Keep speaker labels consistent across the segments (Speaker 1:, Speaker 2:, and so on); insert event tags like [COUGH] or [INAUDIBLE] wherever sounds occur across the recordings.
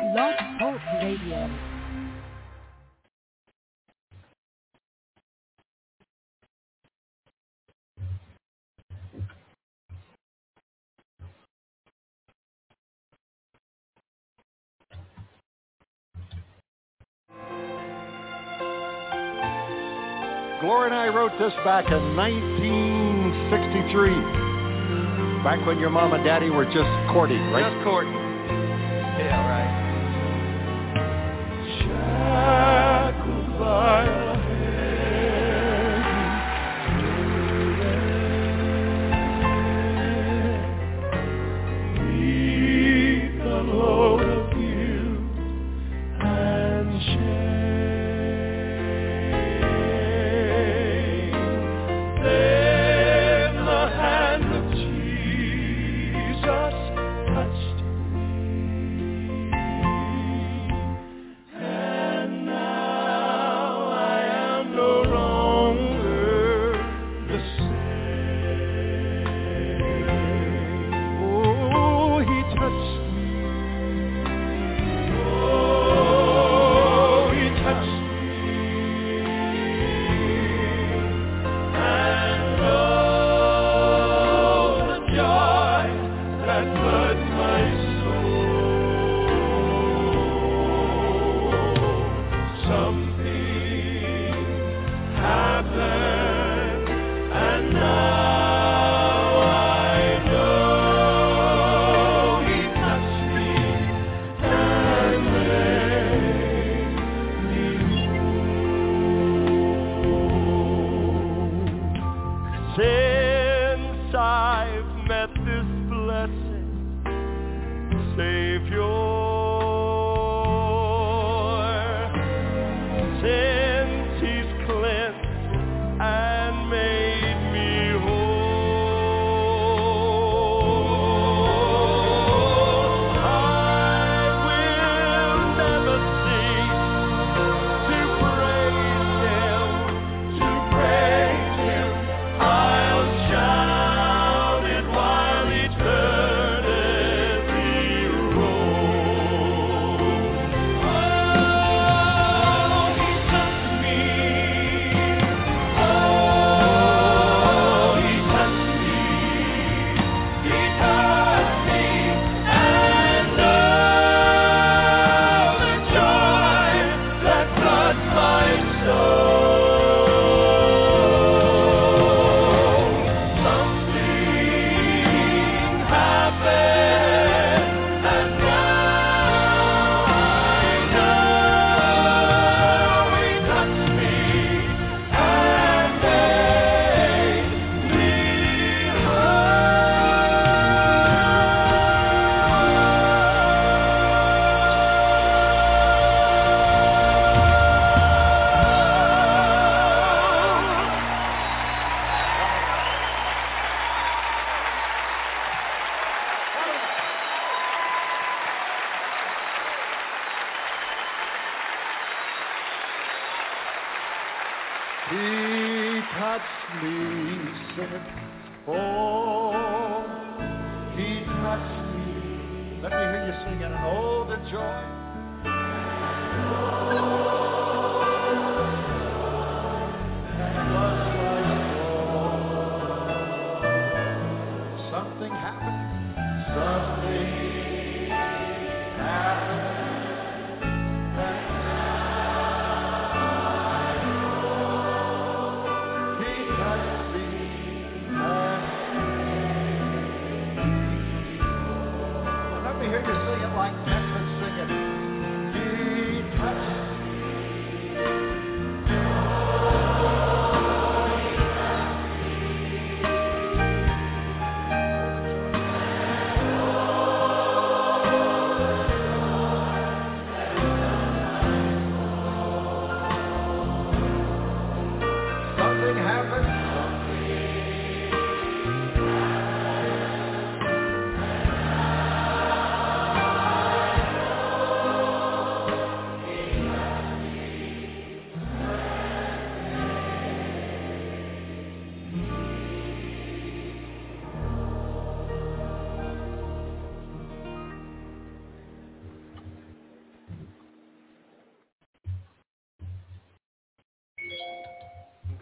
Speaker 1: Love Talk Radio.
Speaker 2: Gloria and I wrote this back in 1963. Back when your mom and daddy were just courting, right?
Speaker 3: Just courting.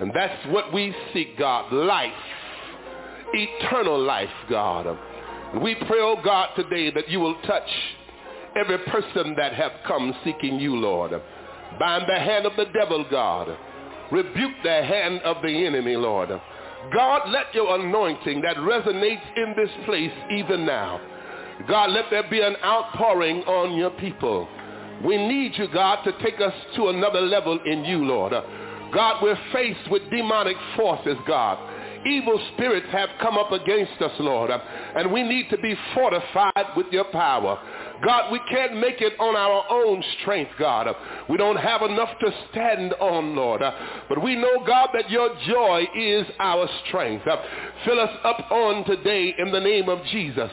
Speaker 4: And that's what we seek, God, life, eternal life, God. We pray, oh God, today that you will touch every person that have come seeking you, Lord. Bind the hand of the devil, God. Rebuke the hand of the enemy, Lord. God, let your anointing that resonates in this place even now. God, let there be an outpouring on your people. We need you, God, to take us to another level in you, Lord. God, we're faced with demonic forces, God. Evil spirits have come up against us, Lord, and we need to be fortified with your power. God, we can't make it on our own strength, God. We don't have enough to stand on, Lord. But we know, God, that your joy is our strength. Fill us up on today in the name of Jesus.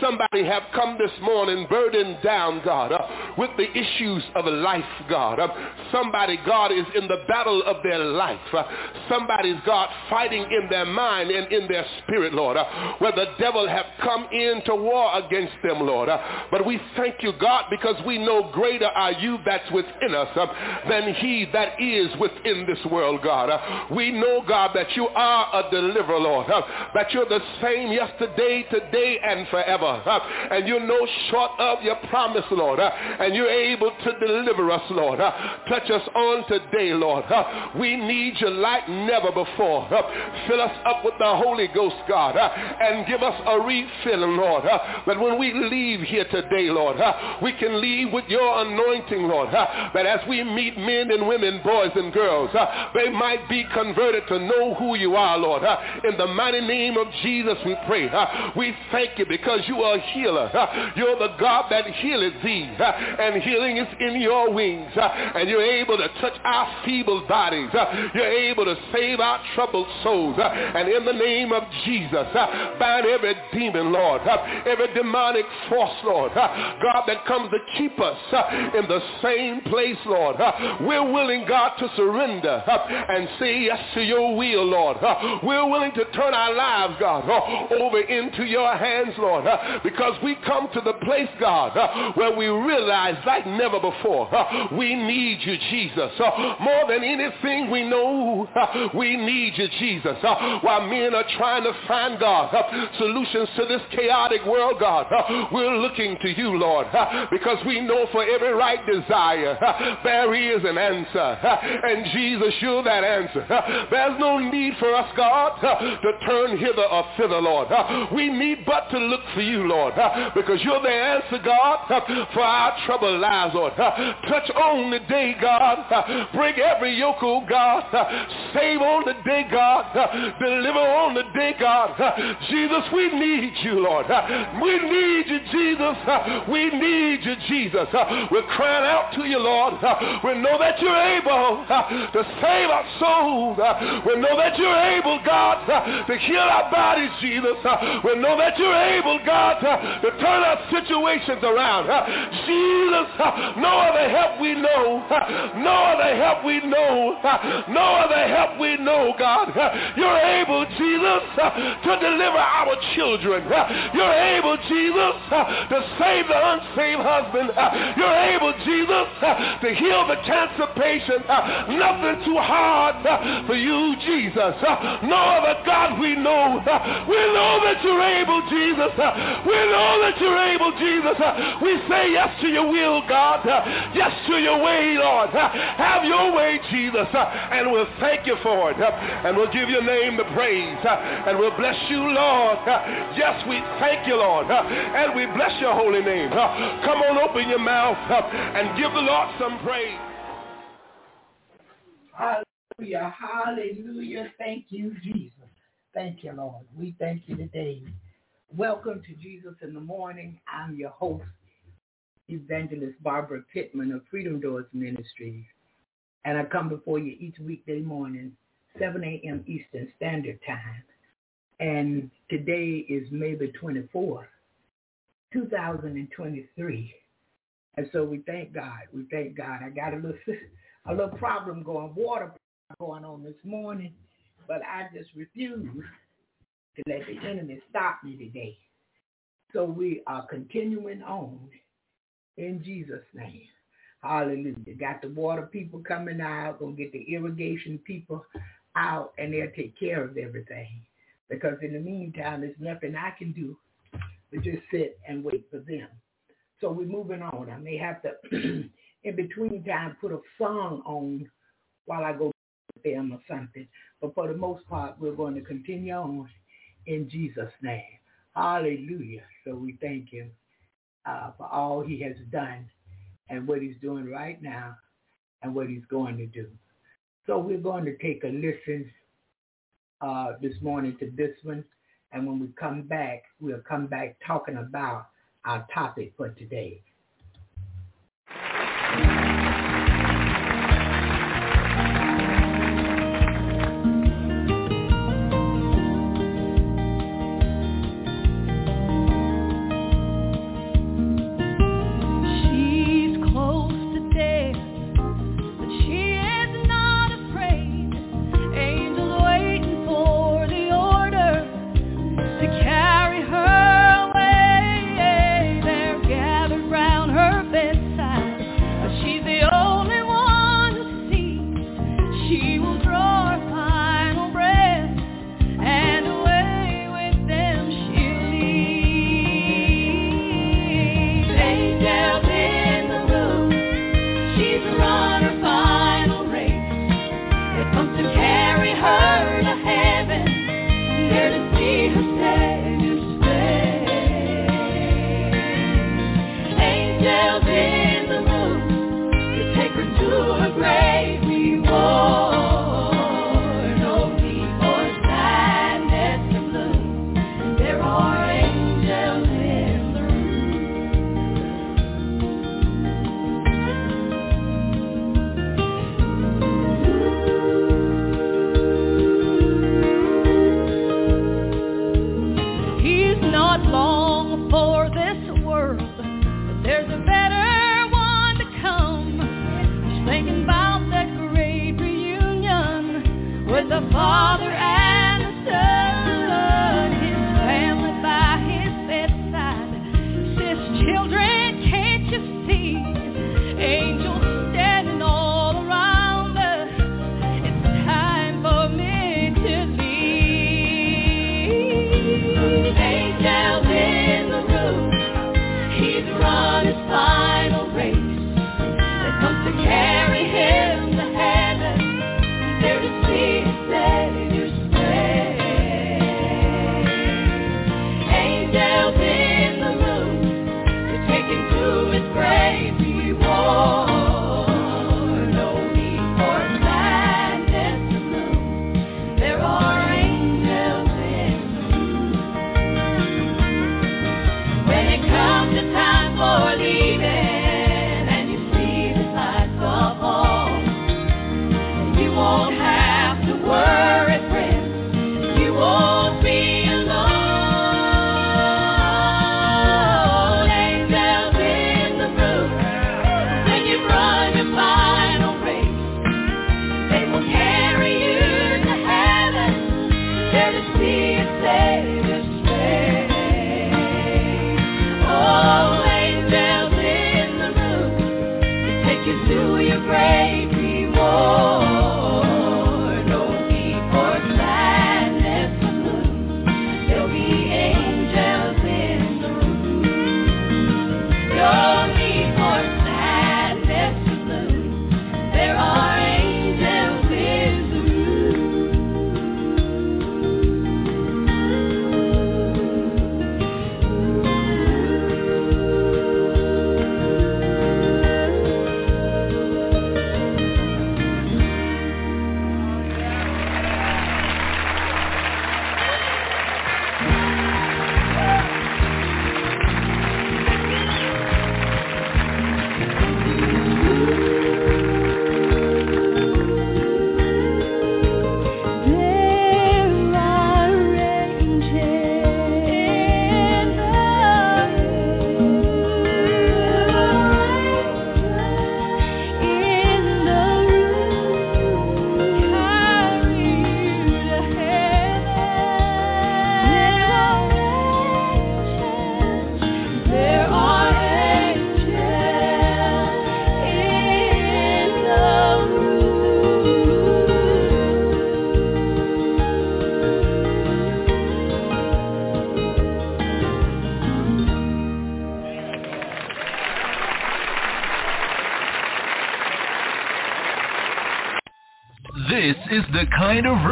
Speaker 4: Somebody have come this morning burdened down, God, with the issues of life, God. Somebody, God, is in the battle of their life. Somebody's, God, fighting in their mind and in their spirit, Lord, where the devil have come into war against them, Lord. But we thank you, God, because we know greater are you that's within us uh, than he that is within this world, God. Uh, we know, God, that you are a deliverer, Lord, uh, that you're the same yesterday, today, and forever. Uh, and you're no short of your promise, Lord. Uh, and you're able to deliver us, Lord. Uh, touch us on today, Lord. we need you like never before. fill us up with the Holy Ghost, God, uh, and give us a refilling, Lord, uh, that when we leave here today, Lord. Uh, we can leave with your anointing, Lord, that as we meet men and women, boys and girls, they might be converted to know who you are, Lord. In the mighty name of Jesus, we pray. We thank you because you are a healer. You're the God that healeth thee, and healing is in your wings, and you're able to touch our feeble bodies. You're able to save our troubled souls, and in the name of Jesus, uh, bind every demon, Lord, uh, every demonic force, Lord, uh, God, that comes to keep us uh, in the same place, Lord. Uh, we're willing, God, to surrender uh, and say yes to your will, Lord. we're willing to turn our lives, God, over into your hands, Lord, because we come to the place, God, where we realize like never before, we need you, Jesus. more than anything we know, we need you, Jesus. While men are trying to find, God, solutions to this chaotic world, God, we're looking to you, Lord, because we know for every right desire, there is an answer. And Jesus, you're that answer. There's no need for us, God, to turn hither or thither, Lord. We need but to look for you, Lord, because you're the answer, God, for our troubled lives, Lord. Touch on the day, God. Break every yoke, oh God. Save on the day, God. Deliver on the day, God. Jesus, we need you, Lord. We need you, Jesus. We need you, Jesus. We're crying out to you, Lord. We know that you're able to save our souls. We know that you're able, God, to heal our bodies, Jesus. We know that you're able, God, to turn our situations around. Jesus, no other help we know. No other help we know. No other help we know, God. You're able, Jesus, uh, to deliver our children. Uh, you're able, Jesus, uh, to save the unsaved husband. You're able, Jesus, to heal the cancer patient. Nothing too hard for you, Jesus. No other God we know. We know that you're able, Jesus. We know that you're able, Jesus. We say yes to your will, God. Yes to your way, Lord. Have your way, Jesus. And we'll thank you for it. And we'll give your name the praise. Uh, and we'll bless you, Lord. Uh, yes, we thank you, Lord. Uh, and we bless your holy name. Come on, open your mouth and give the Lord some praise.
Speaker 5: Hallelujah. Hallelujah. Thank you, Jesus. Thank you, Lord. We thank you today. Welcome to Jesus in the Morning. I'm your host, Evangelist Barbara Pittman of Freedom Doors Ministries. And I come before you each weekday morning, 7 a.m. Eastern Standard Time. And today is May the 24th, 2023. And so we thank God. We thank God. I got a little [LAUGHS] a little problem going, water going on this morning, but I just refuse to let the enemy stop me today. So we are continuing on in Jesus' name. Hallelujah. Got the water people coming out, gonna get the irrigation people out, and they'll take care of everything. Because in the meantime, there's nothing I can do but just sit and wait for them. So we're moving on. I may have to, [CLEARS THROAT] in between time, put a song on while I go with them or something. But for the most part, we're going to continue on in Jesus' name. Hallelujah. So we thank him uh, for all he has done and what he's doing right now and what he's going to do. So we're going to take a listen uh, this morning to this one. And when we come back, we'll come back talking about our topic for today.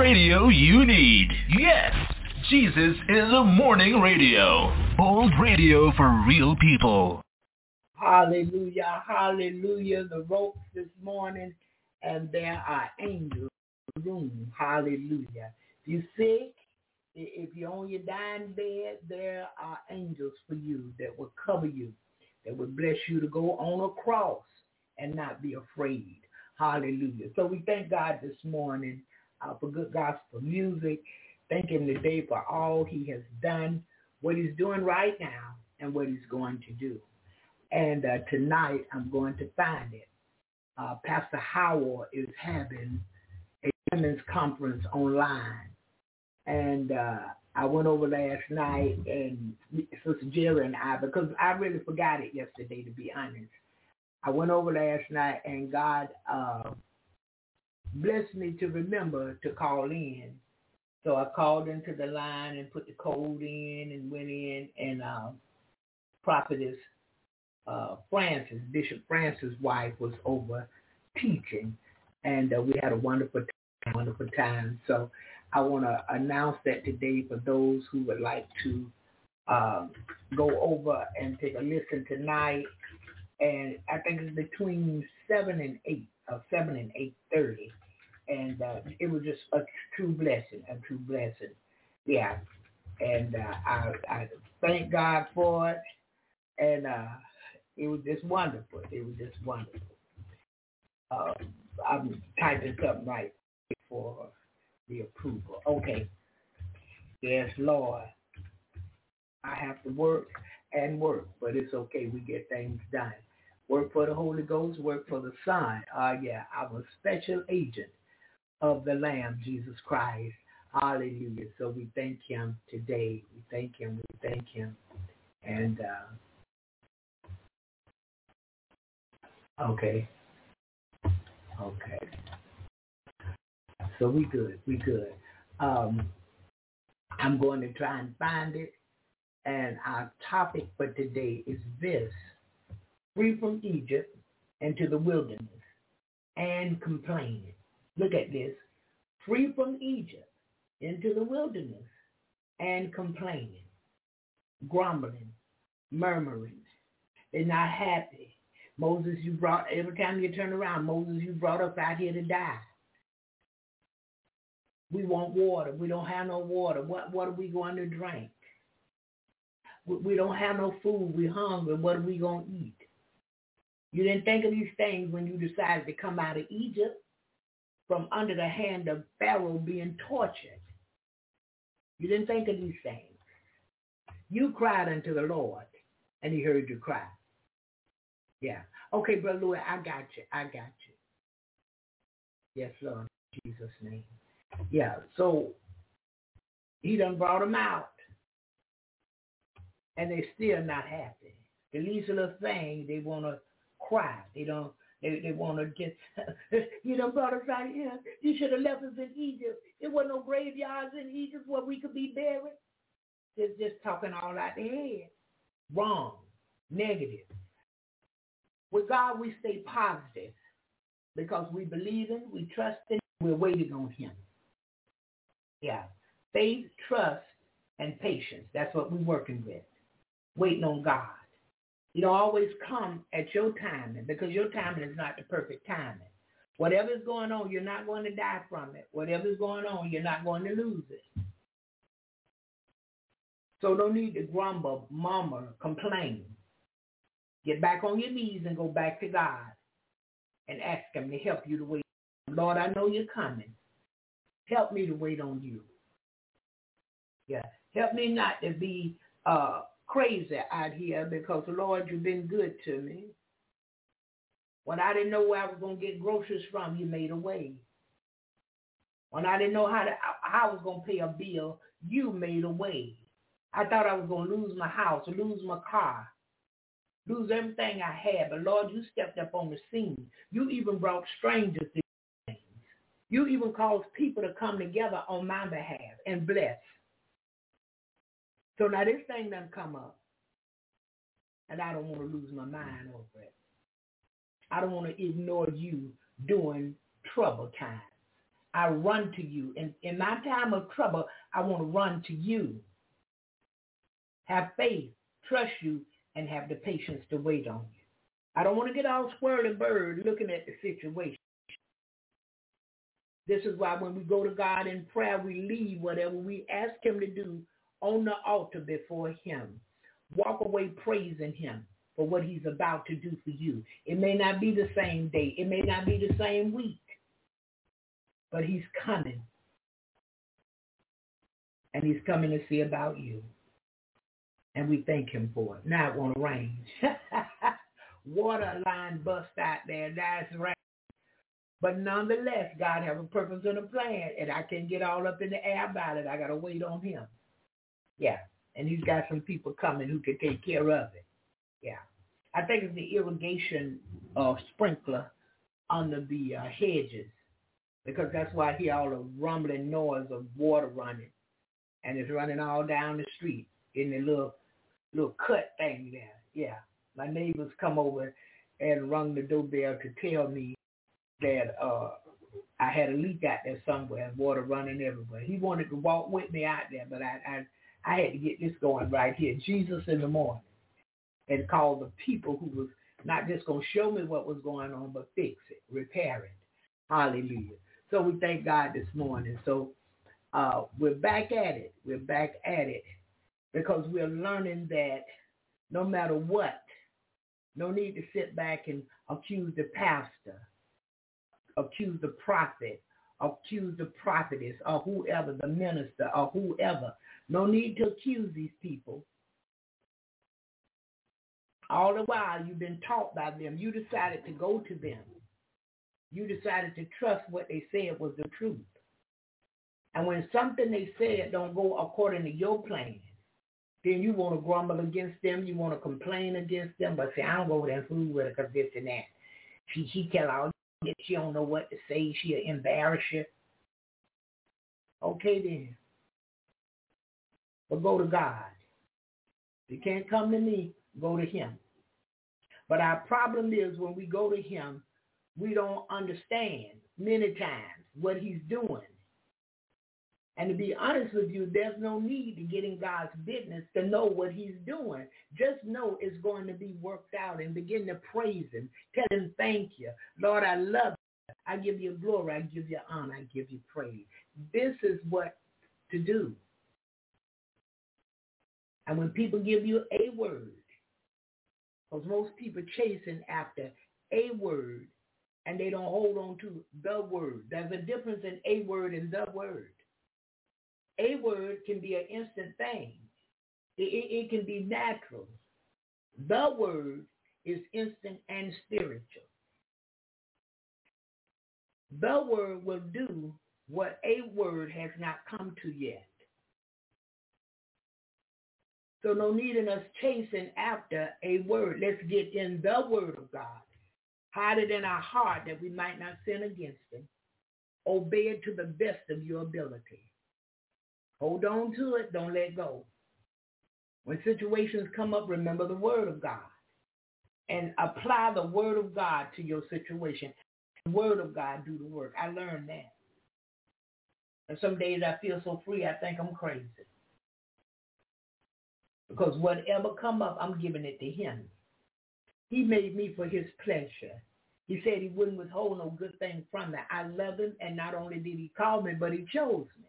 Speaker 6: Radio you need. Yes, Jesus in the Morning radio. Old radio for real people.
Speaker 7: Hallelujah, hallelujah. The ropes this morning, and there are angels in the room. Hallelujah. If you're sick, if you're on your dying bed, there are angels for you that will cover you, that will bless you to go on a cross and not be afraid. Hallelujah. So we thank God this morning uh, for good gospel music. Thank him today for all he has done, what he's doing right now, and what he's going to do. And uh, tonight I'm going to find it. Uh, Pastor Howell is having a women's conference online. And uh, I went over last night and Sister Jerry and I, because I really forgot it yesterday, to be honest. I went over last night and God uh, blessed me to remember to call in. So I called into the line and put the code in and went in and uh, prophetess uh, Francis, Bishop Francis' wife was over teaching and uh, we had a wonderful time, wonderful time. So I want to announce that today for those who would like to uh, go over and take a listen tonight. And I think it's between 7 and 8. Of 7 and 8.30. And uh, it was just a true blessing, a true blessing. Yeah. And uh, I, I thank God for it. And uh, it was just wonderful. It was just wonderful. Uh, I'm typing something right for the approval. Okay. Yes, Lord. I have to work and work, but it's okay. We get things done. Work for the Holy Ghost, work for the Son. Uh, yeah, I'm a special agent of the Lamb, Jesus Christ. Hallelujah. So we thank him today. We thank him. We thank him. And, uh, okay. Okay. So we good. We good. Um, I'm going to try and find it. And our topic for today is this free from Egypt into the wilderness and complaining. Look at this. Free from Egypt into the wilderness and complaining, grumbling, murmuring. They're not happy. Moses, you brought, every time you turn around, Moses, you brought us out here to die. We want water. We don't have no water. What, what are we going to drink? We, we don't have no food. We're hungry. What are we going to eat? You didn't think of these things when you decided to come out of Egypt from under the hand of Pharaoh being tortured. You didn't think of these things. You cried unto the Lord, and he heard your cry. Yeah. Okay, Brother Louis, I got you. I got you. Yes, Lord. In Jesus' name. Yeah. So he done brought them out. And they still not happy. The least little thing they want to cry. They don't. They, they want to get, [LAUGHS] you know, brought us out here. You should have left us in Egypt. There were no graveyards in Egypt where we could be buried. Just, just talking all out their head. Wrong. Negative. With God, we stay positive because we believe in, we trust in, we're waiting on him. Yeah. Faith, trust, and patience. That's what we're working with. Waiting on God. Don't always come at your timing because your timing is not the perfect timing. Whatever's going on, you're not going to die from it. Whatever's going on, you're not going to lose it. So no need to grumble, murmur, complain. Get back on your knees and go back to God and ask him to help you to wait. Lord, I know you're coming. Help me to wait on you. Yeah. Help me not to be uh, crazy out here because, Lord, you've been good to me. When I didn't know where I was going to get groceries from, you made a way. When I didn't know how, to, how I was going to pay a bill, you made a way. I thought I was going to lose my house, lose my car, lose everything I had. But Lord, you stepped up on the scene. You even brought strangers to things. You even caused people to come together on my behalf and bless. So now this thing done come up. And I don't want to lose my mind over it. I don't want to ignore you during trouble times. I run to you. And in my time of trouble, I want to run to you. Have faith, trust you, and have the patience to wait on you. I don't want to get all swirling bird looking at the situation. This is why when we go to God in prayer, we leave whatever we ask him to do on the altar before him. Walk away praising him for what he's about to do for you. It may not be the same day. It may not be the same week. But he's coming. And he's coming to see about you. And we thank him for it. Now it won't rain. [LAUGHS] Water line bust out there. That's right. But nonetheless, God have a purpose and a plan, and I can't get all up in the air about it. I got to wait on him. Yeah, and he's got some people coming who can take care of it. Yeah, I think it's the irrigation uh, sprinkler under the uh, hedges because that's why I hear all the rumbling noise of water running, and it's running all down the street in the little little cut thing there. Yeah, my neighbors come over and rung the doorbell to tell me that uh I had a leak out there somewhere water running everywhere. He wanted to walk with me out there, but I I, I had to get this going right here. Jesus in the morning and call the people who was not just going to show me what was going on, but fix it, repair it. Hallelujah. So we thank God this morning. So uh, we're back at it. We're back at it because we're learning that no matter what, no need to sit back and accuse the pastor accuse the prophet, accuse the prophetess, or whoever, the minister, or whoever. No need to accuse these people. All the while you've been taught by them. You decided to go to them. You decided to trust what they said was the truth. And when something they said don't go according to your plan, then you want to grumble against them. You want to complain against them. But say, I don't go there and fool with her because this and that. She, she tell all she don't know what to say. She'll embarrass you. Okay then. But go to God. If you can't come to me, go to him. But our problem is when we go to him, we don't understand many times what he's doing. And to be honest with you, there's no need to get in God's business to know what he's doing. Just know it's going to be worked out and begin to praise him. Tell him thank you. Lord, I love you. I give you glory. I give you honor. I give you praise. This is what to do. And when people give you a word, because most people chasing after a word and they don't hold on to the word. There's a difference in a word and the word. A word can be an instant thing. It, it, it can be natural. The word is instant and spiritual. The word will do what a word has not come to yet. So no need in us chasing after a word. Let's get in the word of God. Hide it in our heart that we might not sin against him. Obey it to the best of your ability. Hold on to it. Don't let go. When situations come up, remember the word of God and apply the word of God to your situation. The word of God do the work. I learned that. And some days I feel so free, I think I'm crazy. Because whatever come up, I'm giving it to him. He made me for his pleasure. He said he wouldn't withhold no good thing from me. I love him, and not only did he call me, but he chose me.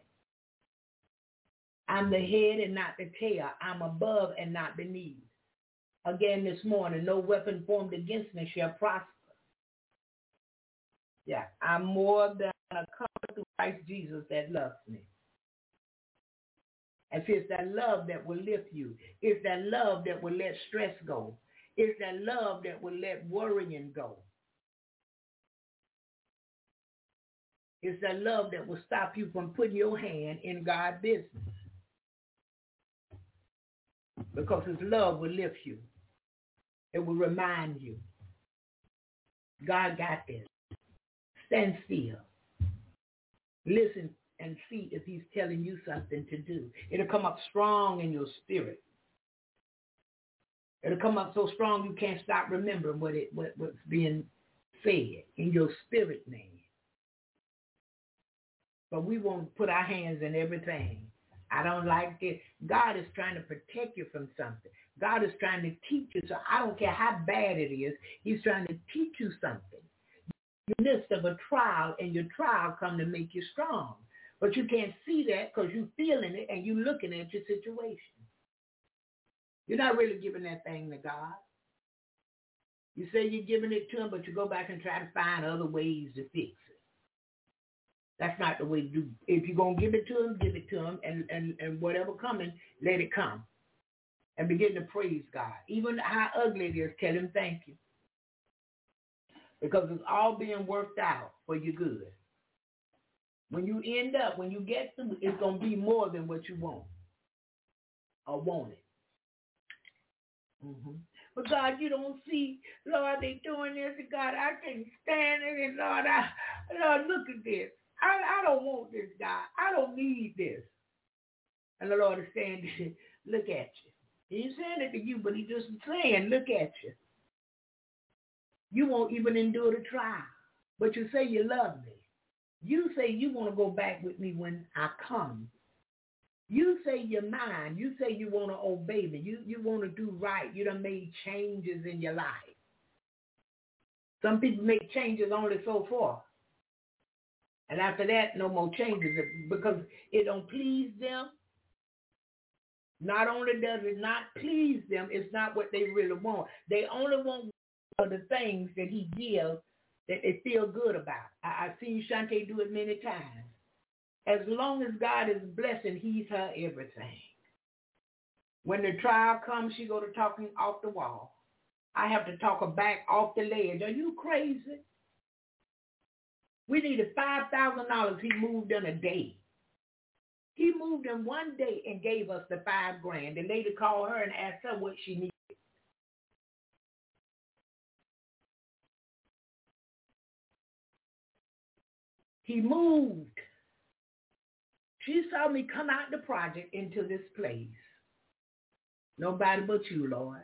Speaker 7: I'm the head and not the tail. I'm above and not beneath. Again this morning, no weapon formed against me shall prosper. Yeah, I'm more than a conqueror through Christ Jesus that loves me. And it's that love that will lift you. It's that love that will let stress go. It's that love that will let worrying go. It's that love that will stop you from putting your hand in God's business because his love will lift you. It will remind you. God got this. Stand still. Listen and see if he's telling you something to do. It'll come up strong in your spirit. It'll come up so strong you can't stop remembering what it what, what's being said in your spirit man. But we won't put our hands in everything. I don't like this. God is trying to protect you from something. God is trying to teach you. So I don't care how bad it is. He's trying to teach you something. In the midst of a trial, and your trial come to make you strong. But you can't see that because you're feeling it and you're looking at your situation. You're not really giving that thing to God. You say you're giving it to him, but you go back and try to find other ways to fix it. That's not the way to do. It. If you're gonna give it to him, give it to him, and and and whatever coming, let it come, and begin to praise God. Even how ugly it is, tell him thank you, because it's all being worked out for your good. When you end up, when you get through, it's gonna be more than what you want or wanted. Mm-hmm. But God, you don't see, Lord, they doing this, and God, I can't stand it, and Lord, I, Lord, look at this. I, I don't want this, God. I don't need this. And the Lord is saying, [LAUGHS] look at you. He's saying it to you, but he just saying, look at you. You won't even endure the trial, but you say you love me. You say you want to go back with me when I come. You say you're mine. You say you want to obey me. You, you want to do right. You done made changes in your life. Some people make changes only so far. And after that, no more changes because it don't please them. Not only does it not please them, it's not what they really want. They only want the things that he gives that they feel good about. I, I've seen Shante do it many times. As long as God is blessing, he's her everything. When the trial comes, she go to talking off the wall. I have to talk her back off the ledge. Are you crazy? We needed $5,000 he moved in a day. He moved in one day and gave us the five grand. The lady called her and asked her what she needed. He moved. She saw me come out the project into this place. Nobody but you, Lord.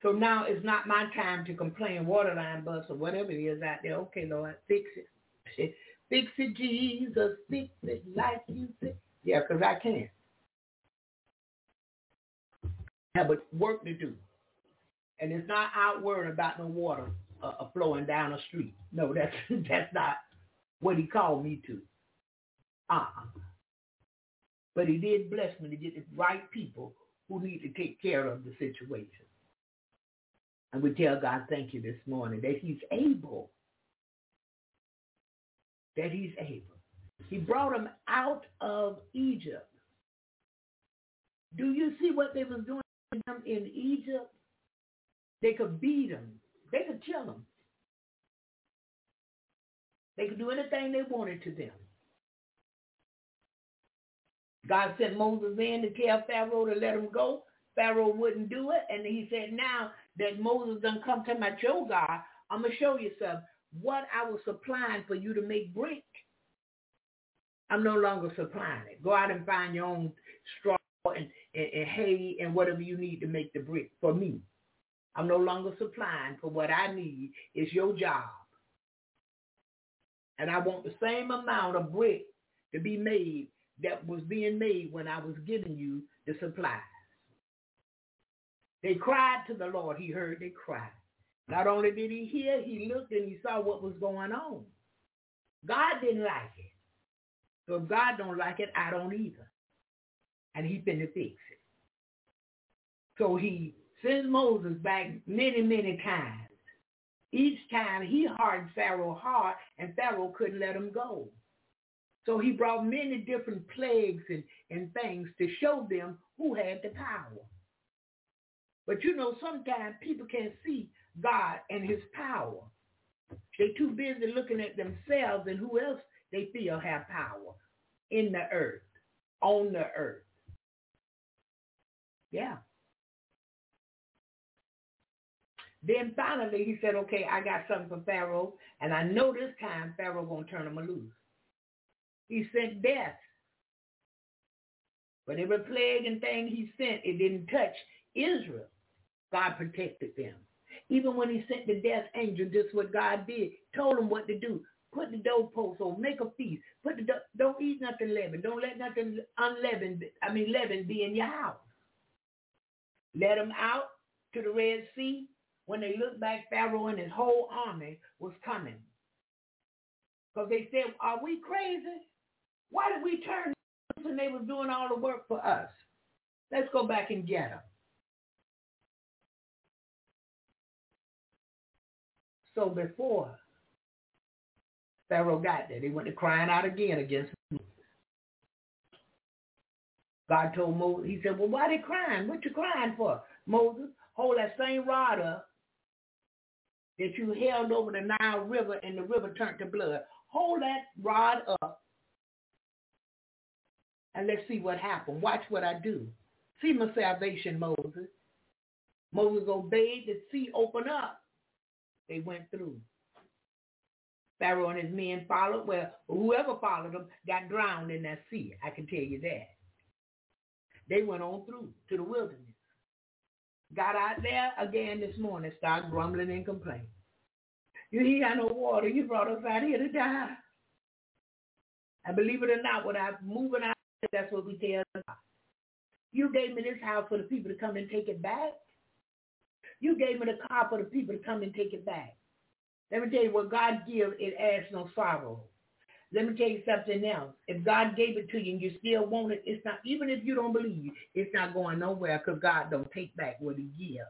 Speaker 7: So now it's not my time to complain, waterline bust or whatever it is out there. Okay, Lord, fix it. [LAUGHS] Fix it, Jesus. Fix it like you said. Yeah, because I can't. Have work to do. And it's not out worrying about no water uh, flowing down the street. No, that's [LAUGHS] that's not what he called me to. Uh-uh. But he did bless me to get the right people who need to take care of the situation. And we tell God thank you this morning that he's able. That he's able. He brought them out of Egypt. Do you see what they was doing to them in Egypt? They could beat them. Kill them. They could do anything they wanted to them. God sent Moses in to tell Pharaoh to let him go. Pharaoh wouldn't do it. And he said, now that Moses done come to my your God, I'm going to show you something. What I was supplying for you to make brick, I'm no longer supplying it. Go out and find your own straw and, and, and hay and whatever you need to make the brick for me. I'm no longer supplying for what I need. It's your job. And I want the same amount of brick to be made that was being made when I was giving you the supplies. They cried to the Lord. He heard they cry. Not only did he hear, he looked and he saw what was going on. God didn't like it. So if God don't like it, I don't either. And he finna fix it. So he sends Moses back many, many times. Each time he hardened Pharaoh hard and Pharaoh couldn't let him go. So he brought many different plagues and, and things to show them who had the power. But you know, sometimes people can't see God and his power. They're too busy looking at themselves and who else they feel have power in the earth, on the earth. Yeah. Then finally he said, okay, I got something for Pharaoh, and I know this time Pharaoh gonna turn him loose. He sent death. But every plague and thing he sent, it didn't touch Israel. God protected them. Even when he sent the death angel, just what God did, told them what to do. Put the doorpost over. Make a feast. Put the do- don't eat nothing leavened. Don't let nothing unleavened. I mean leavened be in your house. Let them out to the Red Sea. When they looked back, Pharaoh and his whole army was coming. Because they said, "Are we crazy? Why did we turn when they were doing all the work for us?" Let's go back and get them. So before Pharaoh got there, they went to crying out again against Moses. God told Moses, he said, well, why they crying? What you crying for? Moses, hold that same rod up that you held over the Nile River and the river turned to blood. Hold that rod up and let's see what happened. Watch what I do. See my salvation, Moses. Moses obeyed, the sea opened up. They went through. Pharaoh and his men followed. Well, whoever followed them got drowned in that sea. I can tell you that. They went on through to the wilderness. Got out there again this morning, started grumbling and complaining. You ain't got no water. You brought us out here to die. And believe it or not, when I'm moving out, that's what we tell God. You gave me this house for the people to come and take it back. You gave me the car for the people to come and take it back. Let me tell you, what God gives, it adds no sorrow. Let me tell you something else. If God gave it to you and you still want it, it's not, even if you don't believe, it's not going nowhere because God don't take back what he gives.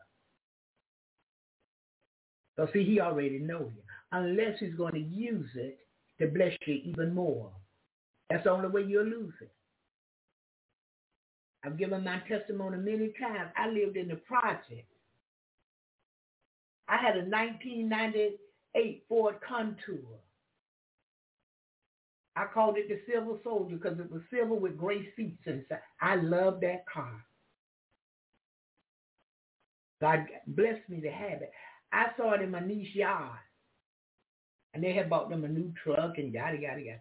Speaker 7: So see, he already knows you. Unless he's going to use it to bless you even more. That's the only way you'll lose it. I've given my testimony many times. I lived in the project. I had a 1998 Ford Contour. I called it the Silver Soldier because it was silver with gray seats inside. I love that car. God blessed me to have it. I saw it in my niece's yard. And they had bought them a new truck and yada, yada, yada.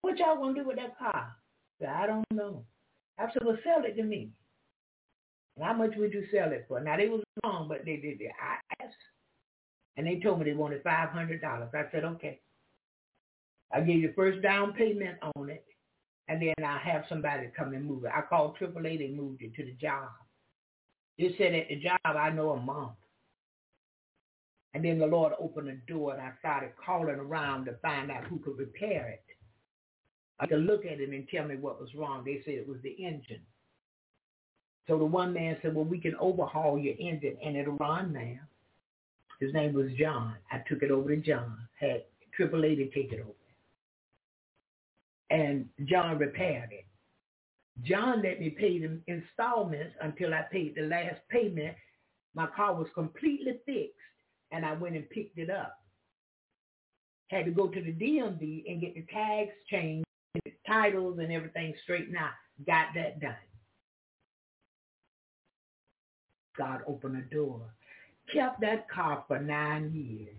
Speaker 7: What y'all going to do with that car? I, don't know. I said, well, sell it to me. How much would you sell it for? Now, they was wrong, but they did. I asked. And they told me they wanted $500. I said, okay. I give you first down payment on it, and then I'll have somebody come and move it. I called AAA. They moved it to the job. They said at the job, I know a month. And then the Lord opened the door, and I started calling around to find out who could repair it. I could look at it and tell me what was wrong. They said it was the engine. So the one man said, well, we can overhaul your engine, and it'll run now. His name was John. I took it over to John, had AAA to take it over. And John repaired it. John let me pay the installments until I paid the last payment. My car was completely fixed, and I went and picked it up. Had to go to the DMV and get the tags changed, the titles and everything straightened out. Got that done. God opened a door. Kept that car for nine years.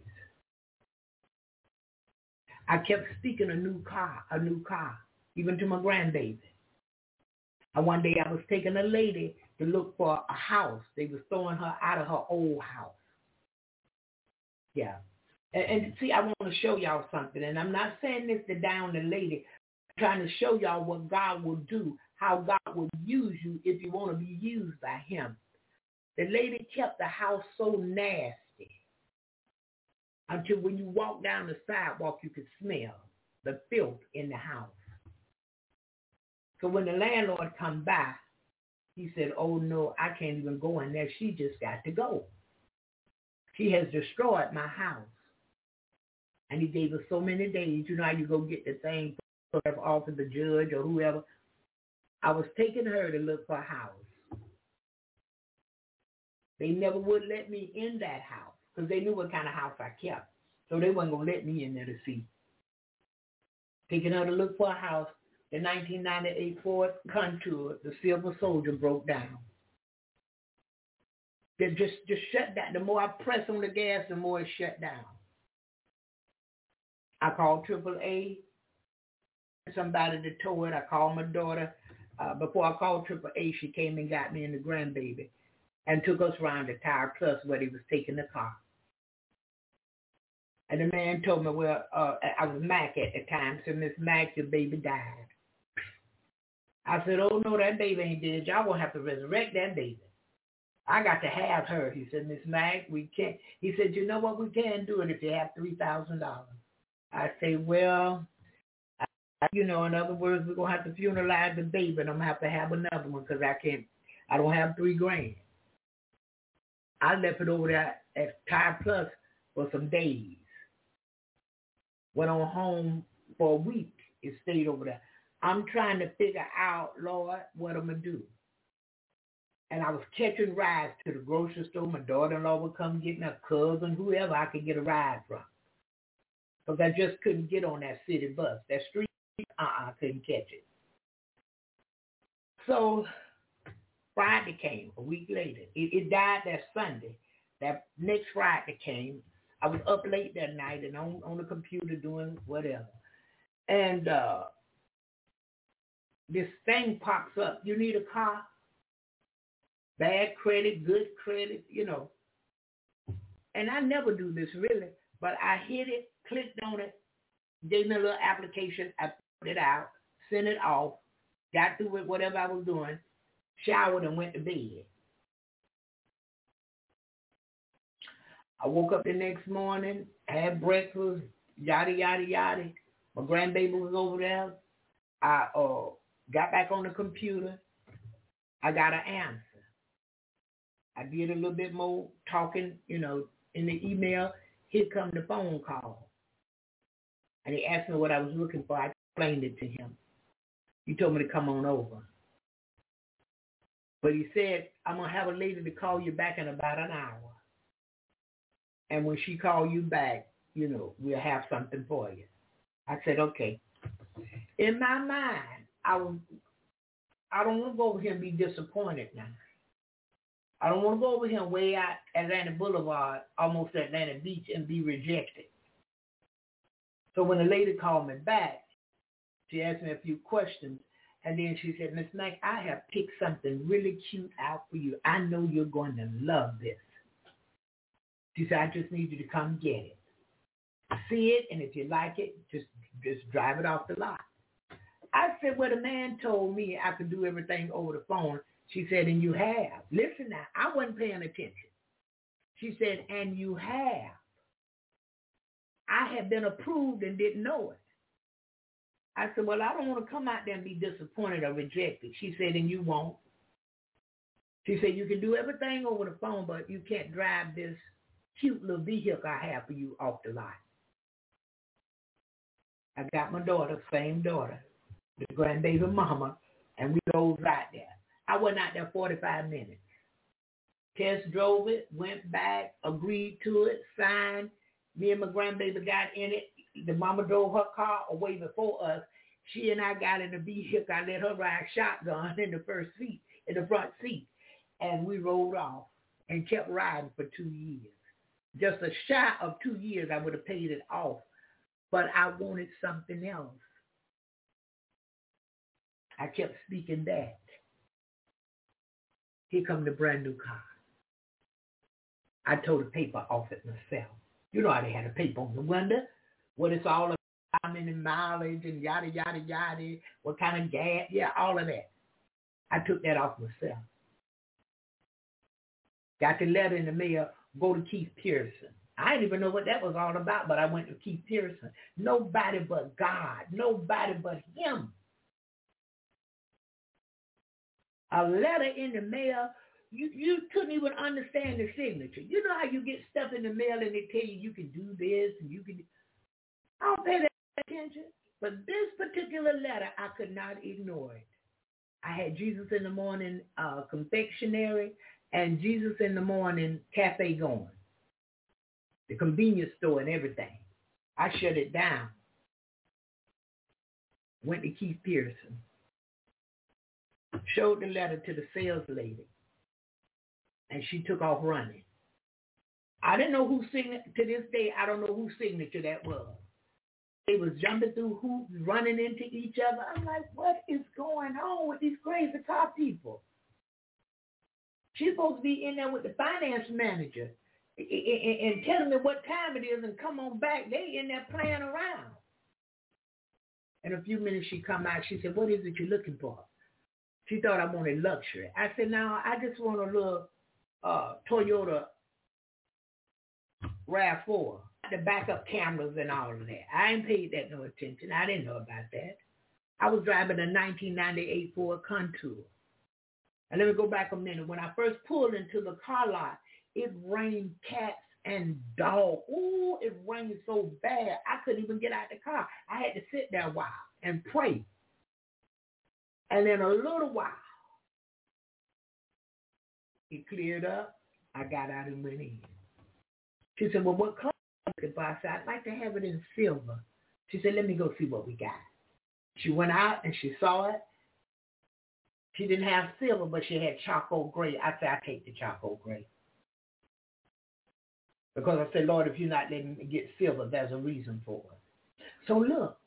Speaker 7: I kept speaking a new car, a new car, even to my grandbaby. And one day I was taking a lady to look for a house. They was throwing her out of her old house. Yeah. And, and see, I want to show y'all something. And I'm not saying this to down the lady. I'm trying to show y'all what God will do, how God will use you if you want to be used by him. The lady kept the house so nasty until when you walk down the sidewalk, you could smell the filth in the house. So when the landlord come by, he said, oh no, I can't even go in there. She just got to go. She has destroyed my house. And he gave us so many days. You know how you go get the thing off of the judge or whoever. I was taking her to look for a house. They never would let me in that house because they knew what kind of house I kept. So they wasn't going to let me in there to see. Taking her to look for a house, the 1998 Ford Contour, the Silver Soldier broke down. They just, just shut down. The more I press on the gas, the more it shut down. I called AAA, somebody to tow it. I called my daughter. Uh, before I called AAA, she came and got me and the grandbaby and took us around the Tire Plus where they was taking the car. And the man told me, well, uh, I was Mac at the time. so Miss Mac, your baby died. I said, oh, no, that baby ain't dead. Y'all going to have to resurrect that baby. I got to have her. He said, Miss Mac, we can't. He said, you know what? We can do it if you have $3,000. I say, well, I, you know, in other words, we're going to have to funeralize the baby and I'm going to have to have another one because I can't, I don't have three grand. I left it over there at Tire Plus for some days. Went on home for a week and stayed over there. I'm trying to figure out, Lord, what I'm going to do. And I was catching rides to the grocery store. My daughter-in-law would come get me, a cousin, whoever I could get a ride from. Because I just couldn't get on that city bus. That street, uh-uh, I couldn't catch it. So Friday came, a week later. It, it died that Sunday. That next Friday came. I was up late that night and on, on the computer doing whatever. And uh, this thing pops up. You need a car? Bad credit, good credit, you know. And I never do this really, but I hit it, clicked on it, gave me a little application. I put it out, sent it off, got through with whatever I was doing, showered and went to bed. I woke up the next morning, had breakfast, yada, yada, yada. My grandbaby was over there. I uh, got back on the computer. I got an answer. I did a little bit more talking, you know, in the email. Here come the phone call. And he asked me what I was looking for. I explained it to him. He told me to come on over. But he said, I'm going to have a lady to call you back in about an hour. And when she call you back, you know, we'll have something for you. I said, okay. In my mind, I, was, I don't want to go over here and be disappointed now. I don't want to go over here and way out Atlanta Boulevard, almost Atlanta Beach, and be rejected. So when the lady called me back, she asked me a few questions, and then she said, Miss Mack, I have picked something really cute out for you. I know you're going to love this. Said, I just need you to come get it. See it, and if you like it, just just drive it off the lot. I said, well, the man told me I could do everything over the phone. She said, and you have. Listen now, I wasn't paying attention. She said, and you have. I have been approved and didn't know it. I said, well, I don't want to come out there and be disappointed or rejected. She said, and you won't. She said, you can do everything over the phone, but you can't drive this cute little vehicle I have for you off the lot. I got my daughter, same daughter, the grandbaby mama, and we drove right there. I went out there 45 minutes. Test drove it, went back, agreed to it, signed. Me and my grandbaby got in it. The mama drove her car away before us. She and I got in the vehicle. I let her ride shotgun in the first seat, in the front seat. And we rolled off and kept riding for two years. Just a shy of two years, I would have paid it off. But I wanted something else. I kept speaking that. Here come the brand new car. I tore the paper off it myself. You know how they had a paper on the window, what it's all about, how many mileage and yada, yada, yada, what kind of gas, yeah, all of that. I took that off myself. Got the letter in the mail, go to Keith Pierson. I didn't even know what that was all about, but I went to Keith Pierson. Nobody but God. Nobody but him. A letter in the mail, you, you couldn't even understand the signature. You know how you get stuff in the mail and they tell you you can do this and you can. I don't pay that attention. But this particular letter, I could not ignore it. I had Jesus in the morning uh, confectionery and Jesus in the morning cafe going the convenience store and everything. I shut it down. Went to Keith Pierson. Showed the letter to the sales lady. And she took off running. I didn't know whose signature, to this day, I don't know whose signature that was. They was jumping through hoops, running into each other. I'm like, what is going on with these crazy car people? She's supposed to be in there with the finance manager and, and telling me what time it is and come on back. They in there playing around. In a few minutes she come out. She said, what is it you're looking for? She thought I wanted luxury. I said, no, I just want a little uh, Toyota RAV4. The backup cameras and all of that. I ain't paid that no attention. I didn't know about that. I was driving a 1998 Ford Contour. And let me go back a minute. When I first pulled into the car lot, it rained cats and dogs. Ooh, it rained so bad I couldn't even get out the car. I had to sit there a while and pray. And in a little while, it cleared up. I got out and went in. She said, well, what color is it? I said, I'd like to have it in silver. She said, let me go see what we got. She went out and she saw it. She didn't have silver, but she had charcoal gray. I said, I take the charcoal gray. Because I said, Lord, if you're not letting me get silver, there's a reason for it. So look,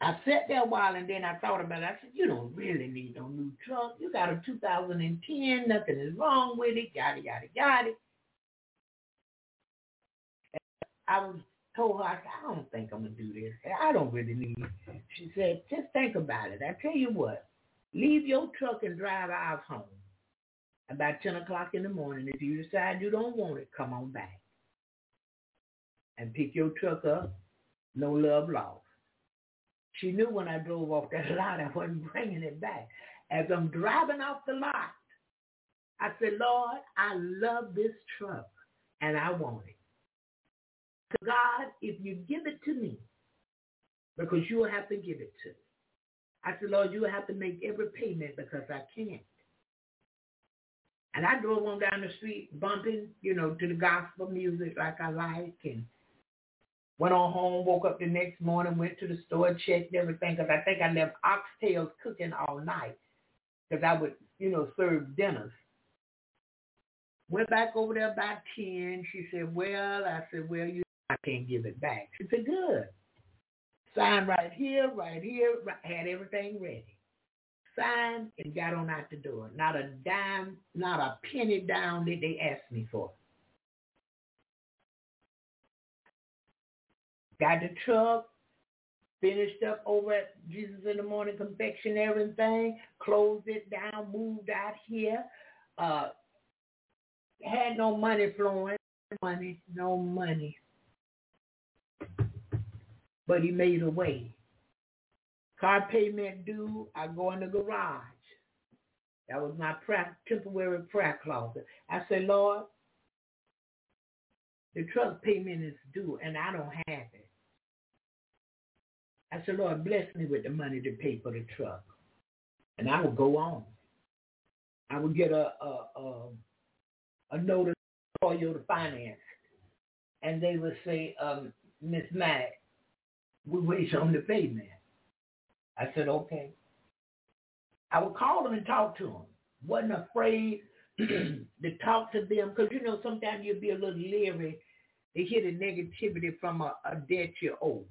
Speaker 7: I sat there a while and then I thought about it. I said, you don't really need no new truck. You got a 2010. Nothing is wrong with it. Yada, yada, yada. I was told her, I said, I don't think I'm going to do this. I don't really need it. She said, just think about it. I tell you what, leave your truck and drive ours home. About 10 o'clock in the morning, if you decide you don't want it, come on back. And pick your truck up. No love lost. She knew when I drove off that [LAUGHS] lot, I wasn't bringing it back. As I'm driving off the lot, I said, Lord, I love this truck and I want it. So God, if you give it to me, because you will have to give it to me. I said, Lord, you have to make every payment because I can't. And I drove on down the street bumping, you know, to the gospel music like I like and went on home, woke up the next morning, went to the store, checked everything because I think I left oxtails cooking all night because I would, you know, serve dinners. Went back over there about 10. She said, well, I said, well, you I can't give it back. She said, good. Signed right here, right here, had everything ready. Signed and got on out the door. Not a dime, not a penny down that they asked me for. Got the truck, finished up over at Jesus in the Morning Confectionery and thing, closed it down, moved out here. Uh, had no money flowing, money, no money but he made a way. Car payment due, I go in the garage. That was my prayer, temporary prayer closet. I said, Lord, the truck payment is due and I don't have it. I said, Lord, bless me with the money to pay for the truck. And I would go on. I would get a a, a, a notice for you to finance. And they would say, um, Miss Mack, we wait on the payment. I said, okay. I would call them and talk to them. Wasn't afraid [CLEARS THROAT] to talk to them because, you know, sometimes you'll be a little leery to hear the negativity from a, a dead year old.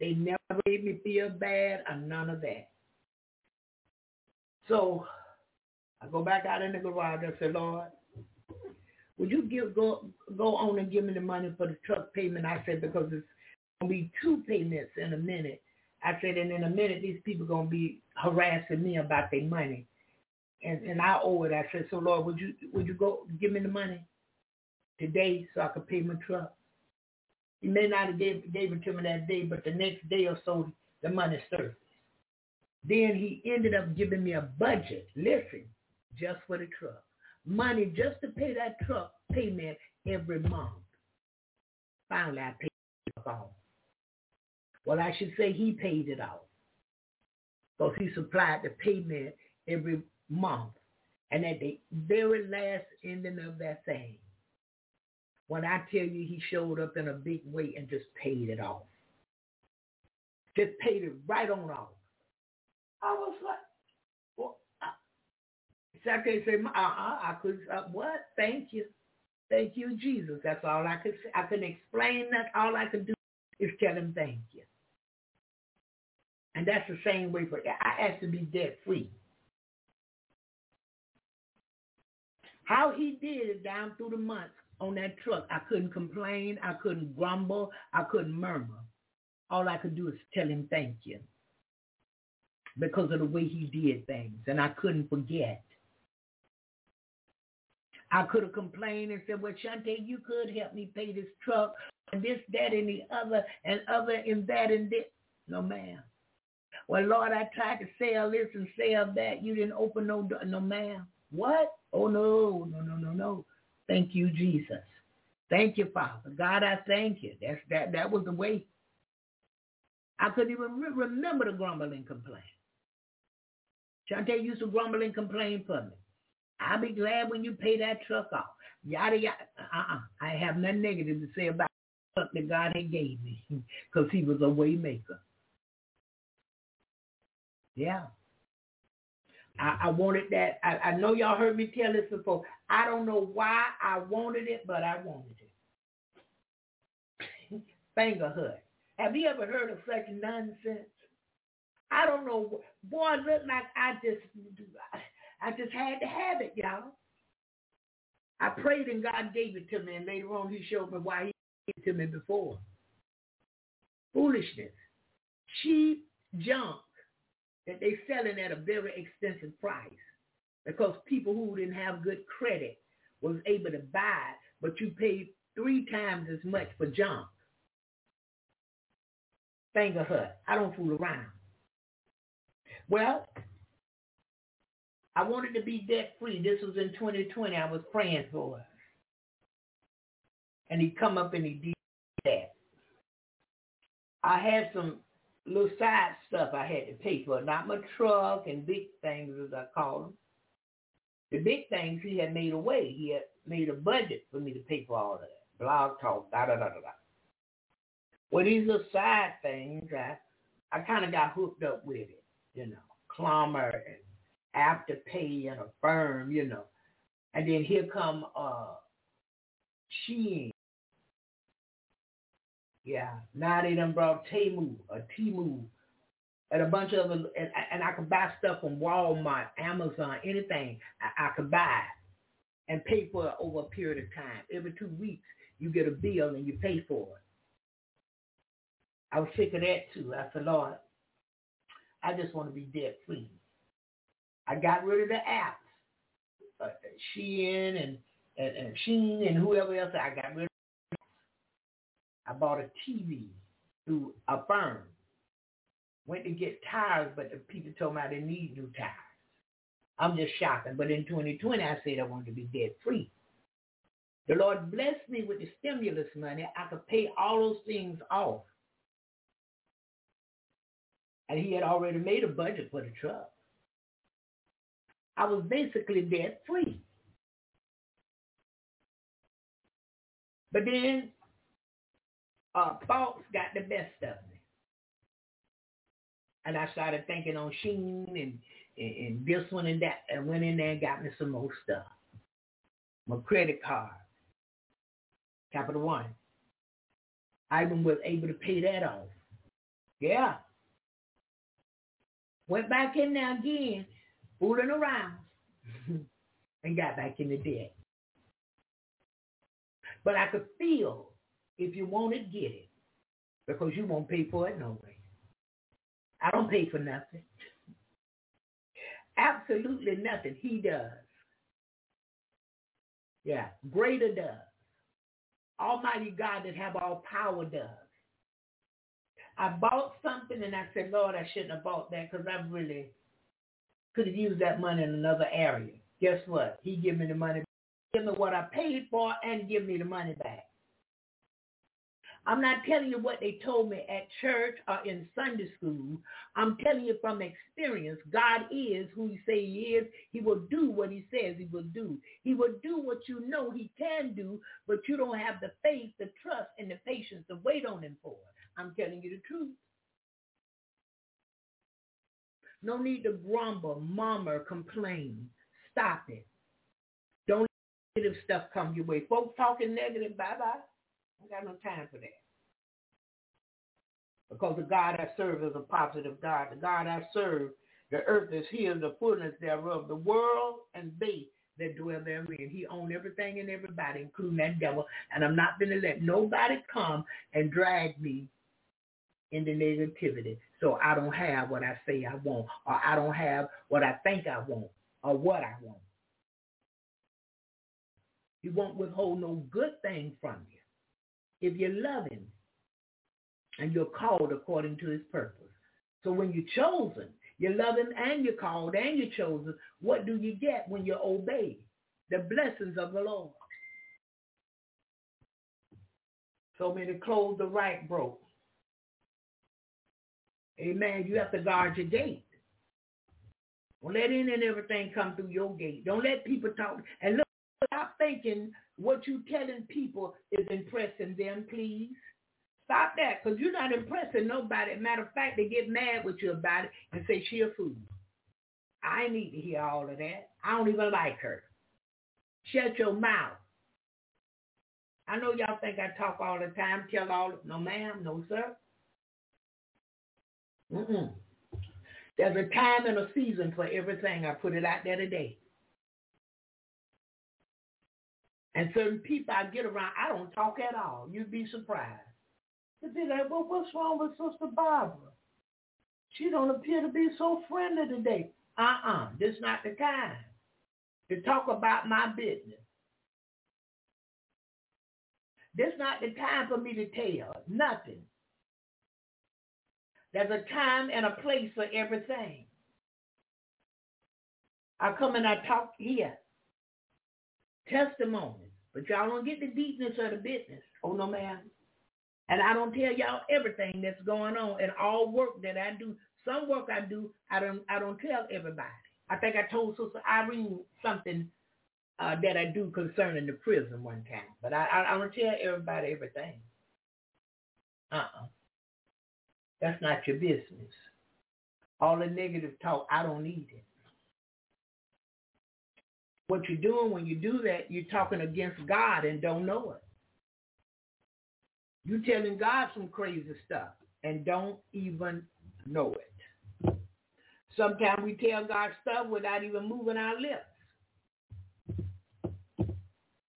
Speaker 7: They never made me feel bad or none of that. So I go back out in the garage. I said, Lord, would you give go go on and give me the money for the truck payment? I said because it's gonna be two payments in a minute. I said, and in a minute these people gonna be harassing me about their money, and and I owe it. I said, so Lord, would you would you go give me the money today so I could pay my truck? He may not have gave, gave it to me that day, but the next day or so the money surfaced. Then he ended up giving me a budget. Listen, just for the truck, money just to pay that truck payment every month. Finally, I paid it off. Well, I should say he paid it off because he supplied the payment every month. And at the very last ending of that thing, when I tell you he showed up in a big way and just paid it off. Just paid it right on off. I was like, well, I, so I can't say, uh-uh, I could, uh, what? Thank you. Thank you, Jesus. That's all I could say. I couldn't explain that. All I could do is tell him thank you. And that's the same way for I asked to be debt free. How he did it down through the months on that truck, I couldn't complain. I couldn't grumble. I couldn't murmur. All I could do is tell him thank you because of the way he did things, and I couldn't forget. I could have complained and said, well, Shante, you could help me pay this truck and this, that, and the other, and other, and that, and this. No, ma'am. Well, Lord, I tried to sell this and sell that. You didn't open no door. No, ma'am. What? Oh, no, no, no, no, no. Thank you, Jesus. Thank you, Father. God, I thank you. That's that. That was the way. I couldn't even re- remember the grumble and complain. Shante used to grumble and complain for me. I'll be glad when you pay that truck off. Yada yada. Uh-uh. I have nothing negative to say about the truck that God had gave me [LAUGHS] because he was a way maker. Yeah. I, I wanted that. I, I know y'all heard me tell this before. I don't know why I wanted it, but I wanted it. [LAUGHS] Fingerhut. Have you ever heard of such nonsense? I don't know. Boy, it looked like I just, I just had to have it, y'all. I prayed and God gave it to me, and later on He showed me why He gave it to me before. Foolishness, cheap junk that they selling at a very expensive price because people who didn't have good credit was able to buy it, but you paid three times as much for junk. Fingerhut. I don't fool around. Well, I wanted to be debt free. This was in 2020. I was praying for it. And he come up and he did that. I had some little side stuff I had to pay for, not my truck and big things as I call them. The big things he had made away. He had made a budget for me to pay for all of that. Blog talk, da da da da da. Well, these little side things, I, I kind of got hooked up with it, you know, Klarna and Afterpay and Affirm, you know. And then here come uh Shein. Yeah. Now they done brought Temu, a Temu, and a bunch of other, and, and I could buy stuff from Walmart, Amazon, anything I, I could buy and pay for it over a period of time. Every two weeks, you get a bill and you pay for it. I was sick of that too. I said, Lord, I just want to be debt free. I got rid of the apps, uh, Shein and, and, and Shein and whoever else. I got rid of I bought a TV through Affirm. Went to get tires, but the people told me I didn't need new tires. I'm just shopping. But in 2020, I said I wanted to be debt free. The Lord blessed me with the stimulus money. I could pay all those things off. And he had already made a budget for the truck. I was basically debt free. But then uh, thoughts got the best of me. And I started thinking on Shein and, and, and this one and that, and went in there and got me some more stuff. My credit card, Capital One. I even was able to pay that off. Yeah. Went back in there again, fooling around, [LAUGHS] and got back in the debt. But I could feel if you want it, get it. Because you won't pay for it no way. I don't pay for nothing. Absolutely nothing. He does. Yeah. Greater does. Almighty God that have all power does. I bought something and I said, Lord, I shouldn't have bought that because I really could have used that money in another area. Guess what? He give me the money, give me what I paid for and give me the money back. I'm not telling you what they told me at church or in Sunday school. I'm telling you from experience. God is who he say he is. He will do what he says he will do. He will do what you know he can do, but you don't have the faith, the trust, and the patience to wait on him for. I'm telling you the truth. No need to grumble, murmur, complain. Stop it. Don't let negative stuff come your way. Folks talking negative, bye-bye. I got no time for that. Because the God I serve is a positive God. The God I serve, the earth is his, the fullness thereof, the world and they that dwell therein. He owned everything and everybody, including that devil. And I'm not going to let nobody come and drag me into negativity. So I don't have what I say I want, or I don't have what I think I want, or what I want. He won't withhold no good thing from you if you love him and you're called according to his purpose. So when you're chosen, you love him and you're called and you're chosen. What do you get when you obey? The blessings of the Lord. So many clothes the right broke. Amen. You have to guard your gate. Don't let in and everything come through your gate. Don't let people talk. And look, stop thinking what you telling people is impressing them, please. Stop that, because you're not impressing nobody. Matter of fact, they get mad with you about it and say she a fool. I need to hear all of that. I don't even like her. Shut your mouth. I know y'all think I talk all the time, tell all, no ma'am, no sir. Mm-mm. There's a time and a season for everything. I put it out there today. And certain people I get around, I don't talk at all. You'd be surprised. You'd be like, well, what's wrong with Sister Barbara? She don't appear to be so friendly today. Uh-uh. This not the time to talk about my business. This not the time for me to tell nothing. There's a time and a place for everything. I come and I talk here. Testimonies. But y'all don't get the deepness of the business. Oh, no, ma'am. And I don't tell y'all everything that's going on and all work that I do. Some work I do, I don't I don't tell everybody. I think I told Sister Irene something uh, that I do concerning the prison one time. But I, I, I don't tell everybody everything. Uh-uh. That's not your business. All the negative talk, I don't need it. What you're doing when you do that, you're talking against God and don't know it. You're telling God some crazy stuff and don't even know it. Sometimes we tell God stuff without even moving our lips.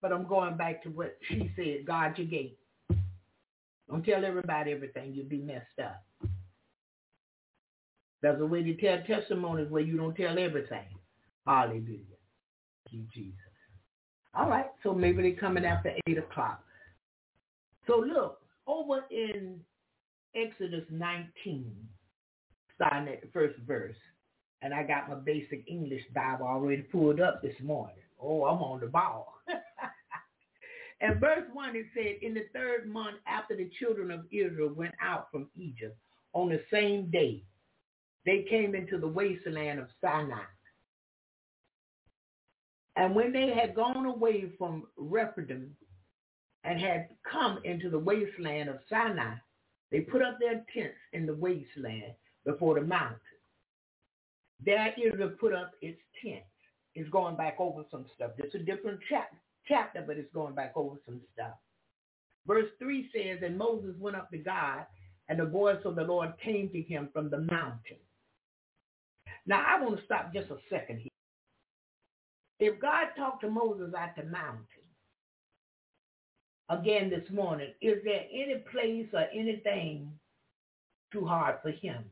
Speaker 7: But I'm going back to what she said, God your gate. Don't tell everybody everything, you'll be messed up. There's a way to tell testimonies where you don't tell everything. Hallelujah. You, Jesus. All right, so maybe they're coming after 8 o'clock. So look, over in Exodus 19, starting at the first verse, and I got my basic English Bible already pulled up this morning. Oh, I'm on the ball. [LAUGHS] and verse 1, it said, In the third month after the children of Israel went out from Egypt, on the same day, they came into the wasteland of Sinai. And when they had gone away from Rephidim and had come into the wasteland of Sinai, they put up their tents in the wasteland before the mountain. There Israel put up its tent. It's going back over some stuff. It's a different chap- chapter, but it's going back over some stuff. Verse 3 says, And Moses went up to God, and the voice of the Lord came to him from the mountain. Now, I want to stop just a second here. If God talked to Moses at the mountain, again this morning, is there any place or anything too hard for him?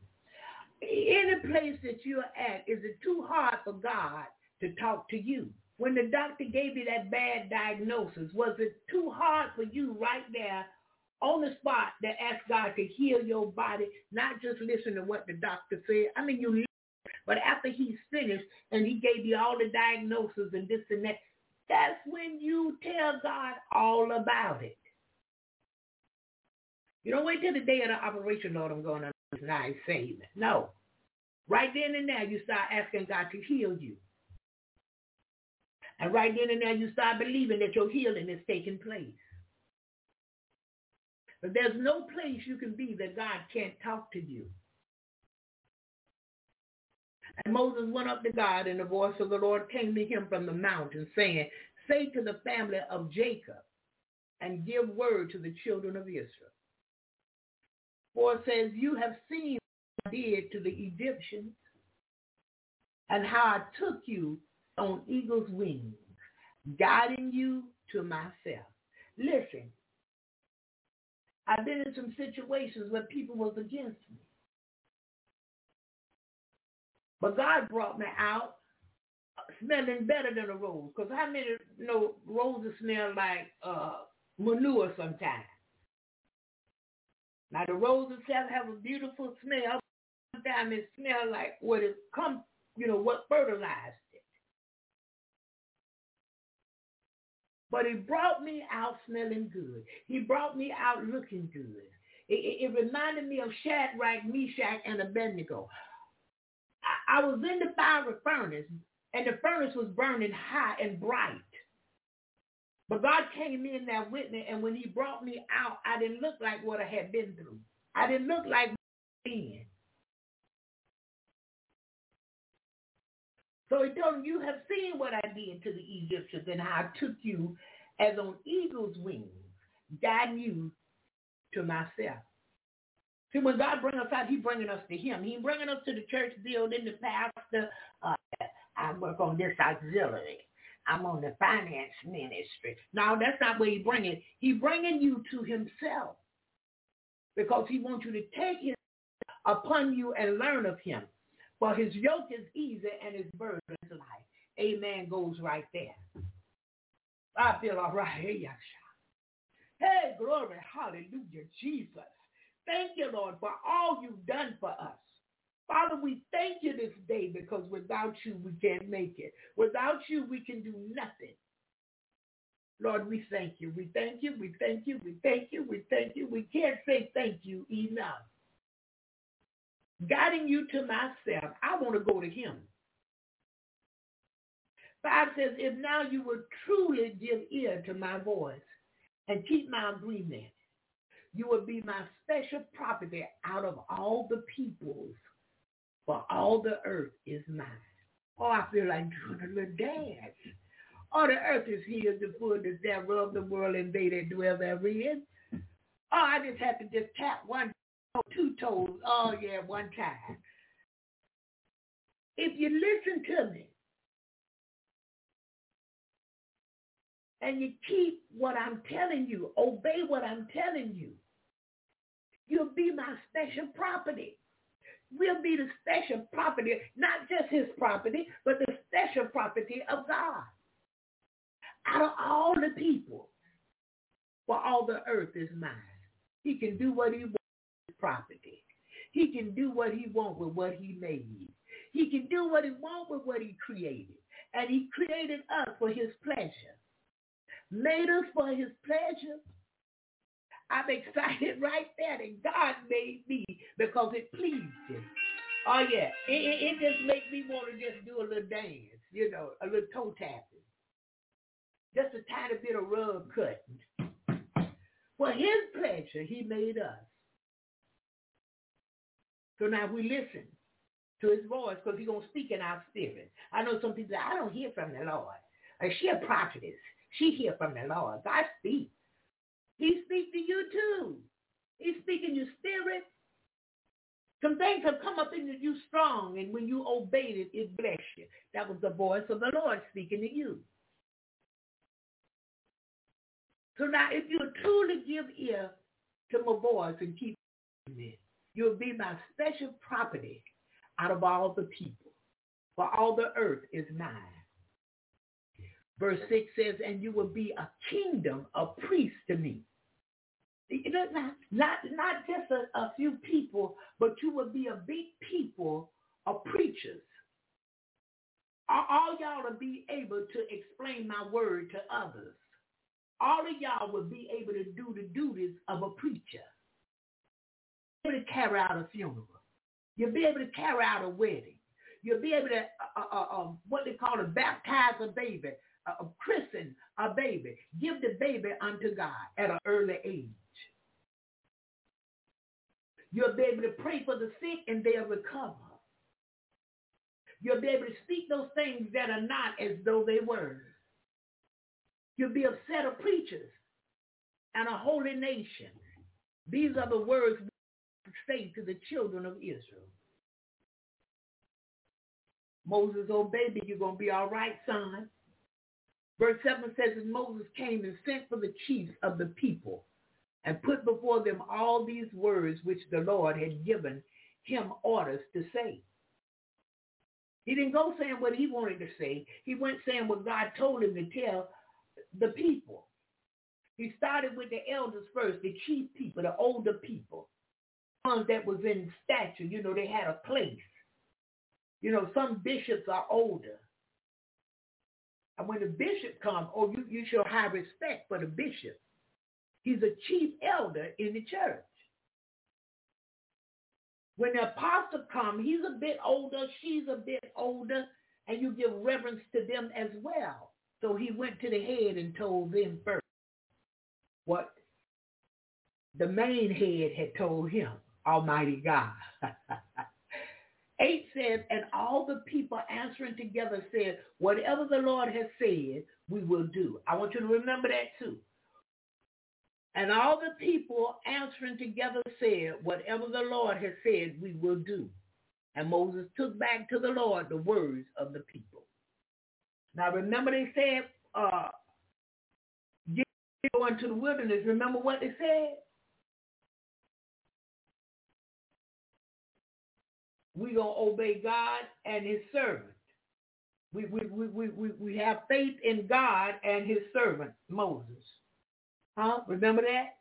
Speaker 7: Any place that you're at, is it too hard for God to talk to you? When the doctor gave you that bad diagnosis, was it too hard for you right there on the spot to ask God to heal your body, not just listen to what the doctor said? I mean, you but after he's finished and he gave you all the diagnosis and this and that, that's when you tell God all about it. You don't wait till the day of the operation, Lord, I'm going to deny saving. No. Right then and there, you start asking God to heal you. And right then and there, you start believing that your healing is taking place. But there's no place you can be that God can't talk to you. And Moses went up to God, and the voice of the Lord came to him from the mountain, saying, Say to the family of Jacob, and give word to the children of Israel. For it says, You have seen what I did to the Egyptians, and how I took you on eagle's wings, guiding you to myself. Listen, I've been in some situations where people was against me. But God brought me out smelling better than a rose. Because how many you know roses smell like uh, manure sometimes? Now the rose itself have a beautiful smell. Sometimes it smell like what it come, you know, what fertilized it. But he brought me out smelling good. He brought me out looking good. It, it, it reminded me of Shadrach, Meshach, and Abednego. I, was in the fiery furnace, and the furnace was burning high and bright. But God came in there with me, and when he brought me out, I didn't look like what I had been through. I didn't look like then. So he told him, you have seen what I did to the Egyptians and how I took you as on eagle's wings, guiding you to myself. See, when God brings us out, He's bringing us to Him. He's bringing us to the church building, the pastor. Uh, I work on this auxiliary. I'm on the finance ministry. No, that's not where He's bringing. He's bringing you to Himself because He wants you to take His upon you and learn of Him. For His yoke is easy and His burden is light. Amen goes right there. I feel all right. Hey, Yasha. Hey, glory, hallelujah, Jesus. Thank you, Lord, for all you've done for us. Father, we thank you this day because without you, we can't make it. Without you, we can do nothing. Lord, we thank you. We thank you. We thank you. We thank you. We thank you. We can't say thank you enough. Guiding you to myself, I want to go to him. God says, if now you will truly give ear to my voice and keep my agreement, you will be my special property out of all the peoples, for all the earth is mine. Oh, I feel like doing a little dance. Oh, the earth is here, the fullness thereof, the world and they that dwell therein. Oh, I just have to just tap one toe, two toes. Oh, yeah, one time. If you listen to me, and you keep what I'm telling you, obey what I'm telling you, you'll be my special property. We'll be the special property, not just his property, but the special property of God. Out of all the people, for all the earth is mine. He can do what he wants with property. He can do what he wants with what he made. He can do what he wants with what he created. And he created us for his pleasure made us for his pleasure. I'm excited [LAUGHS] right there that God made me because it pleased him. Oh yeah, it, it, it just makes me want to just do a little dance, you know, a little toe tapping. Just a tiny bit of rug cutting. For his pleasure, he made us. So now we listen to his voice because he's going to speak in our spirit. I know some people say, I don't hear from the Lord. Or she a prophetess. She hear from the Lord. God speaks. He speaks to you too. He He's speaking your spirit. Some things have come up in you strong, and when you obeyed it, it blessed you. That was the voice of the Lord speaking to you. So now, if you truly give ear to my voice and keep it, you'll be my special property out of all the people. For all the earth is mine. Verse 6 says, and you will be a kingdom, a priest to me. Not, not, not just a, a few people, but you will be a big people of preachers. All y'all will be able to explain my word to others. All of y'all will be able to do the duties of a preacher. You'll be able to carry out a funeral. You'll be able to carry out a wedding. You'll be able to, uh, uh, uh, what they call it, baptize a baby uh, christen a baby. Give the baby unto God at an early age. You'll be able to pray for the sick and they'll recover. You'll be able to speak those things that are not as though they were. You'll be a set of preachers and a holy nation. These are the words we say to the children of Israel. Moses, oh baby, you're going to be all right, son. Verse 7 says, and Moses came and sent for the chiefs of the people and put before them all these words which the Lord had given him orders to say. He didn't go saying what he wanted to say. He went saying what God told him to tell the people. He started with the elders first, the chief people, the older people, ones that was in stature. You know, they had a place. You know, some bishops are older. And when the bishop comes, oh, you, you show high respect for the bishop. He's a chief elder in the church. When the apostle comes, he's a bit older, she's a bit older, and you give reverence to them as well. So he went to the head and told them first what the main head had told him, Almighty God. [LAUGHS] 8 says, and all the people answering together said, whatever the Lord has said, we will do. I want you to remember that too. And all the people answering together said, whatever the Lord has said, we will do. And Moses took back to the Lord the words of the people. Now remember they said, uh, go into the wilderness. Remember what they said? We're going to obey God and his servant. We, we, we, we, we, we have faith in God and his servant, Moses. Huh? Remember that?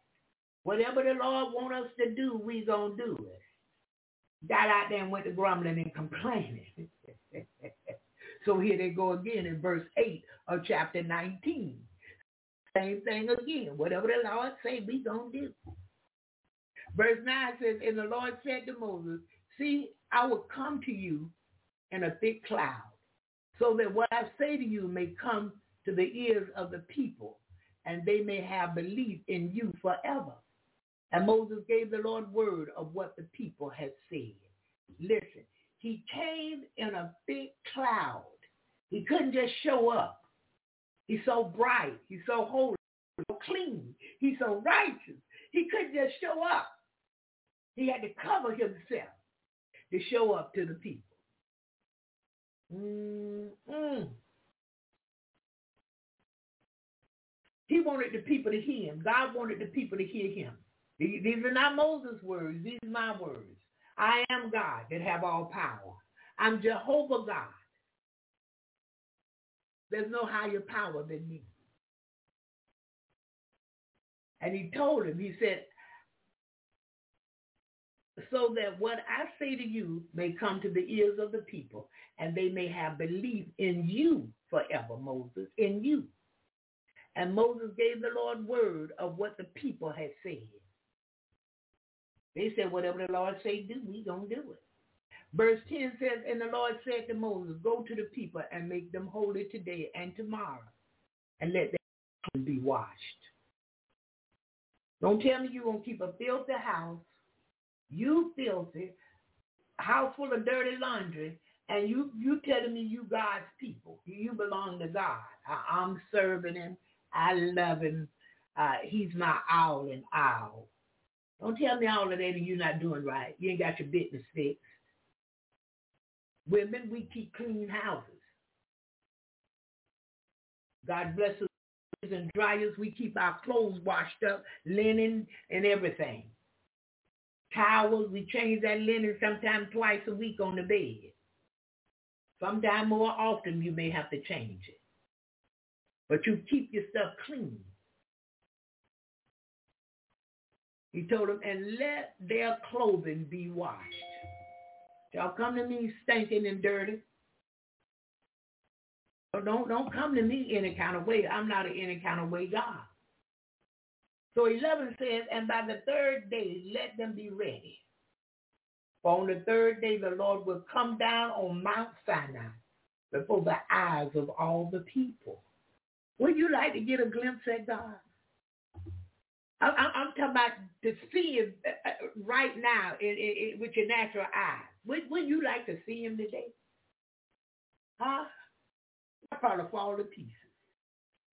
Speaker 7: Whatever the Lord want us to do, we going to do it. Got out there and went to grumbling and complaining. [LAUGHS] so here they go again in verse 8 of chapter 19. Same thing again. Whatever the Lord say, we going to do. Verse 9 says, And the Lord said to Moses, See, I will come to you in a thick cloud, so that what I say to you may come to the ears of the people, and they may have belief in you forever. And Moses gave the Lord word of what the people had said. Listen, he came in a thick cloud. He couldn't just show up. He's so bright. He's so holy, so clean. He's so righteous. He couldn't just show up. He had to cover himself to show up to the people. Mm-mm. He wanted the people to hear him. God wanted the people to hear him. These are not Moses' words. These are my words. I am God that have all power. I'm Jehovah God. There's no higher power than me. And he told him, he said, so that what I say to you may come to the ears of the people, and they may have belief in you forever, Moses, in you. And Moses gave the Lord word of what the people had said. They said, whatever the Lord say do, we gonna do it. Verse 10 says, And the Lord said to Moses, Go to the people and make them holy today and tomorrow, and let them be washed. Don't tell me you're going to keep a filthy house you filthy, house full of dirty laundry, and you you telling me you God's people. You belong to God. I, am serving him. I love him. Uh, he's my all in all. Don't tell me all of that and you're not doing right. You ain't got your business fixed. Women, we keep clean houses. God bless us and dryers. We keep our clothes washed up, linen and everything towels. We change that linen sometimes twice a week on the bed. Sometime more often you may have to change it. But you keep your stuff clean. He told them, and let their clothing be washed. Y'all come to me stinking and dirty. Don't don't come to me any kind of way. I'm not an any kind of way God. So 11 says, and by the third day, let them be ready. For on the third day, the Lord will come down on Mount Sinai before the eyes of all the people. Would you like to get a glimpse at God? I, am talking about to see him uh, uh, right now in, in, in, with your natural eyes. Would, would you like to see him today? Huh? I probably fall to pieces.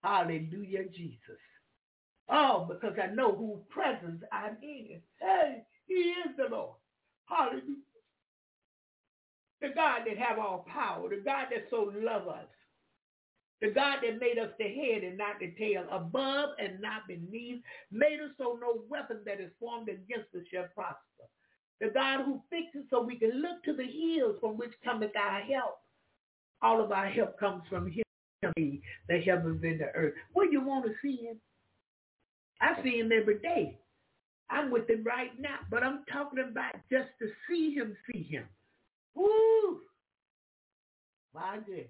Speaker 7: Hallelujah, Jesus. Oh, because I know whose presence I'm in. Hey, he is the Lord. Hallelujah. The God that have all power, the God that so love us, the God that made us the head and not the tail, above and not beneath, made us so no weapon that is formed against us shall prosper. The God who fixes so we can look to the hills from which cometh our help. All of our help comes from him, the heavens and the earth. Where you want to see him? I see him every day. I'm with him right now, but I'm talking about just to see him, see him. Woo! My goodness.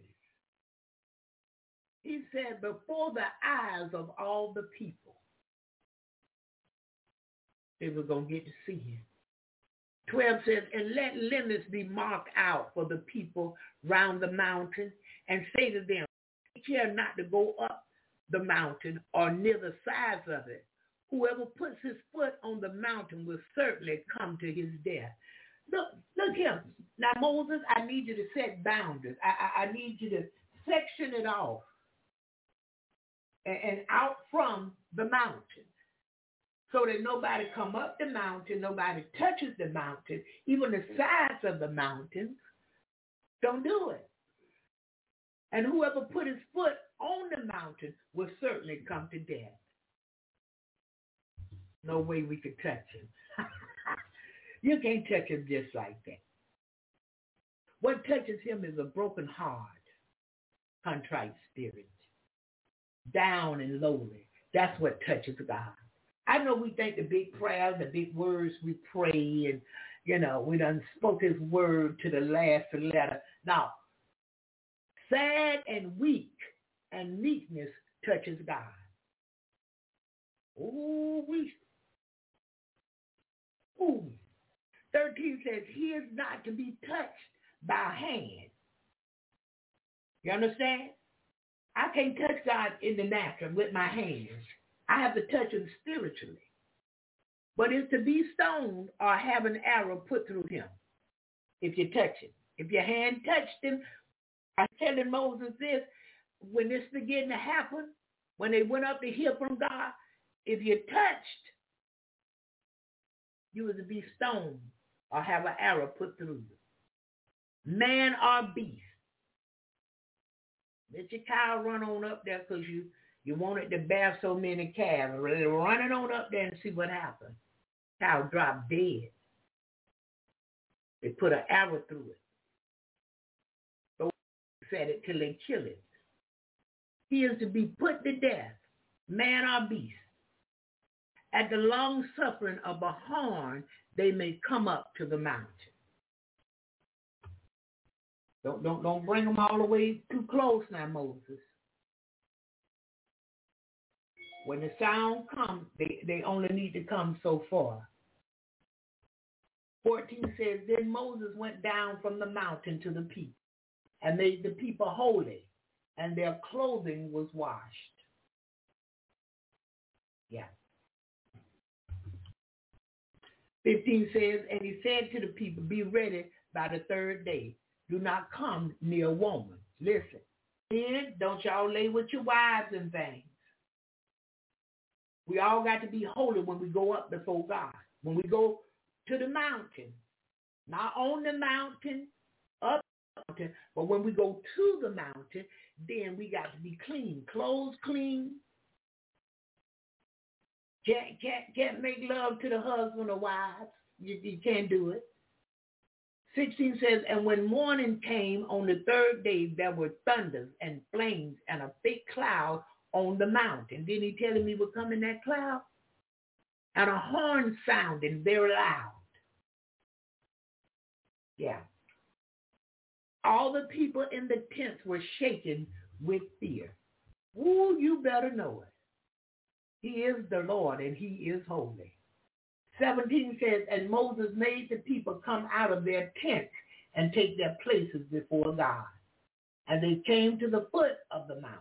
Speaker 7: He said, before the eyes of all the people, they were going to get to see him. 12 says, and let limits be marked out for the people round the mountain, and say to them, take care not to go up the mountain or near the sides of it. Whoever puts his foot on the mountain will certainly come to his death. Look, look here. Now, Moses, I need you to set boundaries. I, I, I need you to section it off and, and out from the mountain so that nobody come up the mountain, nobody touches the mountain, even the sides of the mountain. Don't do it. And whoever put his foot on the mountain will certainly come to death. No way we could touch him. [LAUGHS] you can't touch him just like that. What touches him is a broken heart, contrite spirit, down and lowly. That's what touches God. I know we think the big prayers, the big words we pray, and you know we done spoke His word to the last letter. Now, sad and weak and meekness touches God. Oh, we. Ooh. 13 says, he is not to be touched by hand. You understand? I can't touch God in the natural with my hands. I have to touch him spiritually. But it's to be stoned or have an arrow put through him if you touch him. If your hand touched him, I'm telling Moses this, when this began to happen, when they went up to hear from God, if you touched, you was to be stoned or have an arrow put through you. Man or beast. Let your cow run on up there because you, you wanted to bear so many calves. Run it on up there and see what happens. Cow dropped dead. They put an arrow through it. So said it till they kill it. He is to be put to death, man or beast. At the long suffering of a horn, they may come up to the mountain. Don't, don't, don't bring them all the way too close now, Moses. When the sound comes, they, they only need to come so far. 14 says, Then Moses went down from the mountain to the people and made the people holy, and their clothing was washed. Yeah. 15 says, And he said to the people, Be ready by the third day do not come near a woman. Listen. Men, don't y'all lay with your wives and things. We all got to be holy when we go up before God. When we go to the mountain. Not on the mountain, up the mountain, but when we go to the mountain, then we got to be clean. Clothes clean. Can't, can't, can't make love to the husband or wives. You, you can't do it. 16 says, and when morning came on the third day, there were thunders and flames and a thick cloud on the mountain. Didn't he tell him he would come in that cloud? And a horn sounding very loud. Yeah. All the people in the tents were shaken with fear. Ooh, you better know it. He is the Lord and he is holy. 17 says, and Moses made the people come out of their tents and take their places before God. And they came to the foot of the mountain.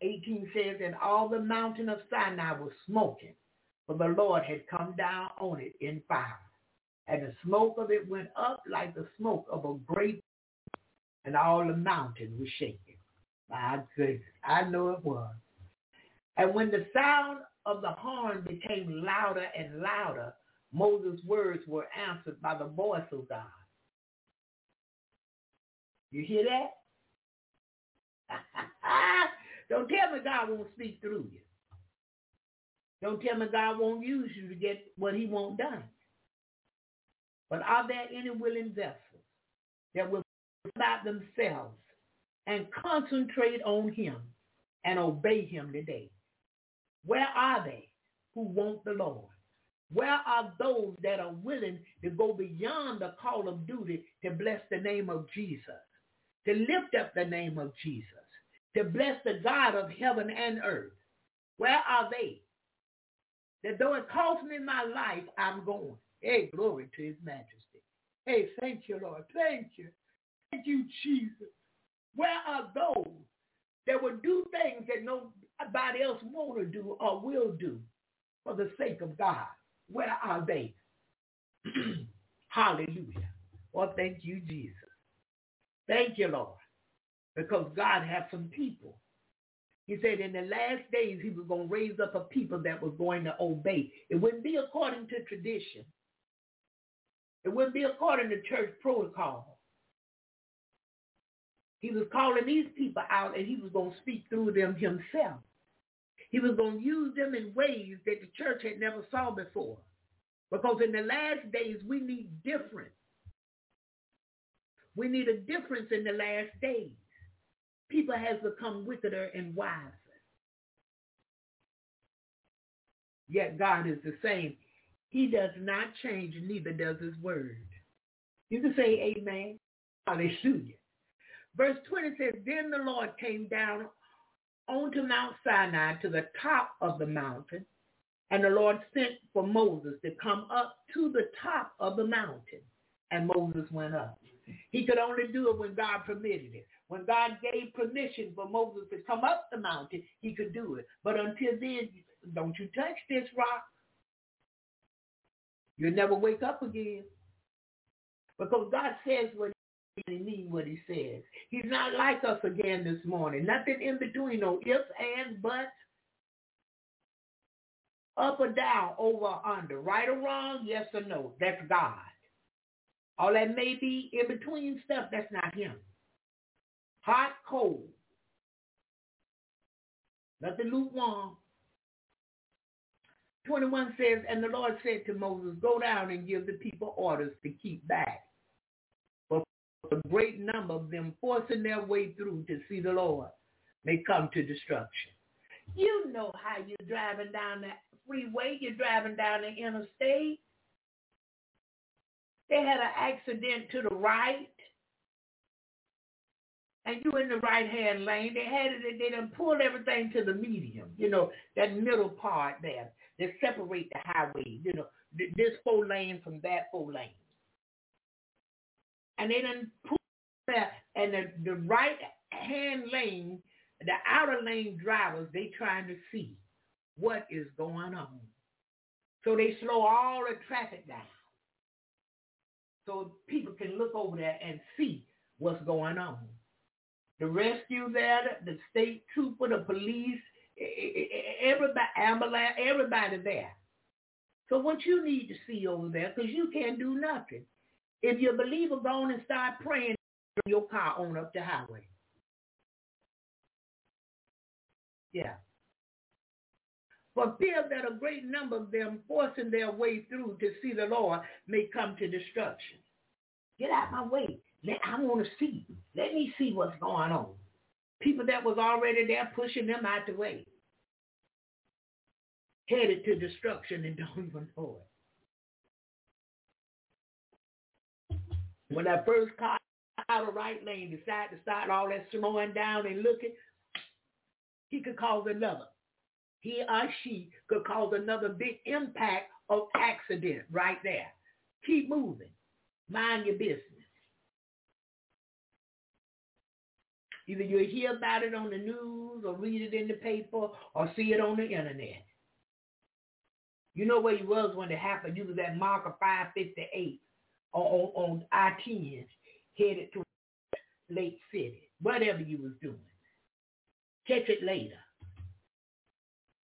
Speaker 7: 18 says, and all the mountain of Sinai was smoking, for the Lord had come down on it in fire. And the smoke of it went up like the smoke of a great, and all the mountain was shaking. My goodness, I know it was. And when the sound of the horn became louder and louder, Moses' words were answered by the voice of God. You hear that? [LAUGHS] Don't tell me God won't speak through you. Don't tell me God won't use you to get what he won't done. But are there any willing vessels that will about themselves and concentrate on him and obey him today? Where are they who want the Lord? Where are those that are willing to go beyond the call of duty to bless the name of Jesus, to lift up the name of Jesus, to bless the God of heaven and earth? Where are they? That though it costs me my life, I'm going. Hey, glory to his majesty. Hey, thank you, Lord. Thank you. Thank you, Jesus. Where are those that will do things that nobody else want to do or will do for the sake of God? Where are they? [CLEARS THROAT] Hallelujah. Well, thank you, Jesus. Thank you, Lord. Because God has some people. He said in the last days he was going to raise up a people that was going to obey. It wouldn't be according to tradition. It wouldn't be according to church protocol. He was calling these people out and he was going to speak through them himself. He was going to use them in ways that the church had never saw before. Because in the last days, we need difference. We need a difference in the last days. People has become wickeder and wiser. Yet God is the same. He does not change, neither does his word. You can say amen. Hallelujah. Verse 20 says, Then the Lord came down onto Mount Sinai to the top of the mountain, and the Lord sent for Moses to come up to the top of the mountain, and Moses went up. He could only do it when God permitted it. When God gave permission for Moses to come up the mountain, he could do it. But until then, don't you touch this rock. You'll never wake up again. Because God says what he means what he says. He's not like us again this morning. Nothing in between, no ifs, and buts. Up or down, over or under, right or wrong, yes or no. That's God. All that may be in between stuff, that's not him. Hot, cold. Nothing lukewarm. 21 says, And the Lord said to Moses, Go down and give the people orders to keep back. For a great number of them forcing their way through to see the Lord may come to destruction. You know how you're driving down that freeway, you're driving down the interstate. They had an accident to the right, and you in the right hand lane. They had it, they done pulled everything to the medium, you know, that middle part there that separate the highway, you know, this four lane from that four lane. And they done pull that, and the, the right hand lane, the outer lane drivers, they trying to see what is going on. So they slow all the traffic down. So people can look over there and see what's going on. The rescue there, the state trooper, the police, everybody, everybody there. So what you need to see over there, because you can't do nothing. If you're a believer, and start praying your car on up the highway. Yeah. For fear that a great number of them forcing their way through to see the Lord may come to destruction. Get out my way. I want to see. Let me see what's going on. People that was already there pushing them out the way. Headed to destruction and [LAUGHS] don't even know it. When that first car out of right lane decided to start all that slowing down and looking, he could cause another. He or she could cause another big impact of accident right there. Keep moving. Mind your business. Either you'll hear about it on the news or read it in the paper or see it on the internet. You know where you was when it happened. You was at marker 558 on, on, on I-10 headed to Lake City. Whatever you was doing. Catch it later.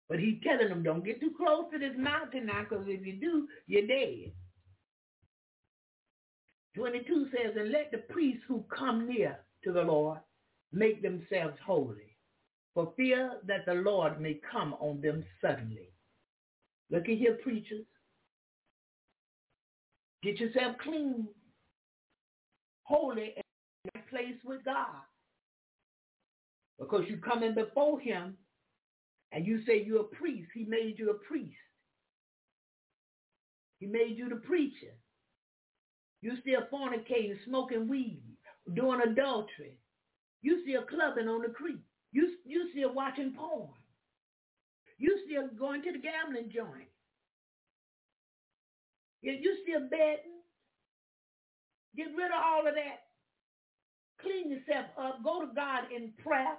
Speaker 7: But he's telling them, don't get too close to this mountain now, because if you do, you're dead. 22 says, and let the priests who come near to the Lord, make themselves holy, for fear that the Lord may come on them suddenly. Look at here, preachers. Get yourself clean, holy, in place with God. Because you come in before him and you say you're a priest. He made you a priest. He made you the preacher. You still fornicating, smoking weed, doing adultery. You still clubbing on the creek. You, you still watching porn. You still going to the gambling joint. You still betting. Get rid of all of that. Clean yourself up. Go to God in prayer.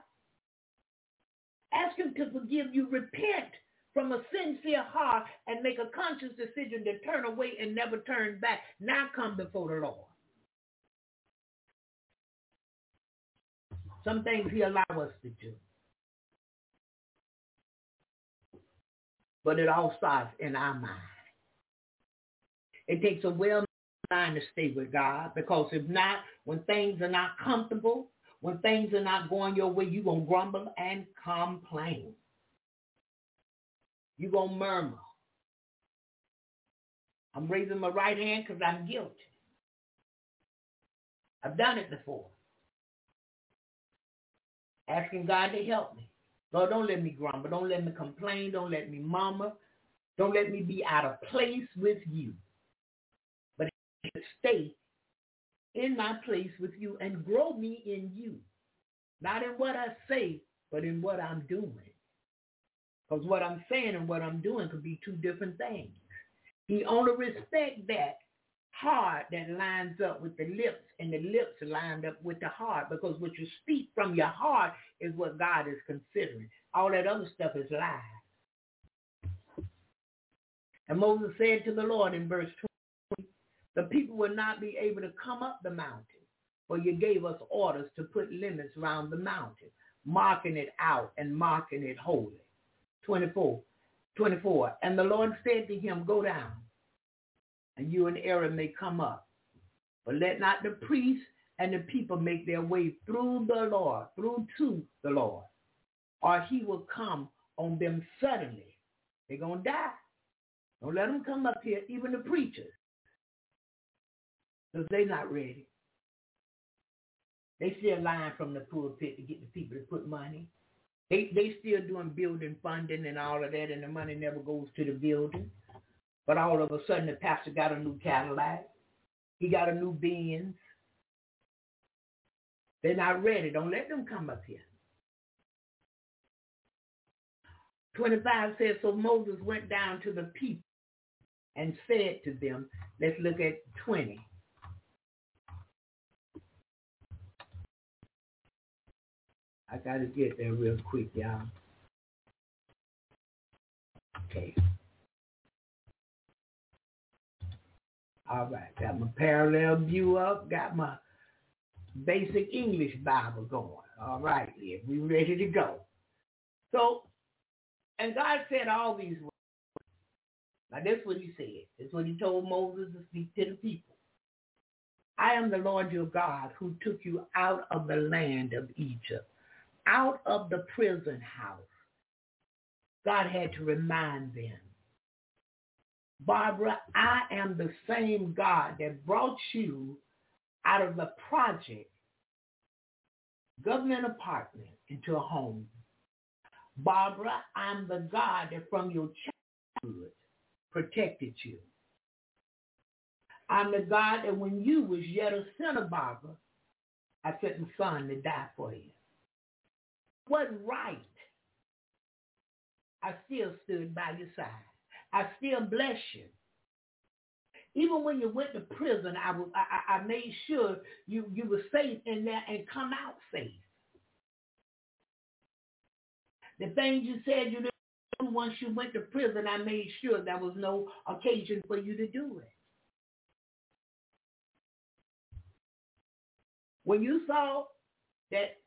Speaker 7: Ask him to forgive you. Repent from a sincere heart and make a conscious decision to turn away and never turn back. Now come before the Lord. Some things he allow us to do. But it all starts in our mind. It takes a well mind to stay with God because if not, when things are not comfortable, when things are not going your way, you're going to grumble and complain. You're going to murmur. I'm raising my right hand because I'm guilty. I've done it before. Asking God to help me. Lord, don't let me grumble. Don't let me complain. Don't let me murmur. Don't let me be out of place with you. But stay in my place with you and grow me in you. Not in what I say, but in what I'm doing. Because what I'm saying and what I'm doing could be two different things. He only respect that heart that lines up with the lips and the lips lined up with the heart because what you speak from your heart is what God is considering. All that other stuff is lies. And Moses said to the Lord in verse 20, the people will not be able to come up the mountain, for you gave us orders to put limits around the mountain, marking it out and marking it holy. 24. 24. And the Lord said to him, go down, and you and Aaron may come up. But let not the priests and the people make their way through the Lord, through to the Lord, or he will come on them suddenly. They're going to die. Don't let them come up here, even the preachers, because they're not ready. They still lying from the pulpit to get the people to put money. They they still doing building funding and all of that, and the money never goes to the building. But all of a sudden, the pastor got a new Cadillac. He got a new Benz. They're not ready. Don't let them come up here. 25 says, so Moses went down to the people and said to them, let's look at 20. I got to get there real quick, y'all. Okay. All right, got my parallel view up, got my basic English Bible going. All right, yeah, we ready to go. So, and God said all these words. Now, that's what he said. That's what he told Moses to speak to the people. I am the Lord your God who took you out of the land of Egypt out of the prison house. God had to remind them. Barbara, I am the same God that brought you out of the project, government apartment, into a home. Barbara, I'm the God that from your childhood protected you. I'm the God that when you was yet a sinner, Barbara, I sent the son to die for you wasn't right, I still stood by your side. I still bless you. Even when you went to prison, I, was, I, I made sure you, you were safe in there and come out safe. The things you said you didn't do once you went to prison, I made sure there was no occasion for you to do it. When you saw that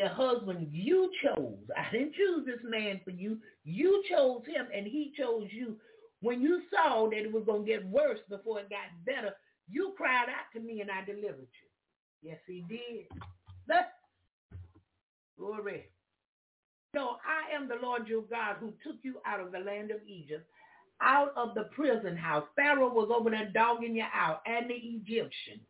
Speaker 7: the husband you chose. I didn't choose this man for you. You chose him and he chose you. When you saw that it was going to get worse before it got better, you cried out to me and I delivered you. Yes, he did. Glory. No, I am the Lord your God who took you out of the land of Egypt, out of the prison house. Pharaoh was over there dogging you out, and the Egyptians.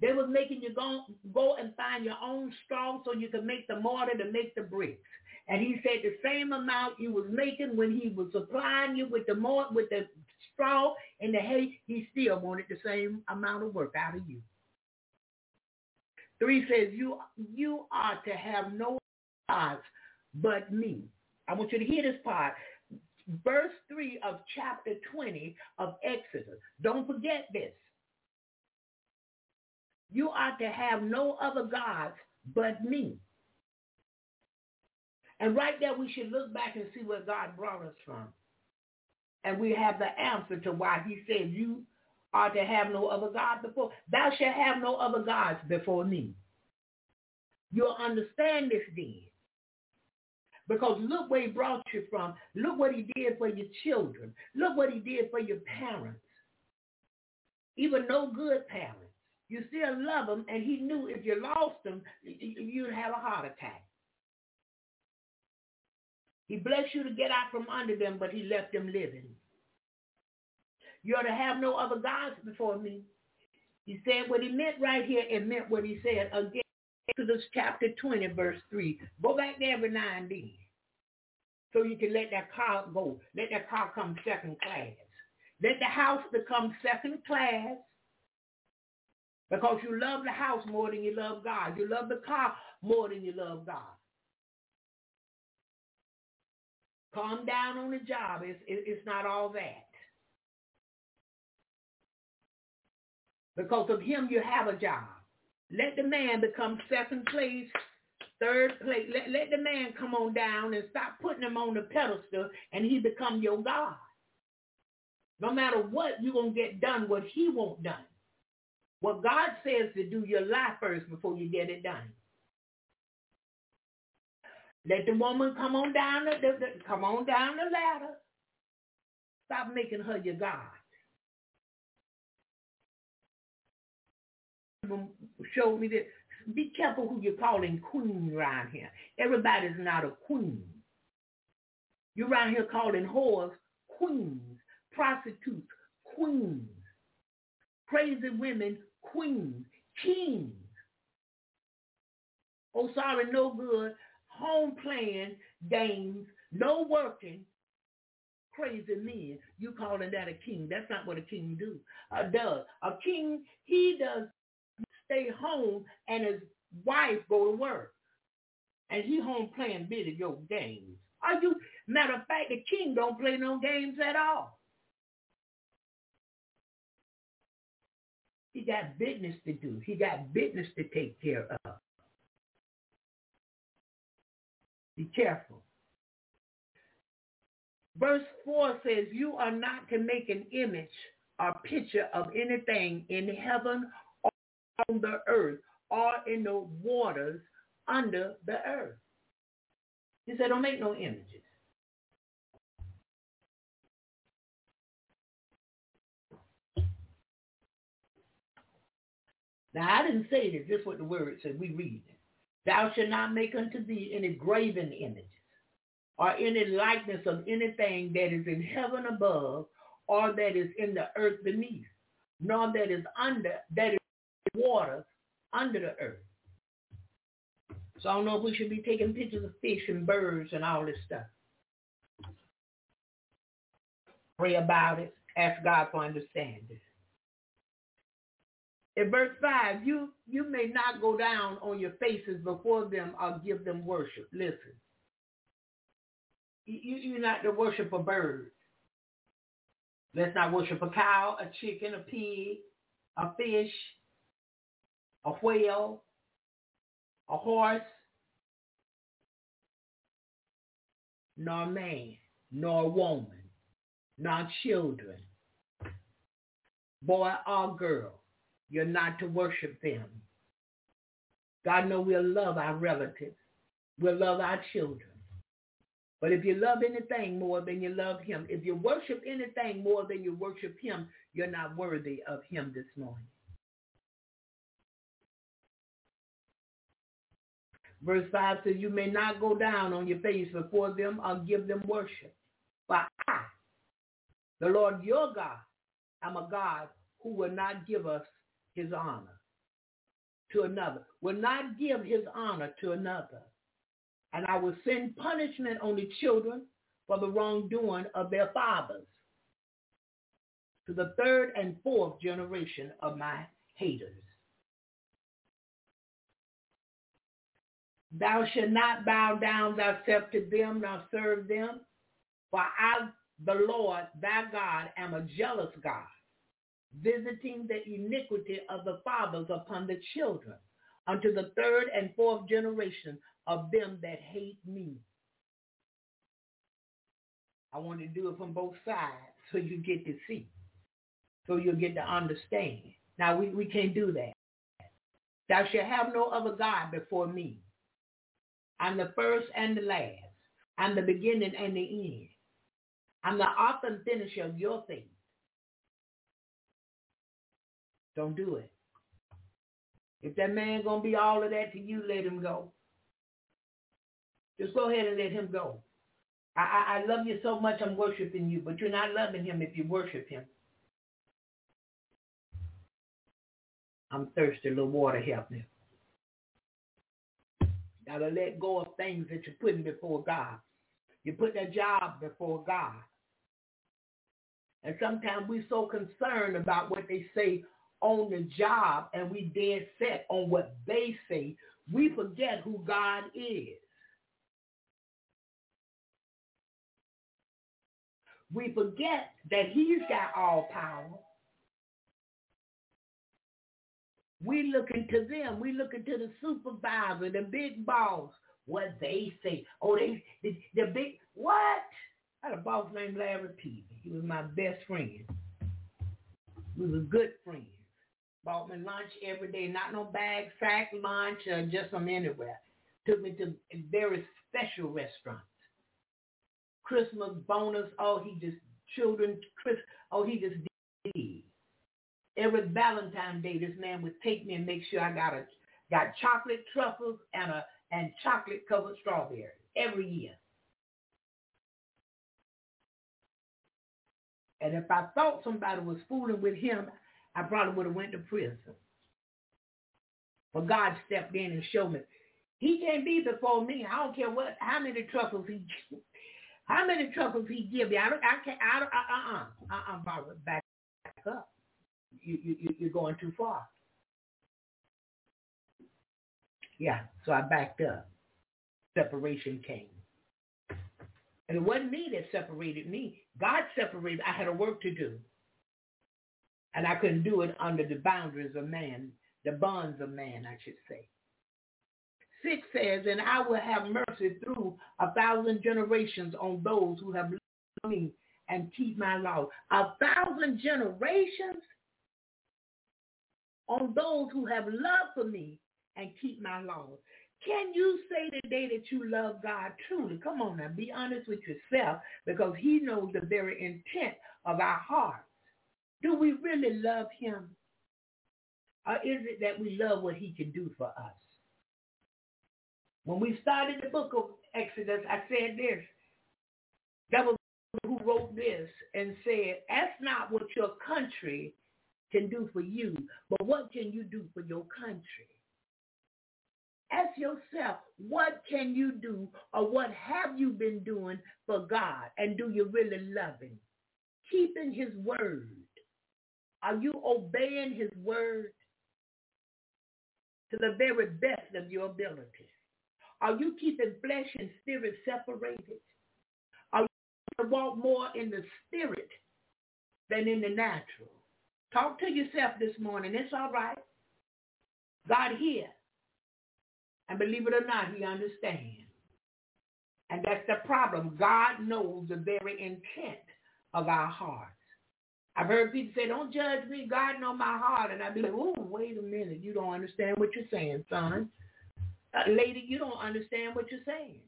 Speaker 7: They was making you go, go and find your own straw so you could make the mortar to make the bricks. And he said the same amount you was making when he was supplying you with the mortar, with the straw and the hay, he still wanted the same amount of work out of you. Three says you you are to have no gods but me. I want you to hear this part. Verse 3 of chapter 20 of Exodus. Don't forget this. You are to have no other gods but me. And right there, we should look back and see where God brought us from. And we have the answer to why he said, you are to have no other God before. Thou shalt have no other gods before me. You'll understand this then. Because look where he brought you from. Look what he did for your children. Look what he did for your parents. Even no good parents. You still love them, and he knew if you lost them, you'd have a heart attack. He blessed you to get out from under them, but he left them living. You're to have no other gods before me. He said what he meant right here and meant what he said again. Exodus chapter 20, verse 3. Go back there every now and. So you can let that car go. Let that car come second class. Let the house become second class because you love the house more than you love God. You love the car more than you love God. Calm down on the job. It's, it's not all that. Because of him, you have a job. Let the man become second place, third place. Let, let the man come on down and stop putting him on the pedestal and he become your God. No matter what, you're going to get done what he won't done. What God says to do, your life first before you get it done. Let the woman come on down the, the, the come on down the ladder. Stop making her your God. Show me that. Be careful who you're calling queen around here. Everybody's not a queen. You're around here calling whores queens, prostitutes queens, crazy women queens, kings. Oh, sorry, no good. Home playing games, no working, crazy men. You calling that a king? That's not what a king do. Uh, does a king? He does stay home and his wife go to work, and he home playing video games. Are you? Matter of fact, the king don't play no games at all. He got business to do. He got business to take care of. Be careful. Verse 4 says, you are not to make an image or picture of anything in heaven or on the earth or in the waters under the earth. He said, don't make no images. Now, I didn't say this. This is what the word said. We read it. Thou shalt not make unto thee any graven images or any likeness of anything that is in heaven above or that is in the earth beneath, nor that is under, that is water under the earth. So I don't know if we should be taking pictures of fish and birds and all this stuff. Pray about it. Ask God for understanding. In verse 5, you, you may not go down on your faces before them or give them worship. Listen. You, you're not to worship a bird. Let's not worship a cow, a chicken, a pig, a fish, a whale, a horse, nor man, nor woman, nor children, boy or girl you're not to worship them. God know we'll love our relatives. We'll love our children. But if you love anything more than you love him, if you worship anything more than you worship him, you're not worthy of him this morning. Verse 5 says, you may not go down on your face before them or give them worship. For I, the Lord your God, am a God who will not give us his honor to another, will not give his honor to another. And I will send punishment on the children for the wrongdoing of their fathers to the third and fourth generation of my haters. Thou shalt not bow down thyself to them nor serve them, for I, the Lord thy God, am a jealous God, visiting the iniquity of the fathers upon the children, unto the third and fourth generation of them that hate me. I want to do it from both sides so you get to see, so you'll get to understand. Now, we, we can't do that. Thou shalt have no other God before me. I'm the first and the last. I'm the beginning and the end. I'm the author and finisher of your faith. Don't do it. If that man gonna be all of that to you, let him go. Just go ahead and let him go. I, I, I love you so much I'm worshiping you, but you're not loving him if you worship him. I'm thirsty, a little water help me. Gotta let go of things that you're putting before God. You put that job before God. And sometimes we're so concerned about what they say on the job and we dead set on what they say, we forget who God is. We forget that he's got all power. We looking to them. We looking to the supervisor, the big boss, what they say. Oh, they the, the big what? I had a boss named Larry Peavy. He was my best friend. We were good friends. Bought me lunch every day, not no bag, sack lunch, just from anywhere. Took me to very special restaurants. Christmas bonus, oh, he just, children, Chris, oh, he just did. Every Valentine's Day, this man would take me and make sure I got a got chocolate truffles and a and chocolate covered strawberries every year. And if I thought somebody was fooling with him, I probably would have went to prison. But God stepped in and showed me. He can't be before me. I don't care what, how many truffles he, how many truffles he give me. I don't, I can't, I don't, uh, uh, uh, uh, uh, back up. You, you, you're going too far. Yeah, so I backed up. Separation came. And it wasn't me that separated me. God separated. I had a work to do. And I couldn't do it under the boundaries of man, the bonds of man, I should say. Six says, and I will have mercy through a thousand generations on those who have loved me and keep my law. A thousand generations on those who have love for me and keep my laws. Can you say today that you love God truly? Come on now, be honest with yourself because he knows the very intent of our hearts. Do we really love him? Or is it that we love what he can do for us? When we started the book of Exodus, I said this. That was who wrote this and said, ask not what your country can do for you, but what can you do for your country? Ask yourself, what can you do or what have you been doing for God? And do you really love him? Keeping his word. Are you obeying his word to the very best of your ability? Are you keeping flesh and spirit separated? Are you to walk more in the spirit than in the natural? Talk to yourself this morning. It's all right. God hears. And believe it or not, he understands. And that's the problem. God knows the very intent of our hearts. I've heard people say, don't judge me. God know my heart. And I'd be like, oh, wait a minute. You don't understand what you're saying, son. Uh, lady, you don't understand what you're saying.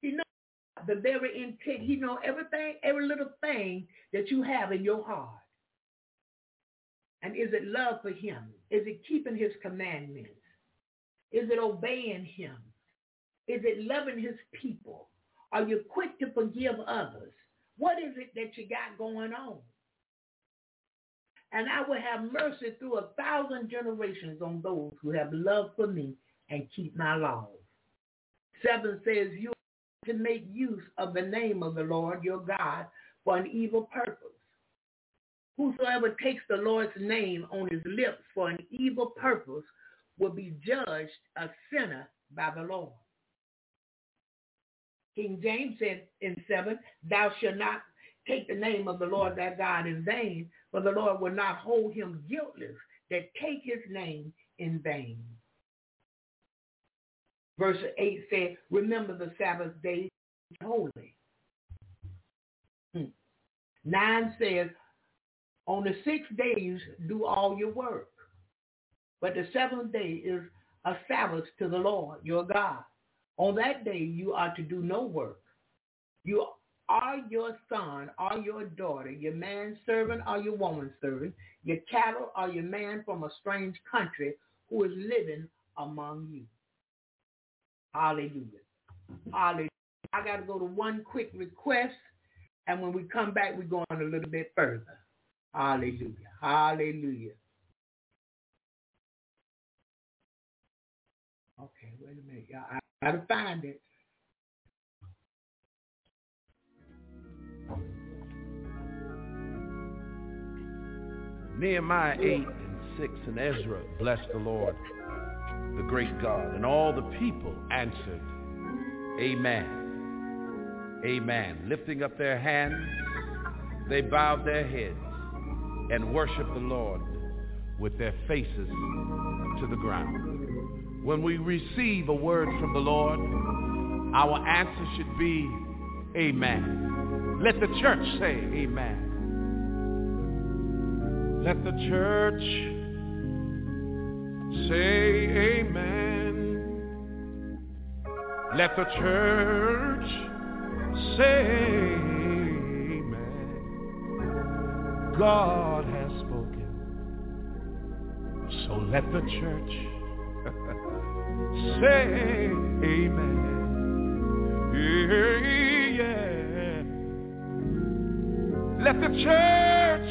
Speaker 7: He knows the very intent. He knows everything, every little thing that you have in your heart. And is it love for him? Is it keeping his commandments? Is it obeying him? Is it loving his people? Are you quick to forgive others? What is it that you got going on? And I will have mercy through a thousand generations on those who have love for me and keep my laws. Seven says you to make use of the name of the Lord your God for an evil purpose. Whosoever takes the Lord's name on his lips for an evil purpose will be judged a sinner by the Lord. King James said in 7, thou shalt not take the name of the Lord thy God in vain, for the Lord will not hold him guiltless that take his name in vain. Verse 8 said, remember the Sabbath day holy. Hmm. 9 says, on the six days do all your work. But the seventh day is a Sabbath to the Lord your God. On that day you are to do no work. You are your son or your daughter, your man servant or your woman servant, your cattle or your man from a strange country who is living among you. Hallelujah. Hallelujah. I got to go to one quick request, and when we come back, we're going a little bit further. Hallelujah. Hallelujah. Okay, wait a minute. Y'all. Got to find it.
Speaker 8: Nehemiah 8 and 6 and Ezra blessed the Lord, the great God. And all the people answered, Amen. Amen. Lifting up their hands, they bowed their heads and worshiped the Lord with their faces to the ground. When we receive a word from the Lord, our answer should be, Amen. Let the church say, Amen. Let the church say amen. Let the church say amen. God has spoken. So let the church say amen. Yeah. Let the church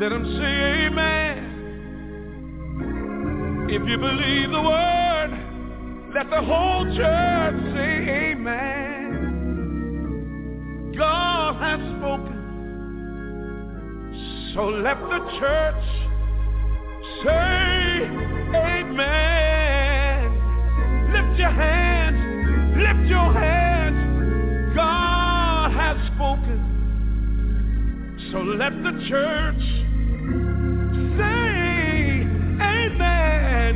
Speaker 8: let them say amen. If you believe the word, let the whole church say amen. God has spoken. So let the church say amen. Lift your hands. Lift your hands. God has spoken. So let the church say amen.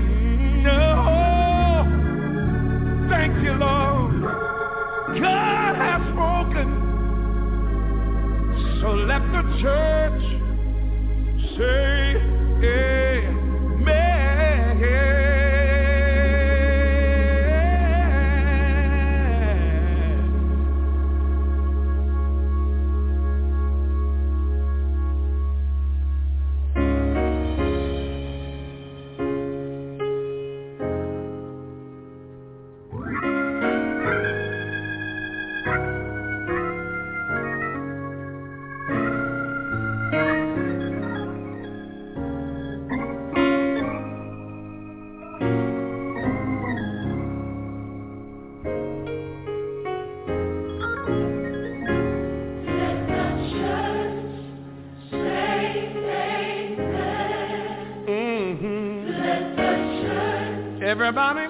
Speaker 8: Thank you, Lord. God has spoken. So let the church say amen. Everybody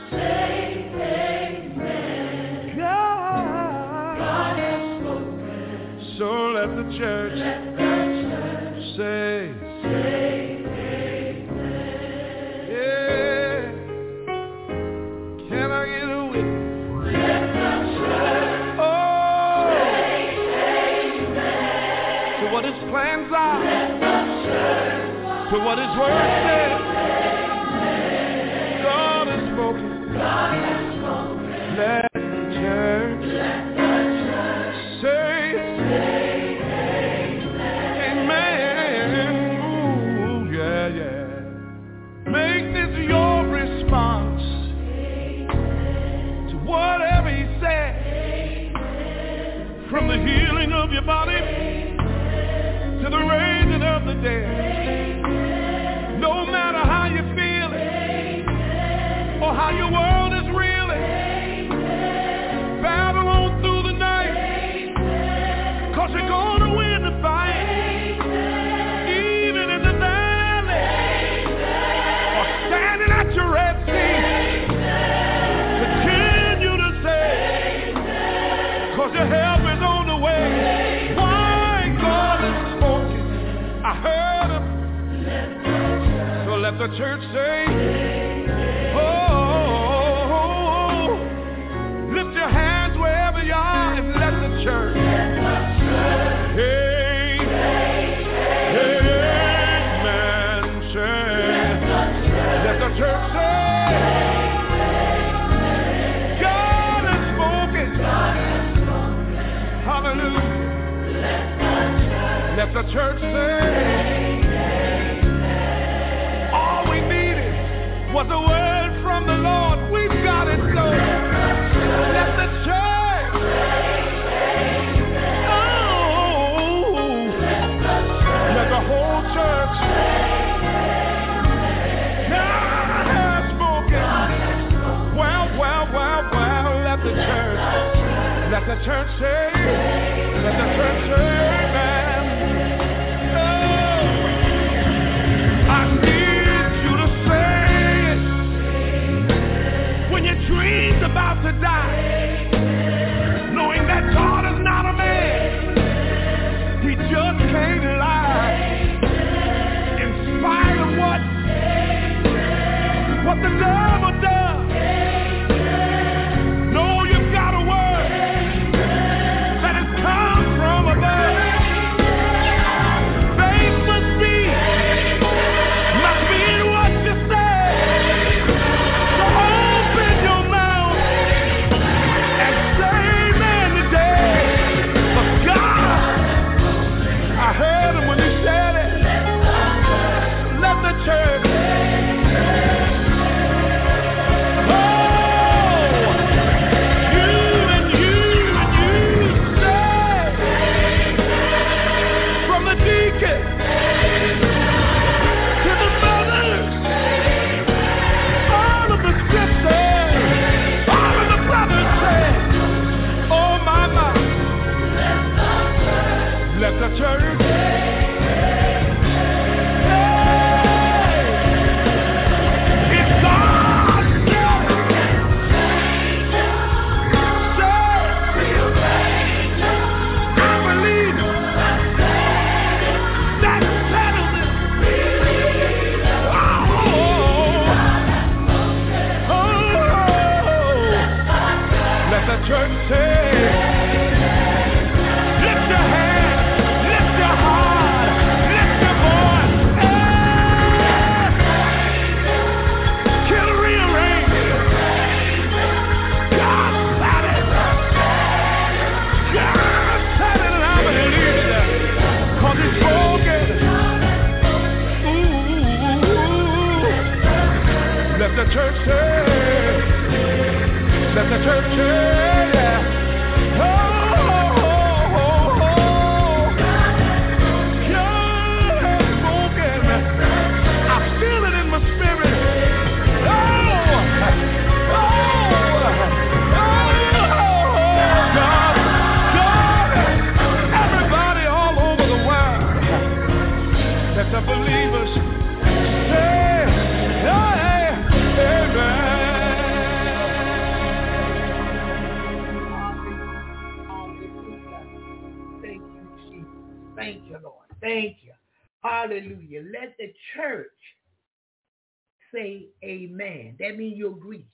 Speaker 8: Amen.
Speaker 9: That
Speaker 7: means you agree.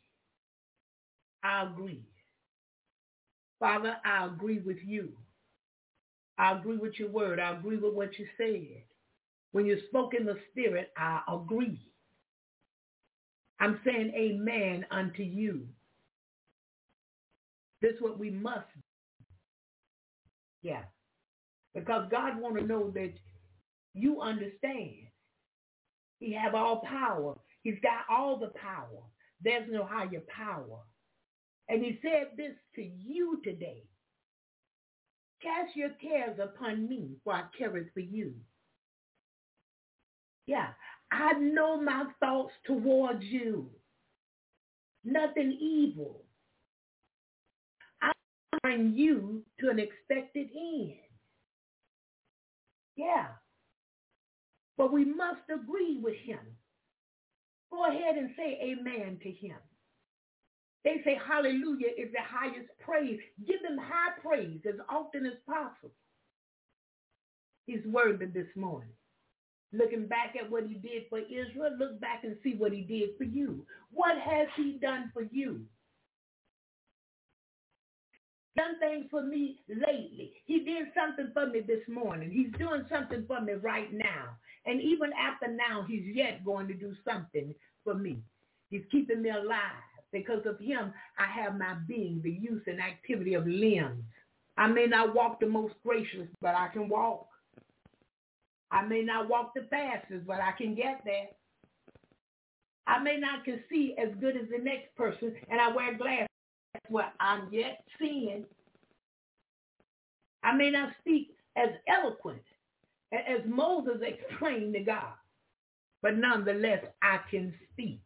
Speaker 7: I agree. Father, I agree with you. I agree with your word. I agree with what you said. When you spoke in the spirit, I agree. I'm saying amen unto you. This is what we must do. Yeah. Because God want to know that you understand. He have all power. He's got all the power. There's no higher power. And he said this to you today. Cast your cares upon me, for I care for you. Yeah, I know my thoughts towards you. Nothing evil. I bring you to an expected end. Yeah. But we must agree with him Go ahead and say amen to him. They say hallelujah is the highest praise. Give him high praise as often as possible. He's worthy this morning. Looking back at what he did for Israel, look back and see what he did for you. What has he done for you? Done things for me lately. He did something for me this morning. He's doing something for me right now. And even after now, he's yet going to do something for me. He's keeping me alive. Because of him, I have my being, the use and activity of limbs. I may not walk the most gracious, but I can walk. I may not walk the fastest, but I can get there. I may not can see as good as the next person, and I wear glasses. That's what I'm yet seeing. I may not speak as eloquent as Moses explained to God, but nonetheless, I can speak.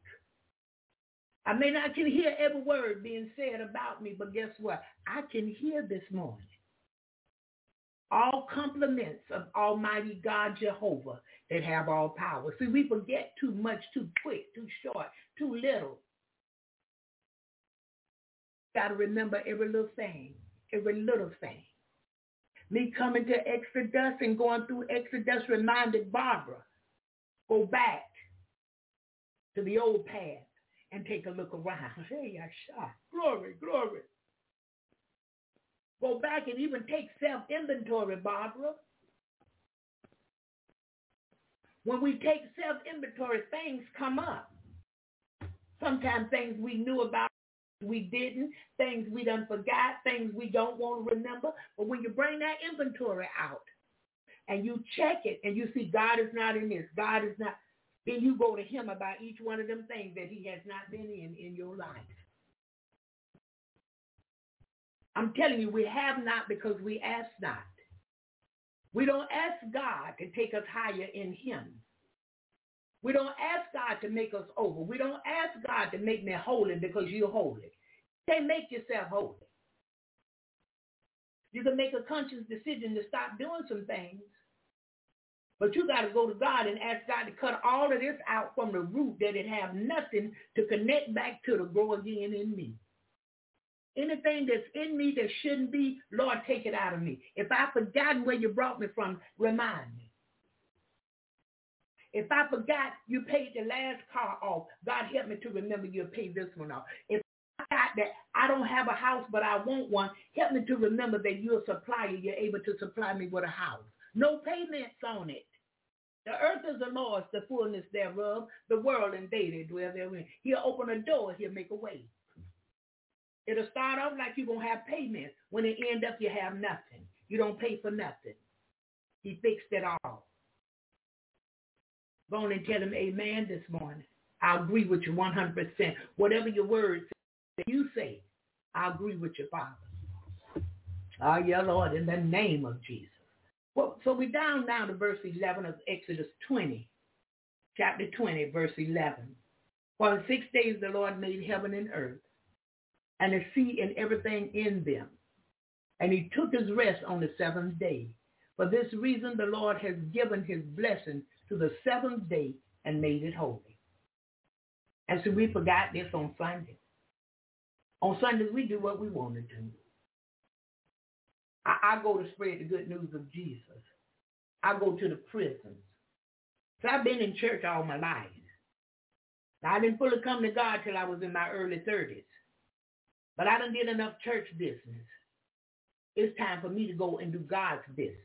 Speaker 7: I may not can hear every word being said about me, but guess what? I can hear this morning. All compliments of Almighty God Jehovah that have all power. See, we forget too much, too quick, too short, too little. Got to remember every little thing, every little thing. Me coming to Exodus and going through Exodus reminded Barbara, go back to the old path and take a look around. [LAUGHS] Hey, I shot. Glory, glory. Go back and even take self-inventory, Barbara. When we take self-inventory, things come up. Sometimes things we knew about, we didn't. Things we done forgot. Things we don't want to remember. But when you bring that inventory out and you check it and you see God is not in this, God is not, then you go to him about each one of them things that he has not been in in your life. I'm telling you, we have not because we ask not. We don't ask God to take us higher in him. We don't ask God to make us over. We don't ask God to make me holy because you're holy. Say, make yourself holy. You can make a conscious decision to stop doing some things but you got to go to God and ask God to cut all of this out from the root that it have nothing to connect back to to grow again in me. Anything that's in me that shouldn't be, Lord, take it out of me. If I've forgotten where you brought me from, remind me. If I forgot you paid the last car off, God help me to remember you paid this one off. If I got that I don't have a house but I want one, help me to remember that you're a supplier. You're able to supply me with a house. No payments on it. The earth is the Lord's, the fullness thereof, the world and they that dwell therein. He'll open a door, he'll make a way. It'll start off like you're going to have payments. When it end up, you have nothing. You don't pay for nothing. He fixed it all. Go on and tell him amen this morning. I agree with you 100%. Whatever your words that you say, I agree with your Father. Oh, yeah, Lord, in the name of Jesus. Well, so we're down now to verse 11 of Exodus 20, chapter 20, verse 11. For in six days the Lord made heaven and earth, and the sea and everything in them. And he took his rest on the seventh day. For this reason the Lord has given his blessing to the seventh day and made it holy. And so we forgot this on Sunday. On Sundays we do what we want to do. I, I go to spread the good news of Jesus. I go to the prisons. So I've been in church all my life. I didn't fully come to God till I was in my early 30s. But I done did enough church business. It's time for me to go and do God's business.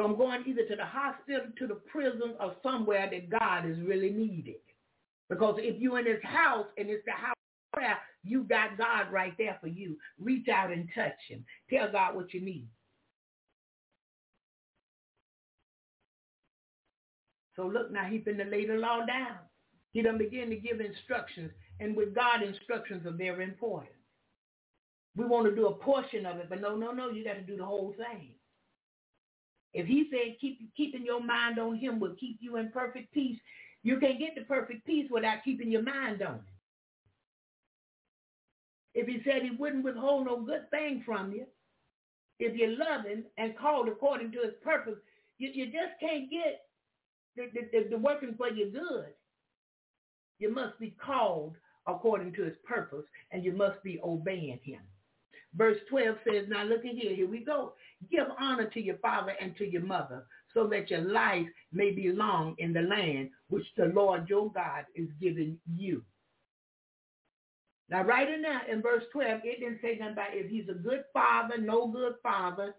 Speaker 7: So I'm going either to the hospital, to the prison, or somewhere that God is really needed. Because if you're in his house and it's the house prayer, you got God right there for you. Reach out and touch him. Tell God what you need. So look now, he's been to lay the law down. He done begin to give instructions. And with God, instructions are very important. We want to do a portion of it, but no, no, no, you got to do the whole thing. If he said keep keeping your mind on him will keep you in perfect peace, you can't get the perfect peace without keeping your mind on him. If he said he wouldn't withhold no good thing from you, if you love him and called according to his purpose, you, you just can't get the, the, the, the working for your good. You must be called according to his purpose, and you must be obeying him. Verse 12 says, now look at here, here we go. Give honor to your father and to your mother, so that your life may be long in the land which the Lord your God is giving you. Now, right in there in verse 12, it didn't say nothing about if he's a good father, no good father,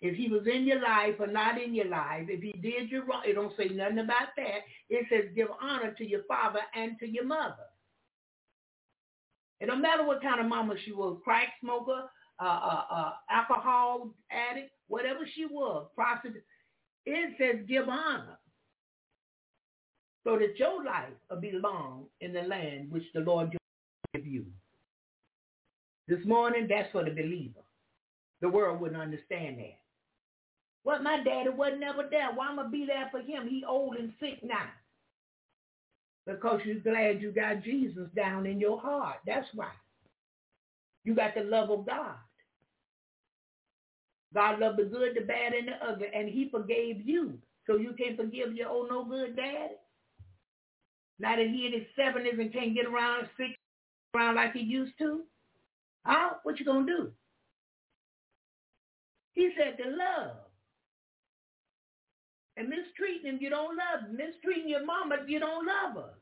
Speaker 7: if he was in your life or not in your life, if he did you wrong, it don't say nothing about that. It says give honor to your father and to your mother. It don't matter what kind of mama she was, crack smoker, uh, uh, uh, alcohol addict, whatever she was, prostitute. It says give honor so that your life will be long in the land which the Lord will give you. This morning, that's for the believer. The world wouldn't understand that. Well, my daddy wasn't ever there. Why am I be there for him? He old and sick now. Because you're glad you got Jesus down in your heart. That's why. You got the love of God. God loved the good, the bad, and the ugly, and he forgave you. So you can't forgive your old no good daddy? Now that he in his 70s and can't get around six around like he used to? Huh? What you gonna do? He said to love. And mistreating him, you don't love him. Mistreating your mama, you don't love her.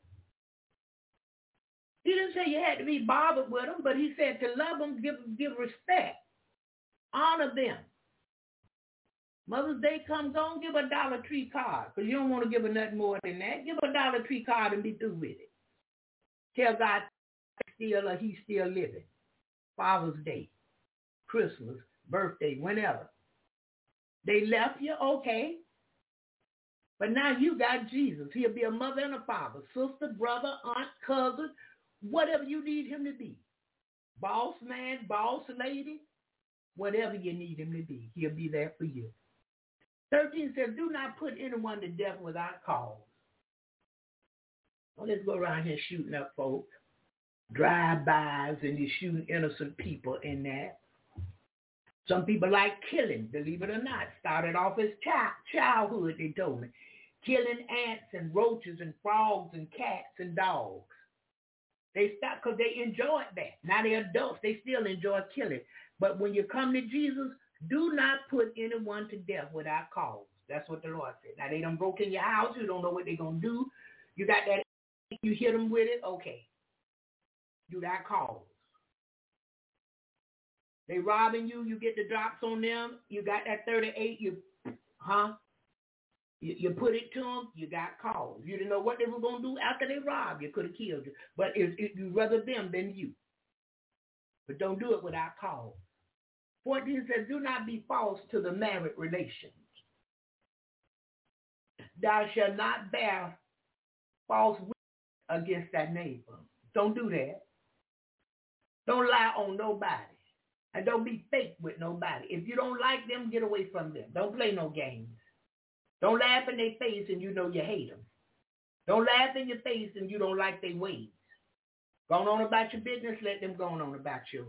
Speaker 7: He didn't say you had to be bothered with them, but he said to love them, give, give respect, honor them. Mother's Day comes on, give a Dollar Tree card, because you don't want to give her nothing more than that. Give a Dollar Tree card and be through with it. Tell God still or he's still living. Father's Day, Christmas, birthday, whenever. They left you, okay. But now you got Jesus. He'll be a mother and a father, sister, brother, aunt, cousin, whatever you need him to be. Boss man, boss lady, whatever you need him to be, he'll be there for you. 13 says, do not put anyone to death without cause. Well, let's go around here shooting up folks. Drive-bys and you're shooting innocent people in that. Some people like killing, believe it or not. Started off as child, childhood, they told me. Killing ants and roaches and frogs and cats and dogs. They stopped because they enjoyed that. Now they're adults. They still enjoy killing. But when you come to Jesus, do not put anyone to death without cause. That's what the Lord said. Now they done broke in your house. You don't know what they're going to do. You got that. You hit them with it. Okay. Do got cause. They robbing you. You get the drops on them. You got that 38. You, huh? You, you put it to them, you got cause. You didn't know what they were going to do after they robbed you. Could have killed you. But if, if you rather them than you. But don't do it without cause. 14 says, do not be false to the married relations. Thou shalt not bear false witness against thy neighbor. Don't do that. Don't lie on nobody. And don't be fake with nobody. If you don't like them, get away from them. Don't play no games. Don't laugh in their face and you know you hate them. Don't laugh in your face and you don't like their ways. Going on about your business, let them go on about yours.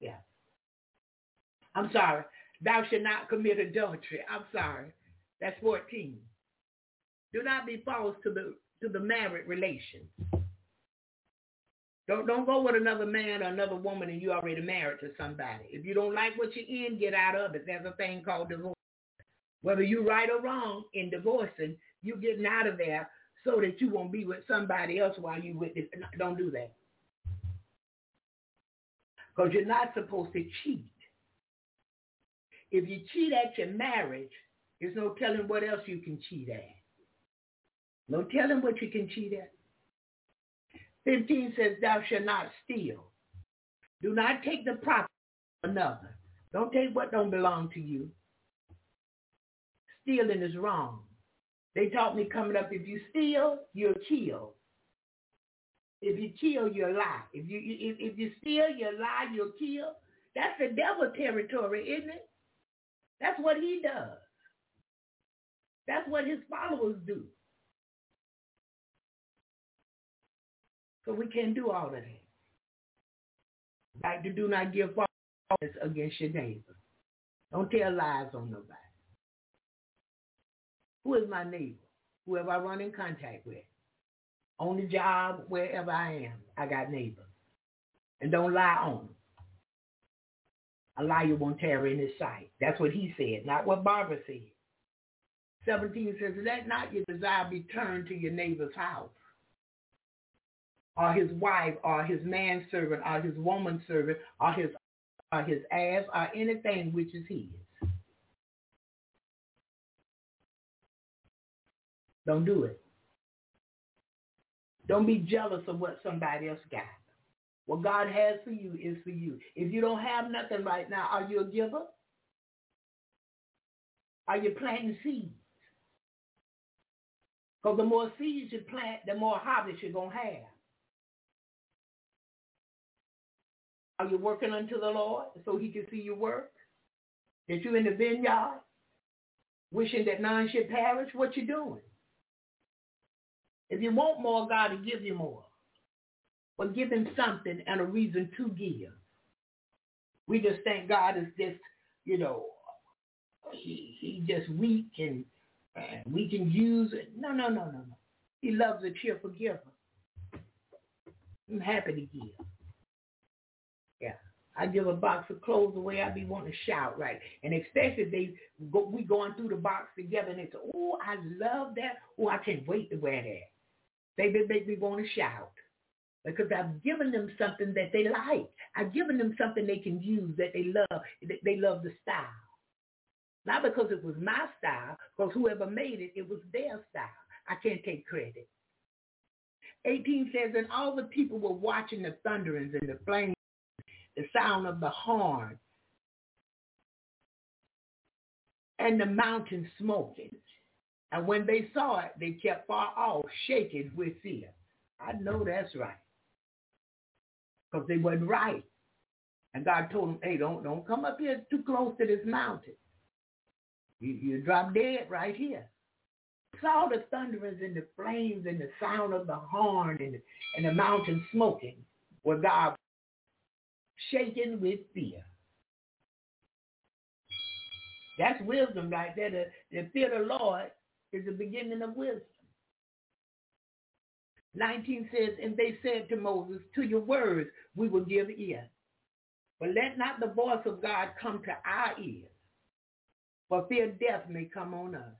Speaker 7: Yeah. I'm sorry. Thou shalt not commit adultery. I'm sorry. That's 14. Do not be false to the to the married relation. Don't don't go with another man or another woman and you already married to somebody. If you don't like what you're in, get out of it. There's a thing called divorce. Whether you're right or wrong in divorcing, you're getting out of there so that you won't be with somebody else while you with it. Don't do that. Because you're not supposed to cheat. If you cheat at your marriage, there's no telling what else you can cheat at. No telling what you can cheat at. 15 says, thou shalt not steal. Do not take the property of another. Don't take what don't belong to you. Stealing is wrong. They taught me coming up, if you steal, you're killed. If you kill, you lie. If you if, if you steal, you lie, you'll kill. That's the devil territory, isn't it? That's what he does. That's what his followers do. So we can't do all of that. Like to do not give false against your neighbor. Don't tell lies on nobody. Who is my neighbor? Whoever I run in contact with. On the job, wherever I am, I got neighbors. And don't lie on them. A liar won't tarry in his sight. That's what he said, not what Barbara said. 17 says, let not your desire be turned to your neighbor's house, or his wife, or his manservant, or his womanservant, or his, or his ass, or anything which is his. Don't do it. Don't be jealous of what somebody else got. What God has for you is for you. If you don't have nothing right now, are you a giver? Are you planting seeds? Because the more seeds you plant, the more harvest you're going to have. Are you working unto the Lord so he can see your work? That you in the vineyard, wishing that none should perish? What you doing? If you want more, God will give you more. But give him something and a reason to give. We just think God is just, you know, he, he just weak and, and we can use it. No, no, no, no, no. He loves a cheerful giver. I'm happy to give. Yeah. I give a box of clothes away, I be wanting to shout, right? And especially if they go, we going through the box together and they say, oh, I love that. Oh, I can't wait to wear that. They make me want to shout because I've given them something that they like. I've given them something they can use that they love. That They love the style. Not because it was my style, because whoever made it, it was their style. I can't take credit. 18 says, and all the people were watching the thunderings and the flames, the sound of the horn, and the mountain smoking. And when they saw it, they kept far off, shaking with fear. I know that's right. Because they wasn't right. And God told them, hey, don't, don't come up here too close to this mountain. You, you drop dead right here. Saw the thunderings and the flames and the sound of the horn and, and the mountain smoking where God shaking with fear. That's wisdom right there. The, the fear of the Lord is the beginning of wisdom. 19 says, and they said to Moses, to your words we will give ear. But let not the voice of God come to our ears, for fear death may come on us.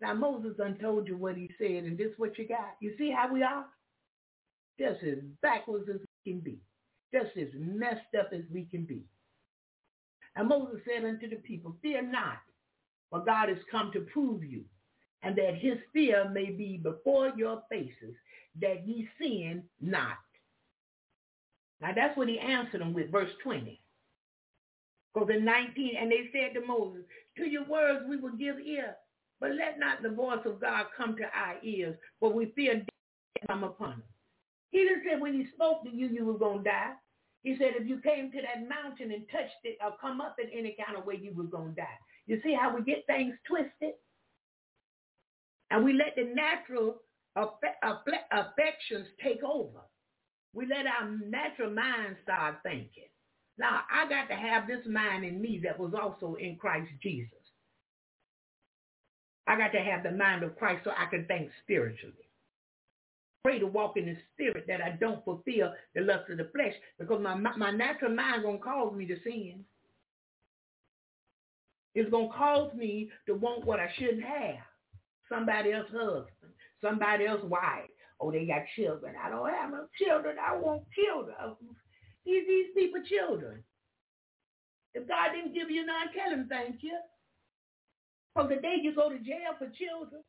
Speaker 7: Now Moses done told you what he said, and this what you got. You see how we are? Just as backwards as we can be. Just as messed up as we can be. And Moses said unto the people, Fear not, for God has come to prove you, and that his fear may be before your faces, that ye sin not. Now that's what he answered them with, verse 20. Because in 19, and they said to Moses, to your words we will give ear, but let not the voice of God come to our ears, for we fear death come upon us. He didn't say when he spoke to you, you were going to die. He said if you came to that mountain and touched it or come up in any kind of way, you were going to die. You see how we get things twisted? And we let the natural affections take over. We let our natural mind start thinking. Now, I got to have this mind in me that was also in Christ Jesus. I got to have the mind of Christ so I can think spiritually. Pray to walk in the spirit that I don't fulfill the lust of the flesh because my, my natural mind going to cause me to sin. It's going to cause me to want what I shouldn't have. Somebody else's husband, somebody else's wife. Oh, they got children. I don't have no children. I want children. These, these people children. If God didn't give you none, tell him thank you. From the day you go to jail for children,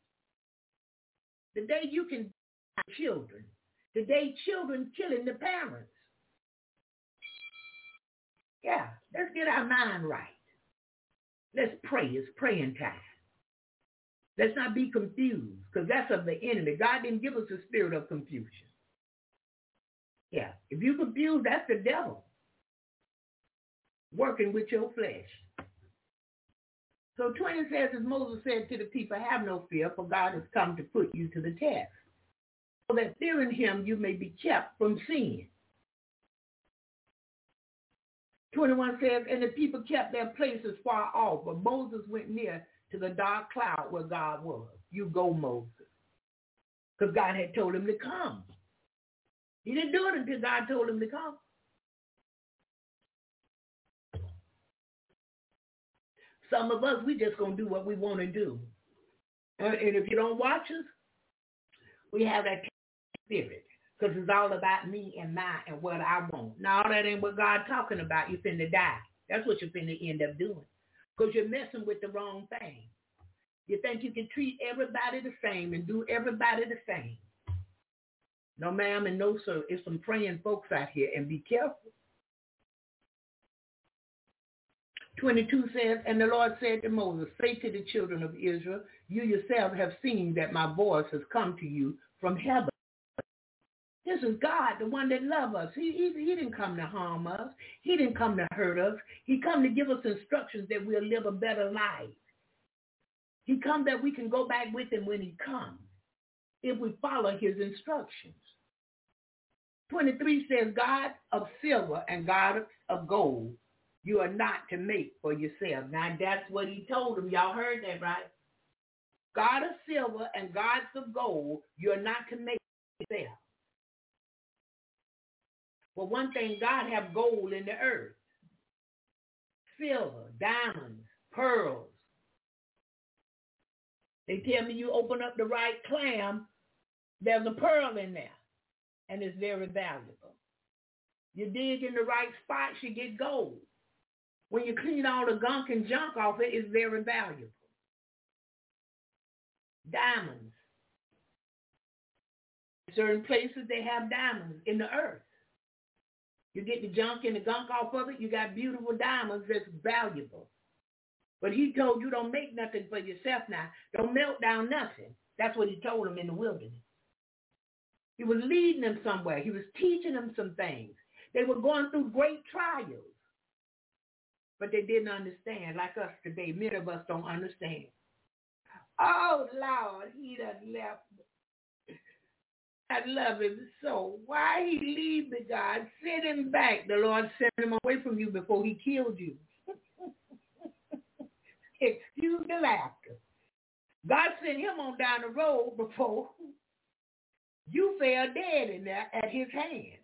Speaker 7: the day you can children, Today, children killing the parents. Yeah, let's get our mind right. Let's pray. It's praying time. Let's not be confused because that's of the enemy. God didn't give us a spirit of confusion. Yeah. If you confused, that's the devil working with your flesh. So 20 says, as Moses said to the people, have no fear, for God has come to put you to the test. That fearing him you may be kept from sin. 21 says, and the people kept their places far off, but Moses went near to the dark cloud where God was. You go, Moses. Because God had told him to come. He didn't do it until God told him to come. Some of us, we just going to do what we want to do. And if you don't watch us, we have that spirit because it's all about me and mine and what I want. Now, that ain't what God talking about. You're finna die. That's what you're finna end up doing because you're messing with the wrong thing. You think you can treat everybody the same and do everybody the same. No, ma'am, and no, sir. It's some praying folks out here, and be careful. 22 says, And the Lord said to Moses, Say to the children of Israel, You yourselves have seen that my voice has come to you from heaven. This is God, the one that loves us. He, he, he didn't come to harm us. He didn't come to hurt us. He come to give us instructions that we'll live a better life. He come that we can go back with him when he comes if we follow his instructions. 23 says, God of silver and God of gold, you are not to make for yourself. Now that's what he told them. Y'all heard that, right? God of silver and gods of gold, you're not to make for yourself. Well, one thing, God have gold in the earth. Silver, diamonds, pearls. They tell me you open up the right clam, there's a pearl in there and it's very valuable. You dig in the right spots, you get gold. When you clean all the gunk and junk off it, it's very valuable. Diamonds. In certain places, they have diamonds in the earth. You get the junk and the gunk off of it, you got beautiful diamonds that's valuable. But he told you don't make nothing for yourself now. Don't melt down nothing. That's what he told them in the wilderness. He was leading them somewhere. He was teaching them some things. They were going through great trials. But they didn't understand, like us today. Many of us don't understand. Oh, Lord, he done left. I love him so. Why he leave me, God? Send him back. The Lord sent him away from you before he killed you. Excuse the laughter. God sent him on down the road before you fell dead in there at his hands.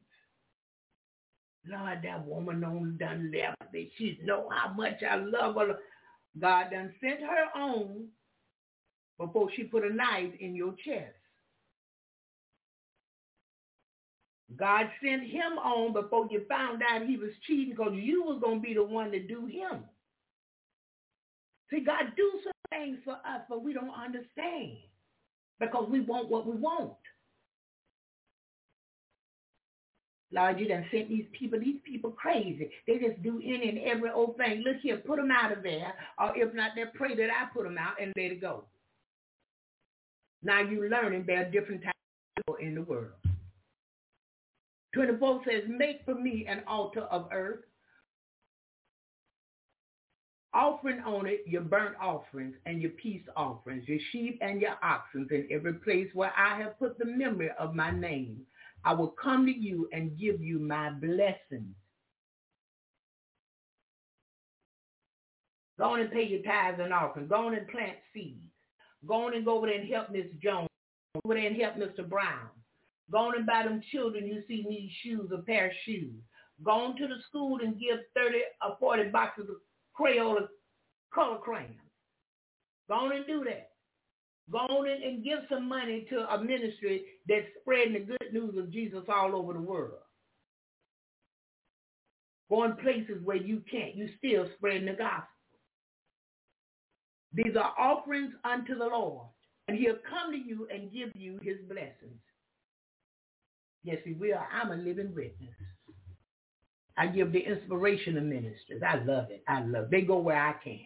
Speaker 7: Lord, that woman on done left me. She know how much I love her. God done sent her on before she put a knife in your chest. God sent him on before you found out he was cheating because you was going to be the one to do him. See, God do some things for us, but we don't understand because we want what we want. Lord, you done sent these people. These people crazy. They just do any and every old thing. Look here, put them out of there. Or if not, they pray that I put them out and let it go. Now you learning there are different types of people in the world. 24 says, make for me an altar of earth. Offering on it your burnt offerings and your peace offerings, your sheep and your oxen in every place where I have put the memory of my name I will come to you and give you my blessings. Go on and pay your tithes and offerings. Go on and plant seeds. Go on and go over there and help Miss Jones. Go over there and help Mr. Brown. Go and buy them children you see need shoes, a pair of shoes. Go to the school and give 30 or 40 boxes of Crayola color crayons. Go and do that. Go in and give some money to a ministry that's spreading the good news of Jesus all over the world. Going places where you can't. You still spreading the gospel. These are offerings unto the Lord. And he'll come to you and give you his blessings. Yes, he will. I'm a living witness. I give the inspiration of ministers. I love it. I love it. They go where I can't.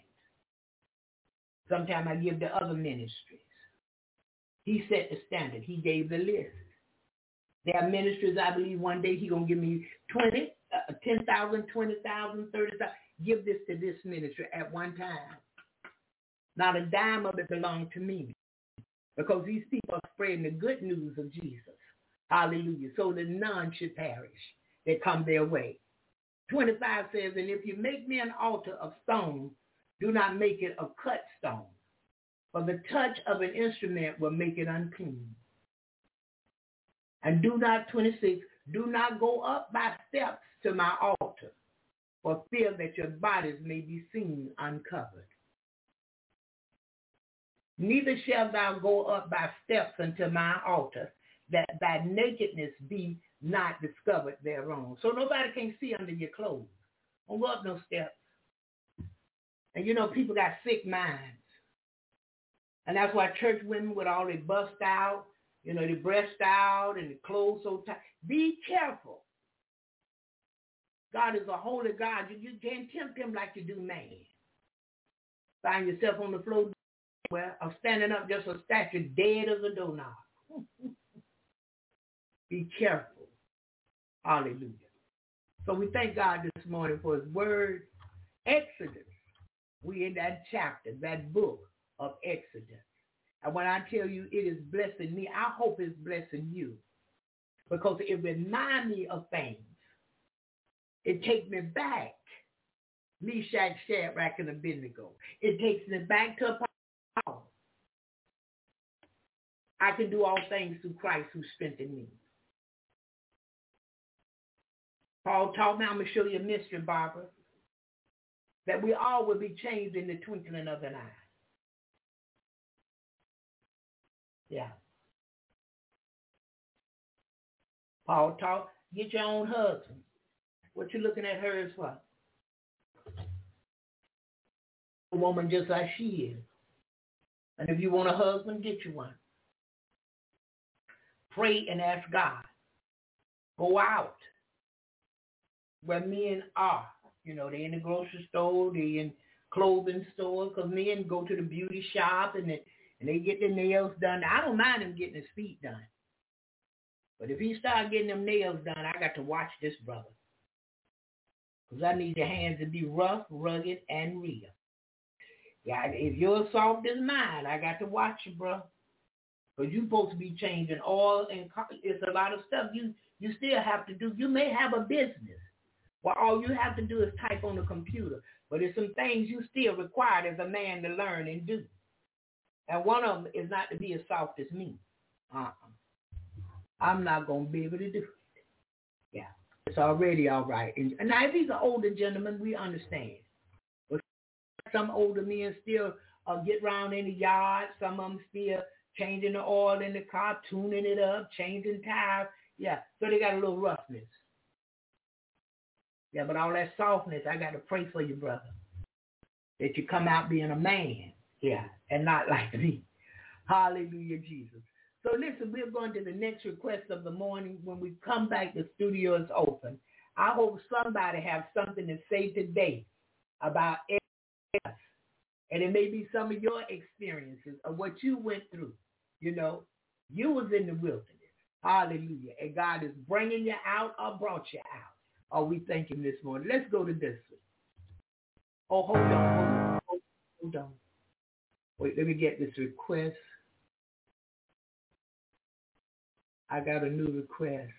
Speaker 7: Sometimes I give to other ministries. He set the standard. He gave the list. There are ministries, I believe one day he going to give me 20, uh, 10,000, 20,000, 30,000. Give this to this ministry at one time. Not a dime of it belonged to me. Because these people are spreading the good news of Jesus. Hallelujah. So that none should perish that come their way. 25 says, and if you make me an altar of stone, do not make it a cut stone. For the touch of an instrument will make it unclean. And do not, 26, do not go up by steps to my altar for fear that your bodies may be seen uncovered. Neither shalt thou go up by steps unto my altar, that thy nakedness be not discovered thereon. So nobody can see under your clothes. Don't go up no steps. And you know, people got sick minds. And that's why church women with all their bust out, you know, the breast out and the clothes so tight. Be careful. God is a holy God. You, you can't tempt him like you do man. Find yourself on the floor well, or standing up just a statue dead as a doorknob. Be careful. Hallelujah. So we thank God this morning for his word. Exodus. We in that chapter, that book of Exodus. And when I tell you it is blessing me, I hope it's blessing you. Because it reminds me of things. It takes me back. Meshach, Shadrach, and Abednego. It takes me back to power. I can do all things through Christ who strengthened me. Paul taught me, I'm going to show you a mystery, Barbara, that we all will be changed in the twinkling of an eye. Yeah. Paul taught, get your own husband. What you looking at her as for? A woman just like she is. And if you want a husband, get you one. Pray and ask God. Go out where men are. You know, they in the grocery store, they in clothing store, because men go to the beauty shop and they, and they get their nails done. I don't mind him getting his feet done. But if he start getting them nails done, I got to watch this brother. Because I need your hands to be rough, rugged, and real. Yeah, if you're soft as mine, I got to watch you, bro. Because you're supposed to be changing oil and it's a lot of stuff you you still have to do. You may have a business. Well, all you have to do is type on the computer. But there's some things you still required as a man to learn and do. And one of them is not to be as soft as me. Uh-uh. I'm not going to be able to do it. Yeah. It's already all right. And, now, if he's an older gentleman, we understand. But some older men still uh, get around in the yard. Some of them still changing the oil in the car, tuning it up, changing tires. Yeah, so they got a little roughness. Yeah, but all that softness, I got to pray for you, brother. That you come out being a man. Yeah, and not [LAUGHS] like me. Hallelujah, Jesus. So listen, we're going to the next request of the morning. When we come back, the studio is open. I hope somebody have something to say today about us. And it may be some of your experiences of what you went through. You know, you was in the wilderness. Hallelujah. And God is bringing you out or brought you out. Are we thanking this morning? Let's go to this one. Oh, hold on. Hold on. Hold on. Wait, let me get this request. I got a new request.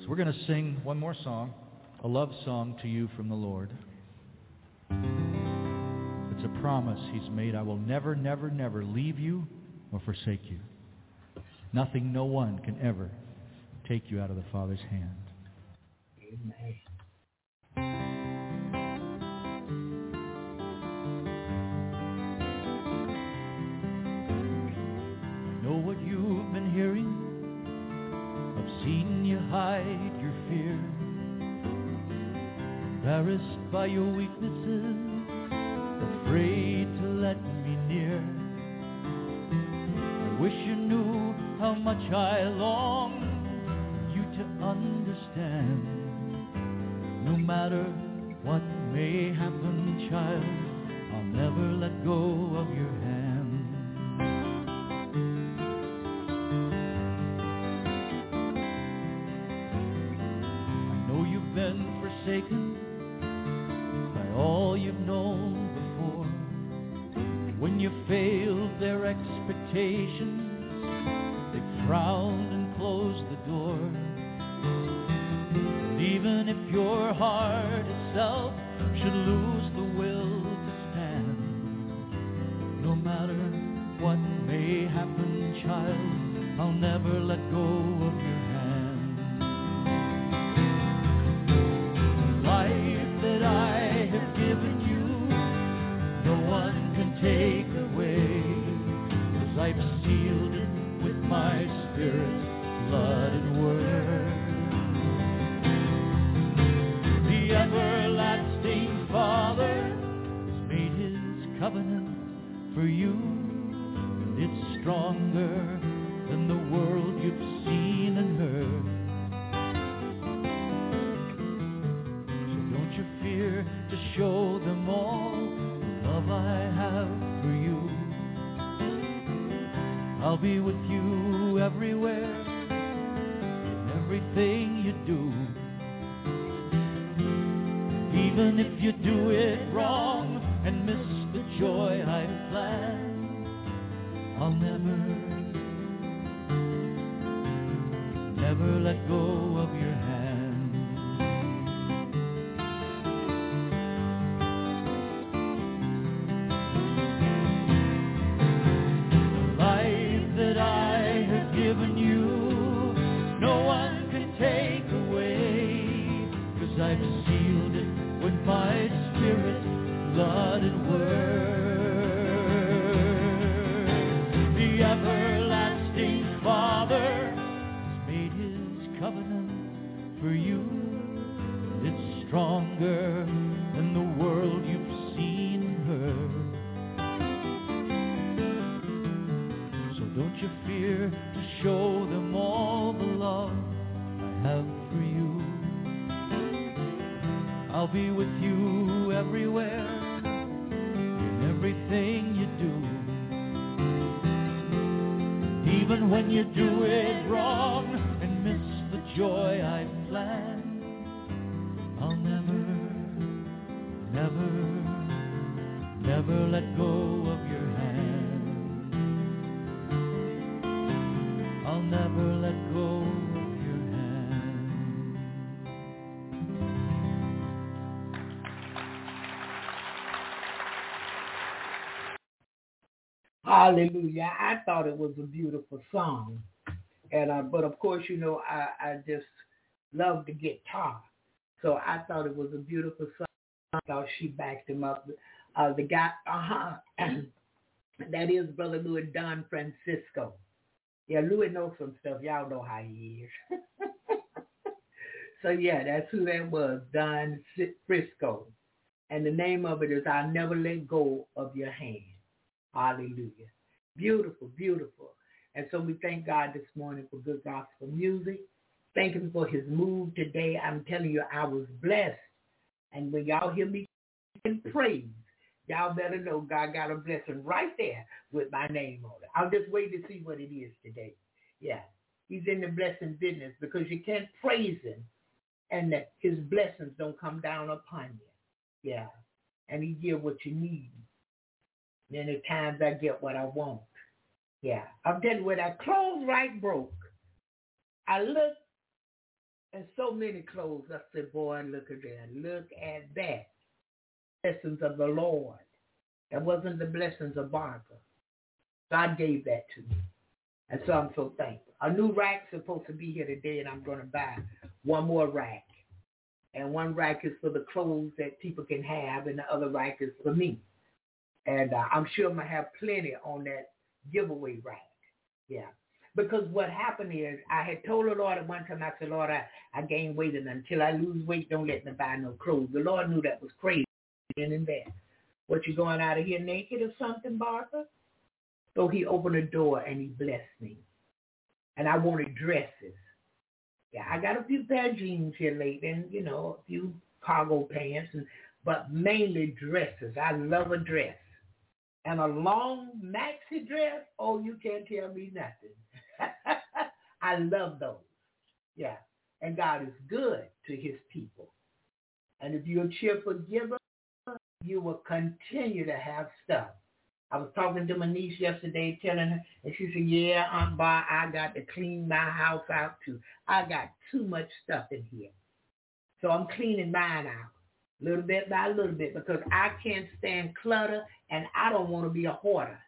Speaker 10: So we're going to sing one more song, a love song to you from the Lord. It's a promise he's made. I will never, never, never leave you or forsake you. Nothing, no one can ever take you out of the Father's hand.
Speaker 7: Amen.
Speaker 10: I know what you've been hearing. I've seen you hide your fear. Embarrassed by your weaknesses, afraid to let me near. I wish you knew how much I long to understand. No matter what may happen, child, I'll never let go of your hand.
Speaker 7: Hallelujah. I thought it was a beautiful song. And uh, but of course, you know, I, I just love the guitar. So I thought it was a beautiful song. I thought she backed him up. Uh, the guy, uh-huh. [CLEARS THROAT] that is Brother Louis Don Francisco. Yeah, Louis knows some stuff. Y'all know how he is. [LAUGHS] so yeah, that's who that was, Don Frisco. And the name of it is I'll Never Let Go of Your Hand. Hallelujah. Beautiful, beautiful. And so we thank God this morning for good gospel music. Thank him for his move today. I'm telling you, I was blessed. And when y'all hear me in praise, y'all better know God got a blessing right there with my name on it. I'll just wait to see what it is today. Yeah. He's in the blessing business because you can't praise him and that his blessings don't come down upon you. Yeah. And he give what you need. Many times I get what I want. Yeah. I'm you, when that clothes right broke, I looked and so many clothes. I said, boy, look at that. Look at that. Blessings of the Lord. That wasn't the blessings of Barbara. God gave that to me. And so I'm so thankful. A new rack's supposed to be here today, and I'm going to buy one more rack. And one rack is for the clothes that people can have, and the other rack is for me. And uh, I'm sure I'm going to have plenty on that giveaway rack. Yeah. Because what happened is I had told the Lord at one time, I said, Lord, I, I gained weight and until I lose weight, don't let me buy no clothes. The Lord knew that was crazy in and there. What, you going out of here naked or something, Barbara? So he opened the door and he blessed me. And I wanted dresses. Yeah, I got a few pair of jeans here lately and, you know, a few cargo pants, and, but mainly dresses. I love a dress. And a long maxi dress, oh, you can't tell me nothing. [LAUGHS] I love those. Yeah. And God is good to his people. And if you're a cheerful giver, you will continue to have stuff. I was talking to my niece yesterday, telling her, and she said, yeah, Aunt Bar, I got to clean my house out too. I got too much stuff in here. So I'm cleaning mine out little bit by little bit because I can't stand clutter and I don't want to be a hoarder.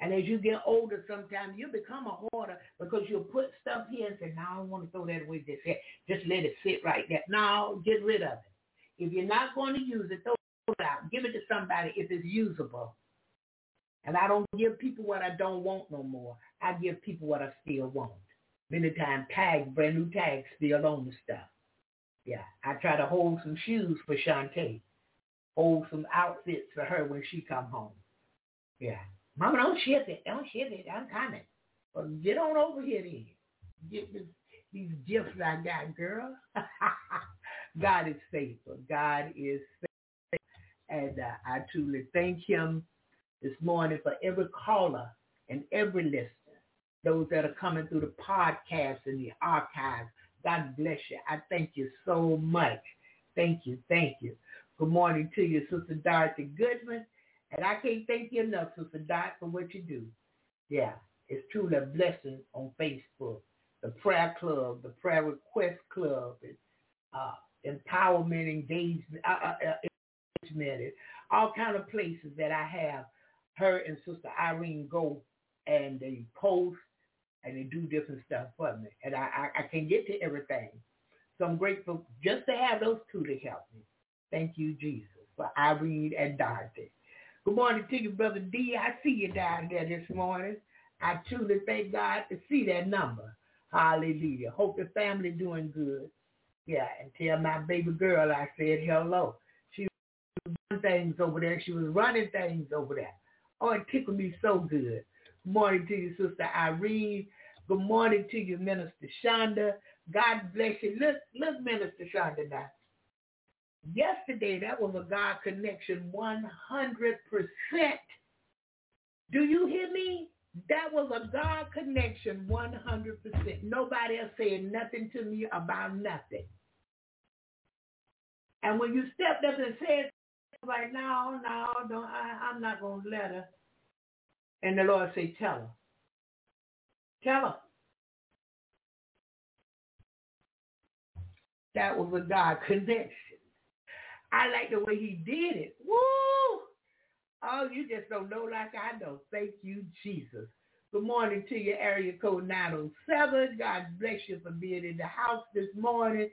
Speaker 7: And as you get older, sometimes you become a hoarder because you'll put stuff here and say, no, I don't want to throw that away just here. Just let it sit right there. No, get rid of it. If you're not going to use it, throw it out. Give it to somebody if it's usable. And I don't give people what I don't want no more. I give people what I still want. Many times tags, brand new tags still on the stuff. Yeah, I try to hold some shoes for Shantae. Hold some outfits for her when she come home. Yeah. Mama, don't ship it. Don't ship it. I'm coming. Well, get on over here then. Get this, these gifts I got, girl. [LAUGHS] God is faithful. God is faithful. And uh, I truly thank him this morning for every caller and every listener, those that are coming through the podcast and the archives. God bless you. I thank you so much. Thank you. Thank you. Good morning to you, Sister Dorothy Goodman. And I can't thank you enough, Sister Dot, for what you do. Yeah, it's truly a blessing on Facebook. The prayer club, the prayer request club, and uh, empowerment engagement, uh, uh, uh engagement, all kind of places that I have her and Sister Irene go and they post and they do different stuff for me. And I, I, I can get to everything. So I'm grateful just to have those two to help me. Thank you, Jesus, for Irene and Dorothy. Good morning to you, Brother D. I see you down there this morning. I truly thank God to see that number. Hallelujah. Hope the family doing good. Yeah, and tell my baby girl I said hello. She was doing things over there. She was running things over there. Oh, it tickled me so good. Morning to you, Sister Irene. Good morning to you, Minister Shonda. God bless you. Look, look, Minister Shonda now. Yesterday, that was a God connection 100%. Do you hear me? That was a God connection 100%. Nobody else saying nothing to me about nothing. And when you stepped up and said, like, no, no, don't, I, I'm not going to let her. And the Lord say, tell her. Tell her. That was a God [LAUGHS] connection. I like the way he did it. Woo! Oh, you just don't know like I know. Thank you, Jesus. Good morning to you, area code 907. God bless you for being in the house this morning.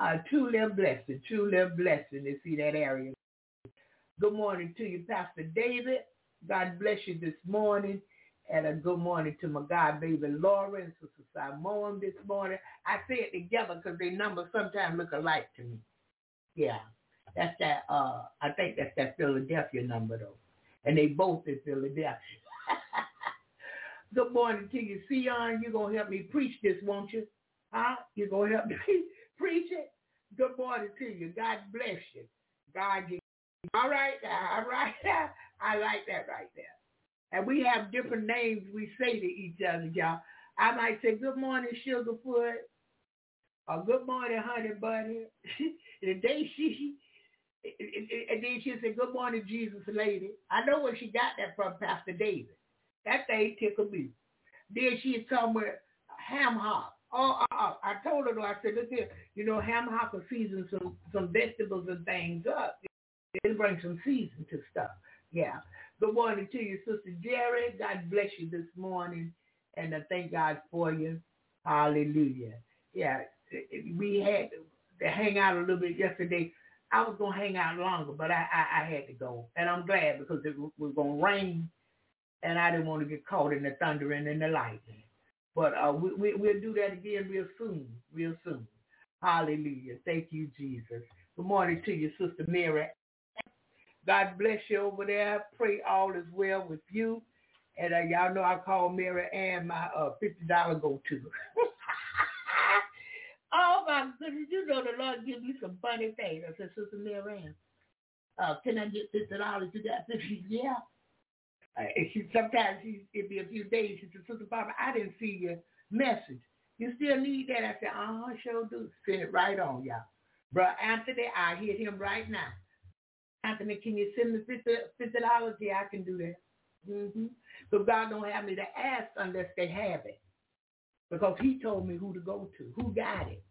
Speaker 7: Uh, truly a blessing, truly a blessing to see that area. Good morning to you, Pastor David. God bless you this morning. And a good morning to my God baby Laura and Sister this morning. I say it together because their numbers sometimes look alike to me. Yeah. That's that, uh, I think that's that Philadelphia number though. And they both in Philadelphia. [LAUGHS] Good morning to you, Sion. You're going to help me preach this, won't you? Huh? You're going to help [LAUGHS] me preach it? Good morning to you. God bless you. God give All right, all right. [LAUGHS] I like that right there. And we have different names we say to each other, y'all. I might say, good morning, Sugarfoot. Or good morning, Honey Bunny. [LAUGHS] and day she and then she said, good morning, Jesus lady. I know where she got that from, Pastor David. That thing tickled me. Then she had come with ham hock. Oh, uh, uh, I told her, though, I said, look here, you know, ham hock will season some, some vegetables and things up. It'll bring some season to stuff. Yeah. Good morning to you, Sister Jerry. God bless you this morning. And I thank God for you. Hallelujah. Yeah, we had to hang out a little bit yesterday. I was gonna hang out longer, but I, I, I had to go, and I'm glad because it was gonna rain, and I didn't want to get caught in the thundering and the lightning. But uh, we, we we'll do that again real soon, real soon. Hallelujah! Thank you, Jesus. Good morning to you, Sister Mary. God bless you over there. Pray all is well with you. And uh, y'all know I call Mary Ann my uh, $50 go-to. [LAUGHS] Oh my goodness, you know the Lord give me some funny things. I said, Sister Miriam, uh, can I get fifty dollars? You got fifty? [LAUGHS] Yeah. Uh, and she sometimes she it'd be a few days. She said, Sister Barbara, I didn't see your message. You still need that? I said, uh-huh, sure do. Send it right on, y'all. Bro, Anthony, I hit him right now. Anthony, can you send me physiology? I can do that. Mm-hmm. God don't have me to ask unless they have it. Because he told me who to go to, who got it,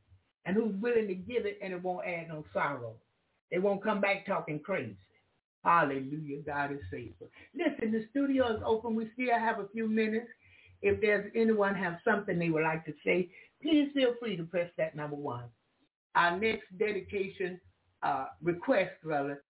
Speaker 7: and who's willing to give it and it won't add no sorrow. They won't come back talking crazy. Hallelujah. God is faithful. Listen, the studio is open. We still have a few minutes. If there's anyone have something they would like to say, please feel free to press that number one. Our next dedication uh, request, brother,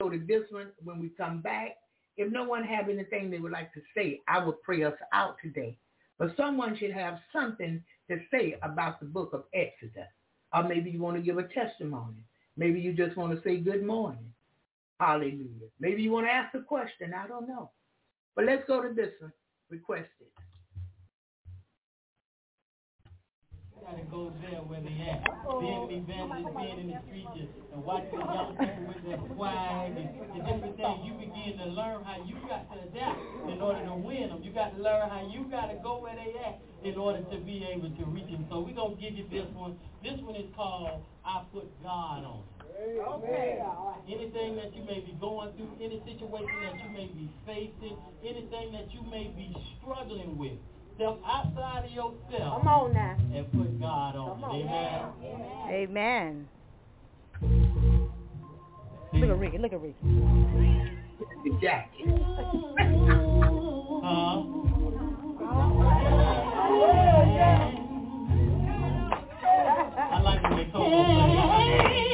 Speaker 7: so to this one, when we come back, if no one have anything they would like to say, I will pray us out today. But someone should have something to say about the book of Exodus. Or maybe you want to give a testimony. Maybe you just want to say good morning. Hallelujah. Maybe you want to ask a question. I don't know. But let's go to this one. Requested.
Speaker 11: Gotta go there where they at. Being an evangelist, being in the streets, and watching the young people with their swag and the different things, you begin to learn how you got to adapt in order to win them. You got to learn how you got to go where they at in order to be able to reach them. So we're going to give you this one. This one is called I Put God on Okay. Anything that you may be going through, any situation that you may be facing, anything that you may be struggling with, step outside of yourself.
Speaker 1: Come on now.
Speaker 11: And put God on. on.
Speaker 1: Amen. Amen. Look at Ricky. Look at Ricky.
Speaker 7: The jacket.
Speaker 11: huh? I like when they call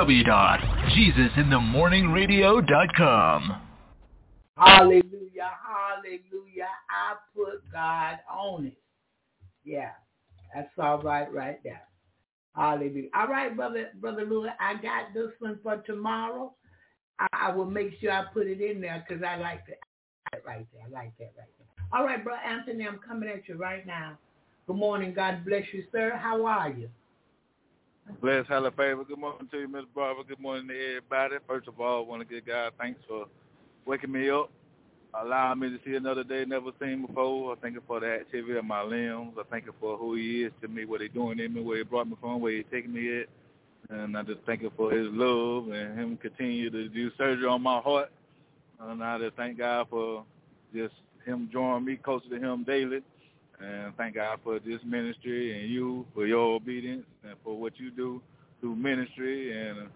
Speaker 6: www.jesusinthemorningradio.com.
Speaker 7: Hallelujah, hallelujah. I put God on it. Yeah, that's all right right there. Hallelujah. All right, brother, brother Louis, I got this one for tomorrow. I, I will make sure I put it in there because I like it right there. I like that right there. All right, brother Anthony, I'm coming at you right now. Good morning. God bless you, sir. How are you?
Speaker 12: Bless, hella favor. Good morning to you, Miss Barbara. Good morning to everybody. First of all, I want to give God thanks for waking me up, allowing me to see another day never seen before. I thank you for the activity of my limbs. I thank you for who he is to me, what he's doing in me, where he brought me from, where he's taking me at. And I just thank you for his love and him continue to do surgery on my heart. And I just thank God for just him drawing me closer to him daily. And thank God for this ministry and you for your obedience and for what you do through ministry. And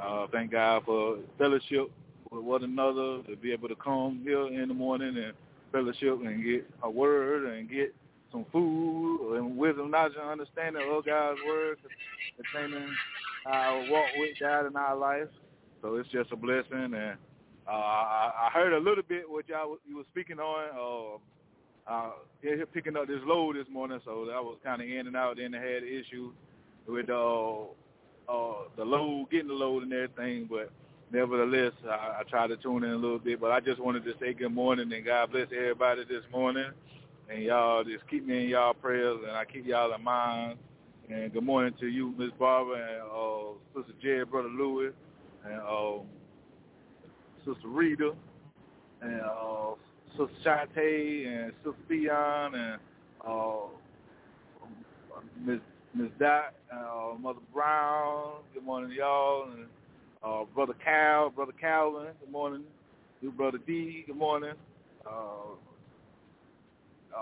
Speaker 12: uh, thank God for fellowship with one another to be able to come here in the morning and fellowship and get a word and get some food and wisdom, knowledge, and understanding of God's word containing our walk with God in our life. So it's just a blessing. And uh, I, I heard a little bit what y'all you were speaking on. Uh, uh, here picking up this load this morning, so that was kind of in and out. I had issues with uh, uh, the load, getting the load and everything, but nevertheless, I, I tried to tune in a little bit. But I just wanted to say good morning and God bless everybody this morning. And y'all just keep me in y'all prayers, and I keep y'all in mind. And good morning to you, Miss Barbara, and uh, Sister Jerry, Brother Louis, and uh, Sister Rita, and uh, Sister Shantae, and Sister and uh, Miss Miss Dot, uh, Mother Brown. Good morning, y'all, and uh, Brother Cal, Brother Calvin. Good morning, you Brother D. Good morning. Uh, uh,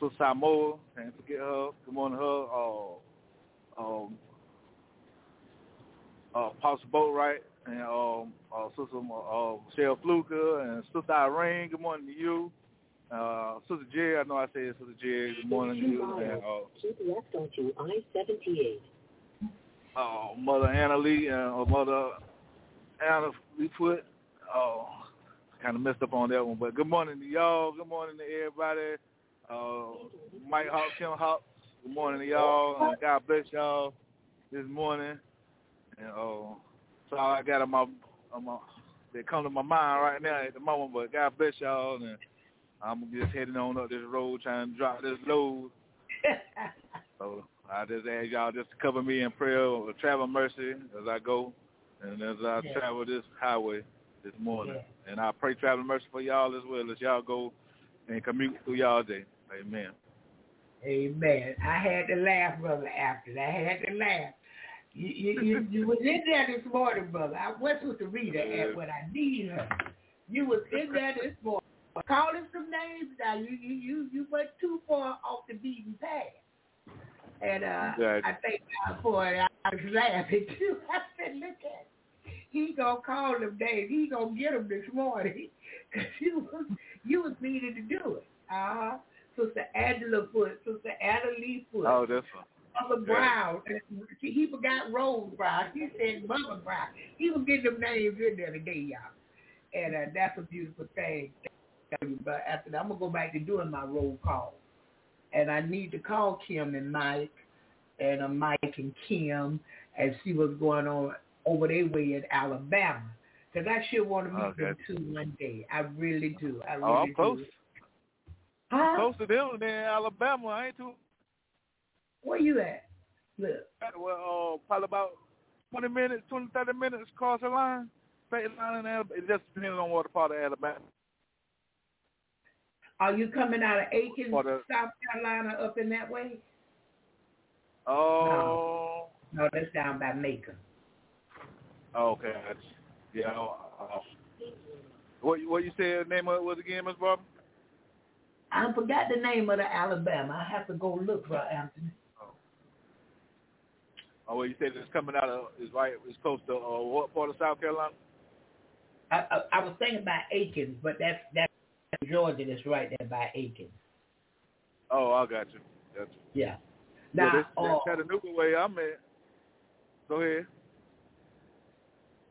Speaker 12: Sister Samoa, can't forget her. Good morning, her. Uh, um, uh, Pastor Boatwright and um, uh, Sister uh, Michelle Fluker and Sister Irene. Good morning to you. Uh, Sister Jerry, I know I said Sister Jerry. Good morning to you. And, uh,
Speaker 13: Keep left onto I-78.
Speaker 12: uh, Mother Anna Lee and uh, Mother Anna Lee Foot. Oh, kind of messed up on that one. But good morning to y'all. Good morning to everybody. Uh, Mike Hawk, Kim Hawk. Good morning to y'all. And God bless y'all this morning. And uh, so I got on my, on my they come to my mind right now at the moment. But God bless y'all. And I'm just heading on up this road trying to drop this load. [LAUGHS] so I just ask y'all just to cover me in prayer or travel mercy as I go and as I
Speaker 7: Yeah.
Speaker 12: travel this highway this morning.
Speaker 7: Yeah.
Speaker 12: And I pray travel mercy for y'all as well as y'all go and commute through y'all day. Amen.
Speaker 7: Amen. I had to laugh, brother. After that, I had to laugh. You you you, [LAUGHS] you was in there this morning, brother. I went with the reader at when I need her. You was in there this morning, calling some names. Now you you you you went too far off the beaten path. And uh,
Speaker 12: Right.
Speaker 7: I thank God for it. I was laughing too. [LAUGHS] I said, look at. Him. He gonna call them names. He gonna get them this morning. [LAUGHS] Cause you was you was needed to do it. Uh huh. Sister Angela Foot, Sister Anna Lee Foot.
Speaker 12: Oh, that's fine.
Speaker 7: Mother Brown. He he forgot Rose Brown. He said Mother Brown. He was getting them names in there today, y'all. And uh, that's a beautiful thing. But after that, I'm gonna go back to doing my roll call, and I need to call Kim and Mike, and uh, Mike and Kim, and see what's going on over their way in Alabama. Because I sure want to meet
Speaker 12: Okay.
Speaker 7: them too one day. I really do. I really
Speaker 12: Oh, I'm close.
Speaker 7: do. Huh?
Speaker 12: Close to them in Alabama. I ain't too
Speaker 7: Where you at? Look.
Speaker 12: well, uh, probably about 20 minutes, 20, 30 minutes across the line. State line in Alabama. It just depends on what part of Alabama.
Speaker 7: Are you coming out of Aiken,
Speaker 12: the-
Speaker 7: South Carolina, up in that way?
Speaker 12: Oh,
Speaker 7: No, that's down by Macon.
Speaker 12: okay. That's, yeah. Uh, what what you said the name of it was again, Miss Barbara?
Speaker 7: I forgot the name of the Alabama. I have to go look for Anthony.
Speaker 12: Oh, well, you said it's coming out of is right. It's close to uh, what part of South Carolina?
Speaker 7: I, I, I was thinking about Aiken, but that's that's Georgia. That's right there by Aiken.
Speaker 12: Oh, I got you. Got you.
Speaker 7: Yeah. Now,
Speaker 12: well, this,
Speaker 7: uh,
Speaker 12: Chattanooga way I'm at. Go ahead.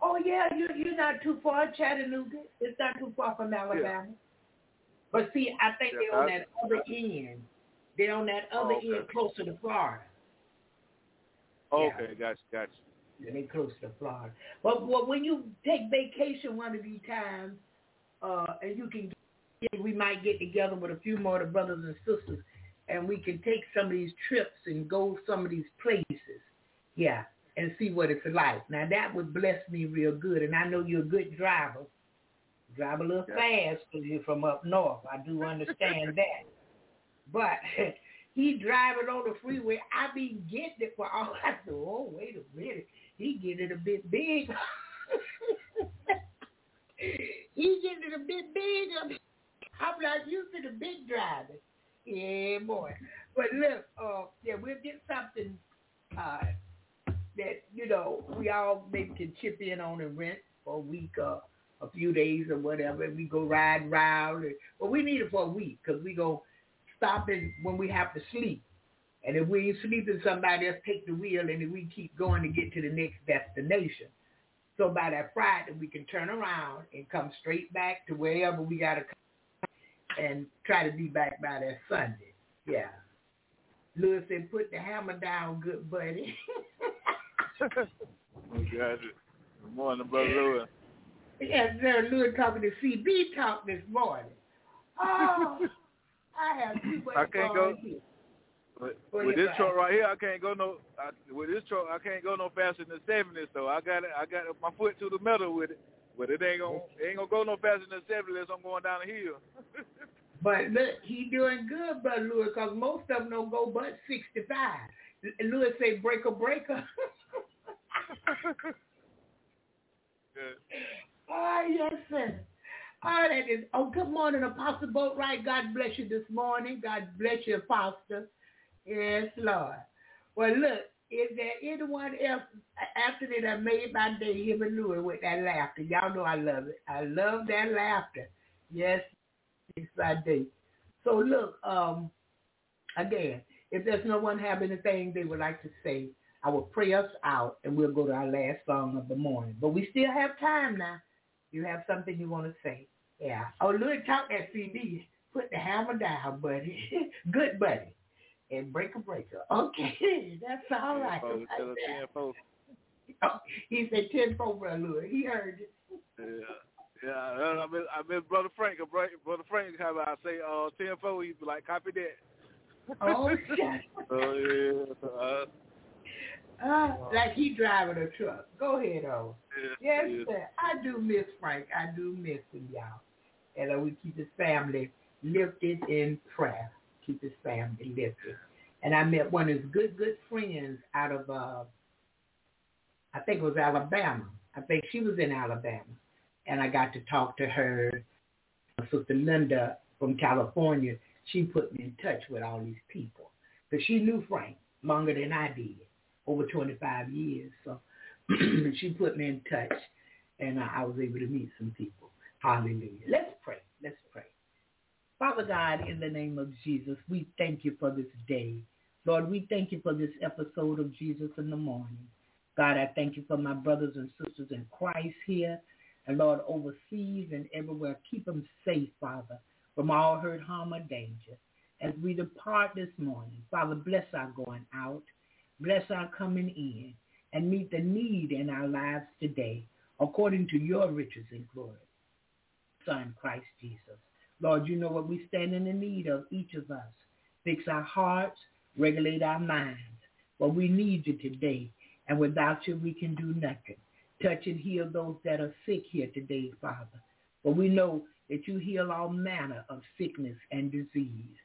Speaker 7: Oh yeah, you you're not too far, Chattanooga. It's not too far from Alabama. But see, I think
Speaker 12: Yeah,
Speaker 7: they're on
Speaker 12: I-
Speaker 7: that other end. They're on that other
Speaker 12: Oh, okay.
Speaker 7: end closer to Florida.
Speaker 12: Okay, gotcha, gotcha.
Speaker 7: Yeah, they close to Florida. But well, when you take vacation one of these times, uh, and you can, get, we might get together with a few more of the brothers and sisters, and we can take some of these trips and go some of these places. Yeah, and see what it's like. Now that would bless me real good, and I know you're a good driver. Drive a little fast because you're from up north. I do understand that. But [LAUGHS] he driving on the freeway. I be getting it for all I said, oh, wait a minute. He getting it a bit big. [LAUGHS] he getting it a bit big. I'm, I'm not used to the big driving. Yeah, boy. But look, uh, yeah, we'll get something uh, that, you know, we all maybe can chip in on and rent for a week or a few days or whatever. And we go ride around. And, well, we need it for a week because we go stopping when we have to sleep. And if we ain't sleeping, somebody else take the wheel and then we keep going to get to the next destination. So by that Friday, we can turn around and come straight back to wherever we got to come and try to be back by that Sunday. Yeah. Lewis said, put the hammer down, good buddy. [LAUGHS]
Speaker 12: Gotcha. Good morning, brother Lewis.
Speaker 7: yes, sir. Lewis talking to CB talk this morning. Oh, [LAUGHS] I have
Speaker 12: I can't go. With, with this truck right here, I can't go no. I, with this truck, I can't go no faster than seventy. So I got it. I got my foot to the metal with it. But it ain't gonna it ain't gonna go no faster than seventy unless I'm going down the hill. [LAUGHS]
Speaker 7: But look, he doing good, Brother Lewis, because most of them don't go but 65. L- Lewis say breaker, breaker. Good. oh, yes, sir. Oh, that is, oh, good morning, Apostle Boatwright. God bless you this morning. God bless you, Apostle. Yes, Lord. Well, look, is there anyone else after that I made my day, him and Louis, with that laughter? Y'all know I love it. I love that laughter. Yes, it's my day. So look, um, again, if there's no one have anything they would like to say, I will pray us out and we'll go to our last song of the morning. But we still have time now. You have something you want to say. Yeah. Oh, Louis talk that CB. Put the hammer down, buddy. [LAUGHS] Good buddy. And break a breaker. Okay, [LAUGHS] that's all right.
Speaker 12: Tell us [LAUGHS] 10-4.
Speaker 7: Oh, he said ten four, brother Louis. He heard it.
Speaker 12: Yeah. Yeah, I miss, I miss Brother Frank. Brother Brother Frank, how I say uh, 10 4, he'd be like, copy that.
Speaker 7: Oh, shit.
Speaker 12: Oh, yeah. Uh,
Speaker 7: Uh, like he driving a truck. Go ahead, oh.
Speaker 12: yeah,
Speaker 7: Yes, sir. I do miss Frank. I do miss him, y'all. And uh, we keep his family lifted in prayer. Keep his family lifted. And I met one of his good, good friends out of, uh, I think it was Alabama. I think she was in Alabama. And I got to talk to her. Sister Linda from California, she put me in touch with all these people. Because she knew Frank longer than I did, over 25 years. So [CLEARS THROAT] she put me in touch, and I, I was able to meet some people. Hallelujah. Let's pray. Let's pray. Father God, in the name of Jesus, we thank you for this day. Lord, we thank you for this episode of Jesus in the morning. God, I thank you for my brothers and sisters in Christ here. And Lord, overseas and everywhere, keep them safe, Father, from all hurt, harm, or danger. As we depart this morning, Father, bless our going out, bless our coming in, and meet the need in our lives today, according to your riches and glory. Son, Christ Jesus. Lord, you know what we stand in the need of, each of us. Fix our hearts, regulate our minds. Well, we need you today, and without you, we can do nothing. Touch and heal those that are sick here today, Father. For we know that you heal all manner of sickness and disease.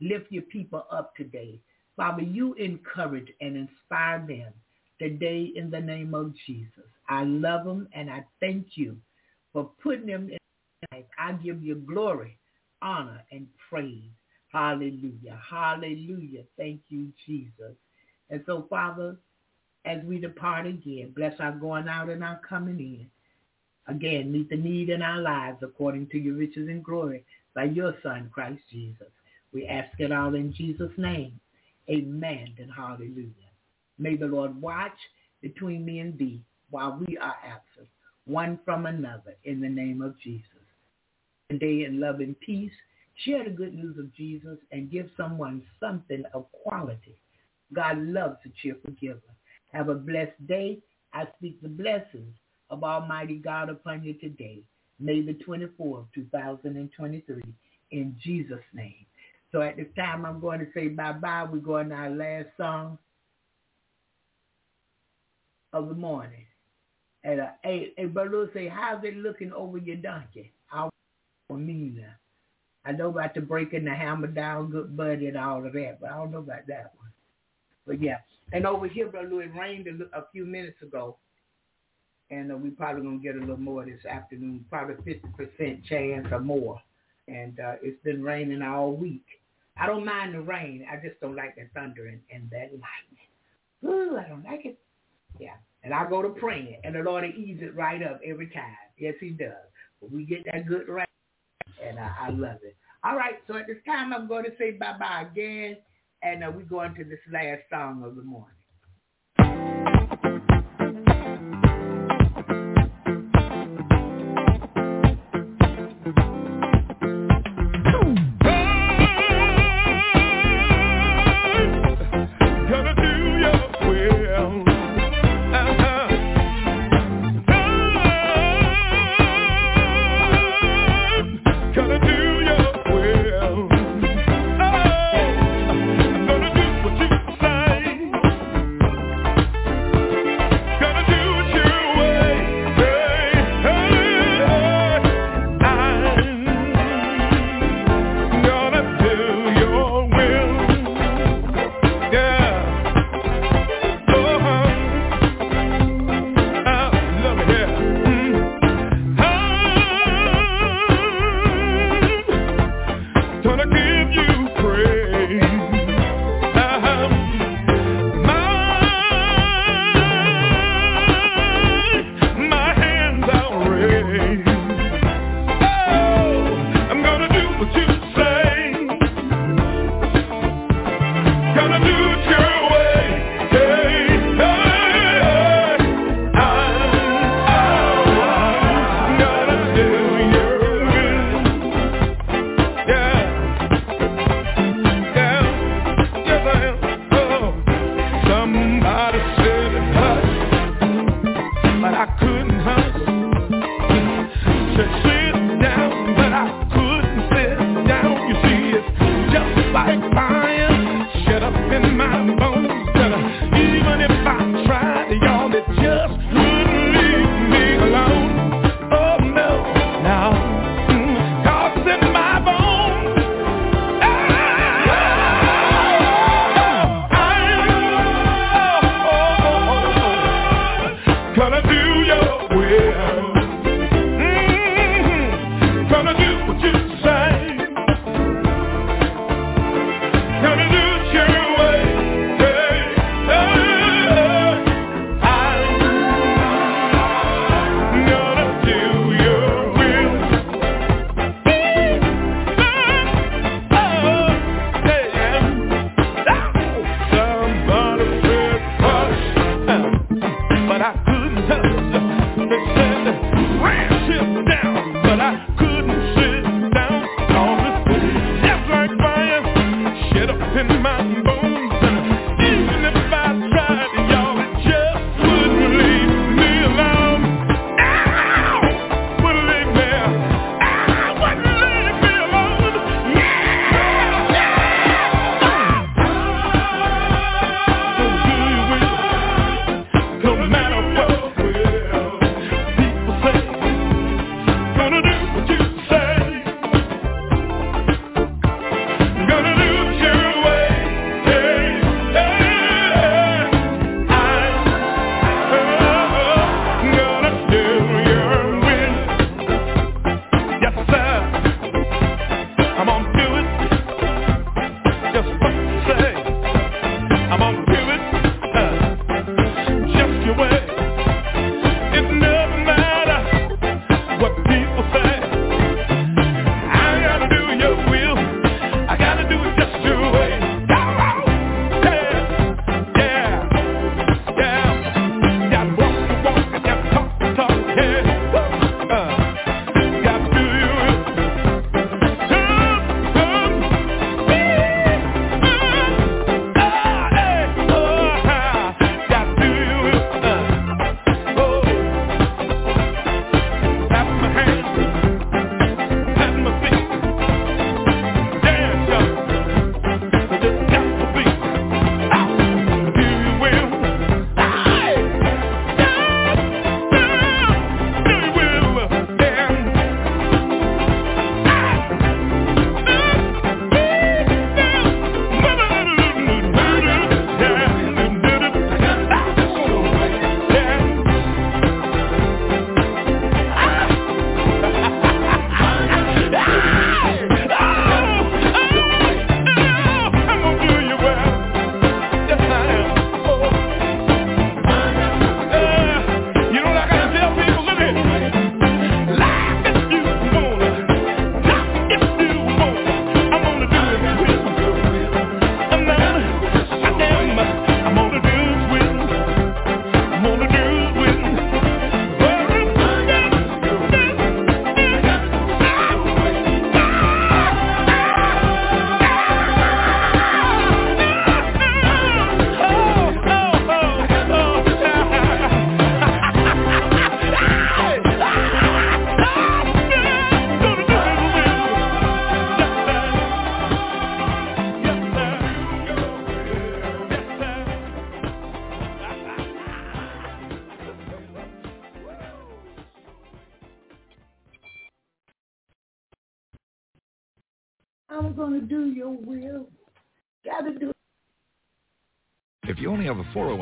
Speaker 7: Lift your people up today. Father, you encourage and inspire them today in the name of Jesus. I love them and I thank you for putting them in life. I give you glory, honor, and praise. Hallelujah. Hallelujah. Thank you, Jesus. And so, Father, as we depart again, bless our going out and our coming in. Again, meet the need in our lives according to your riches and glory by your Son, Christ Jesus. We ask it all in Jesus' name. Amen and hallelujah. May the Lord watch between me and thee while we are absent, one from another, in the name of Jesus. Today in love and peace, share the good news of Jesus and give someone something of quality. God loves a cheerful giver. Have a blessed day. I speak the blessings of Almighty God upon you today, May the 24th, 2023, in Jesus' name. So at this time, I'm going to say bye-bye. We're going to our last song of the morning. And uh, hey, hey, Brother say, how's it looking over your donkey? How for me now? I know about the breaking the hammer down, good buddy, and all of that, but I don't know about that one. But yeah, and over here, Brother Lou, it rained a, a few minutes ago, and uh, we probably gonna get a little more this afternoon, probably fifty percent chance or more. And uh, it's been raining all week. I don't mind the rain. I just don't like the thunder and, and that lightning. Ooh, I don't like it. Yeah. And I go to praying, and the Lord ease it right up every time. Yes, he does. But we get that good rain, and uh, I love it. All right, so at this time, I'm going to say bye-bye again, and uh, we go into this last song of the morning.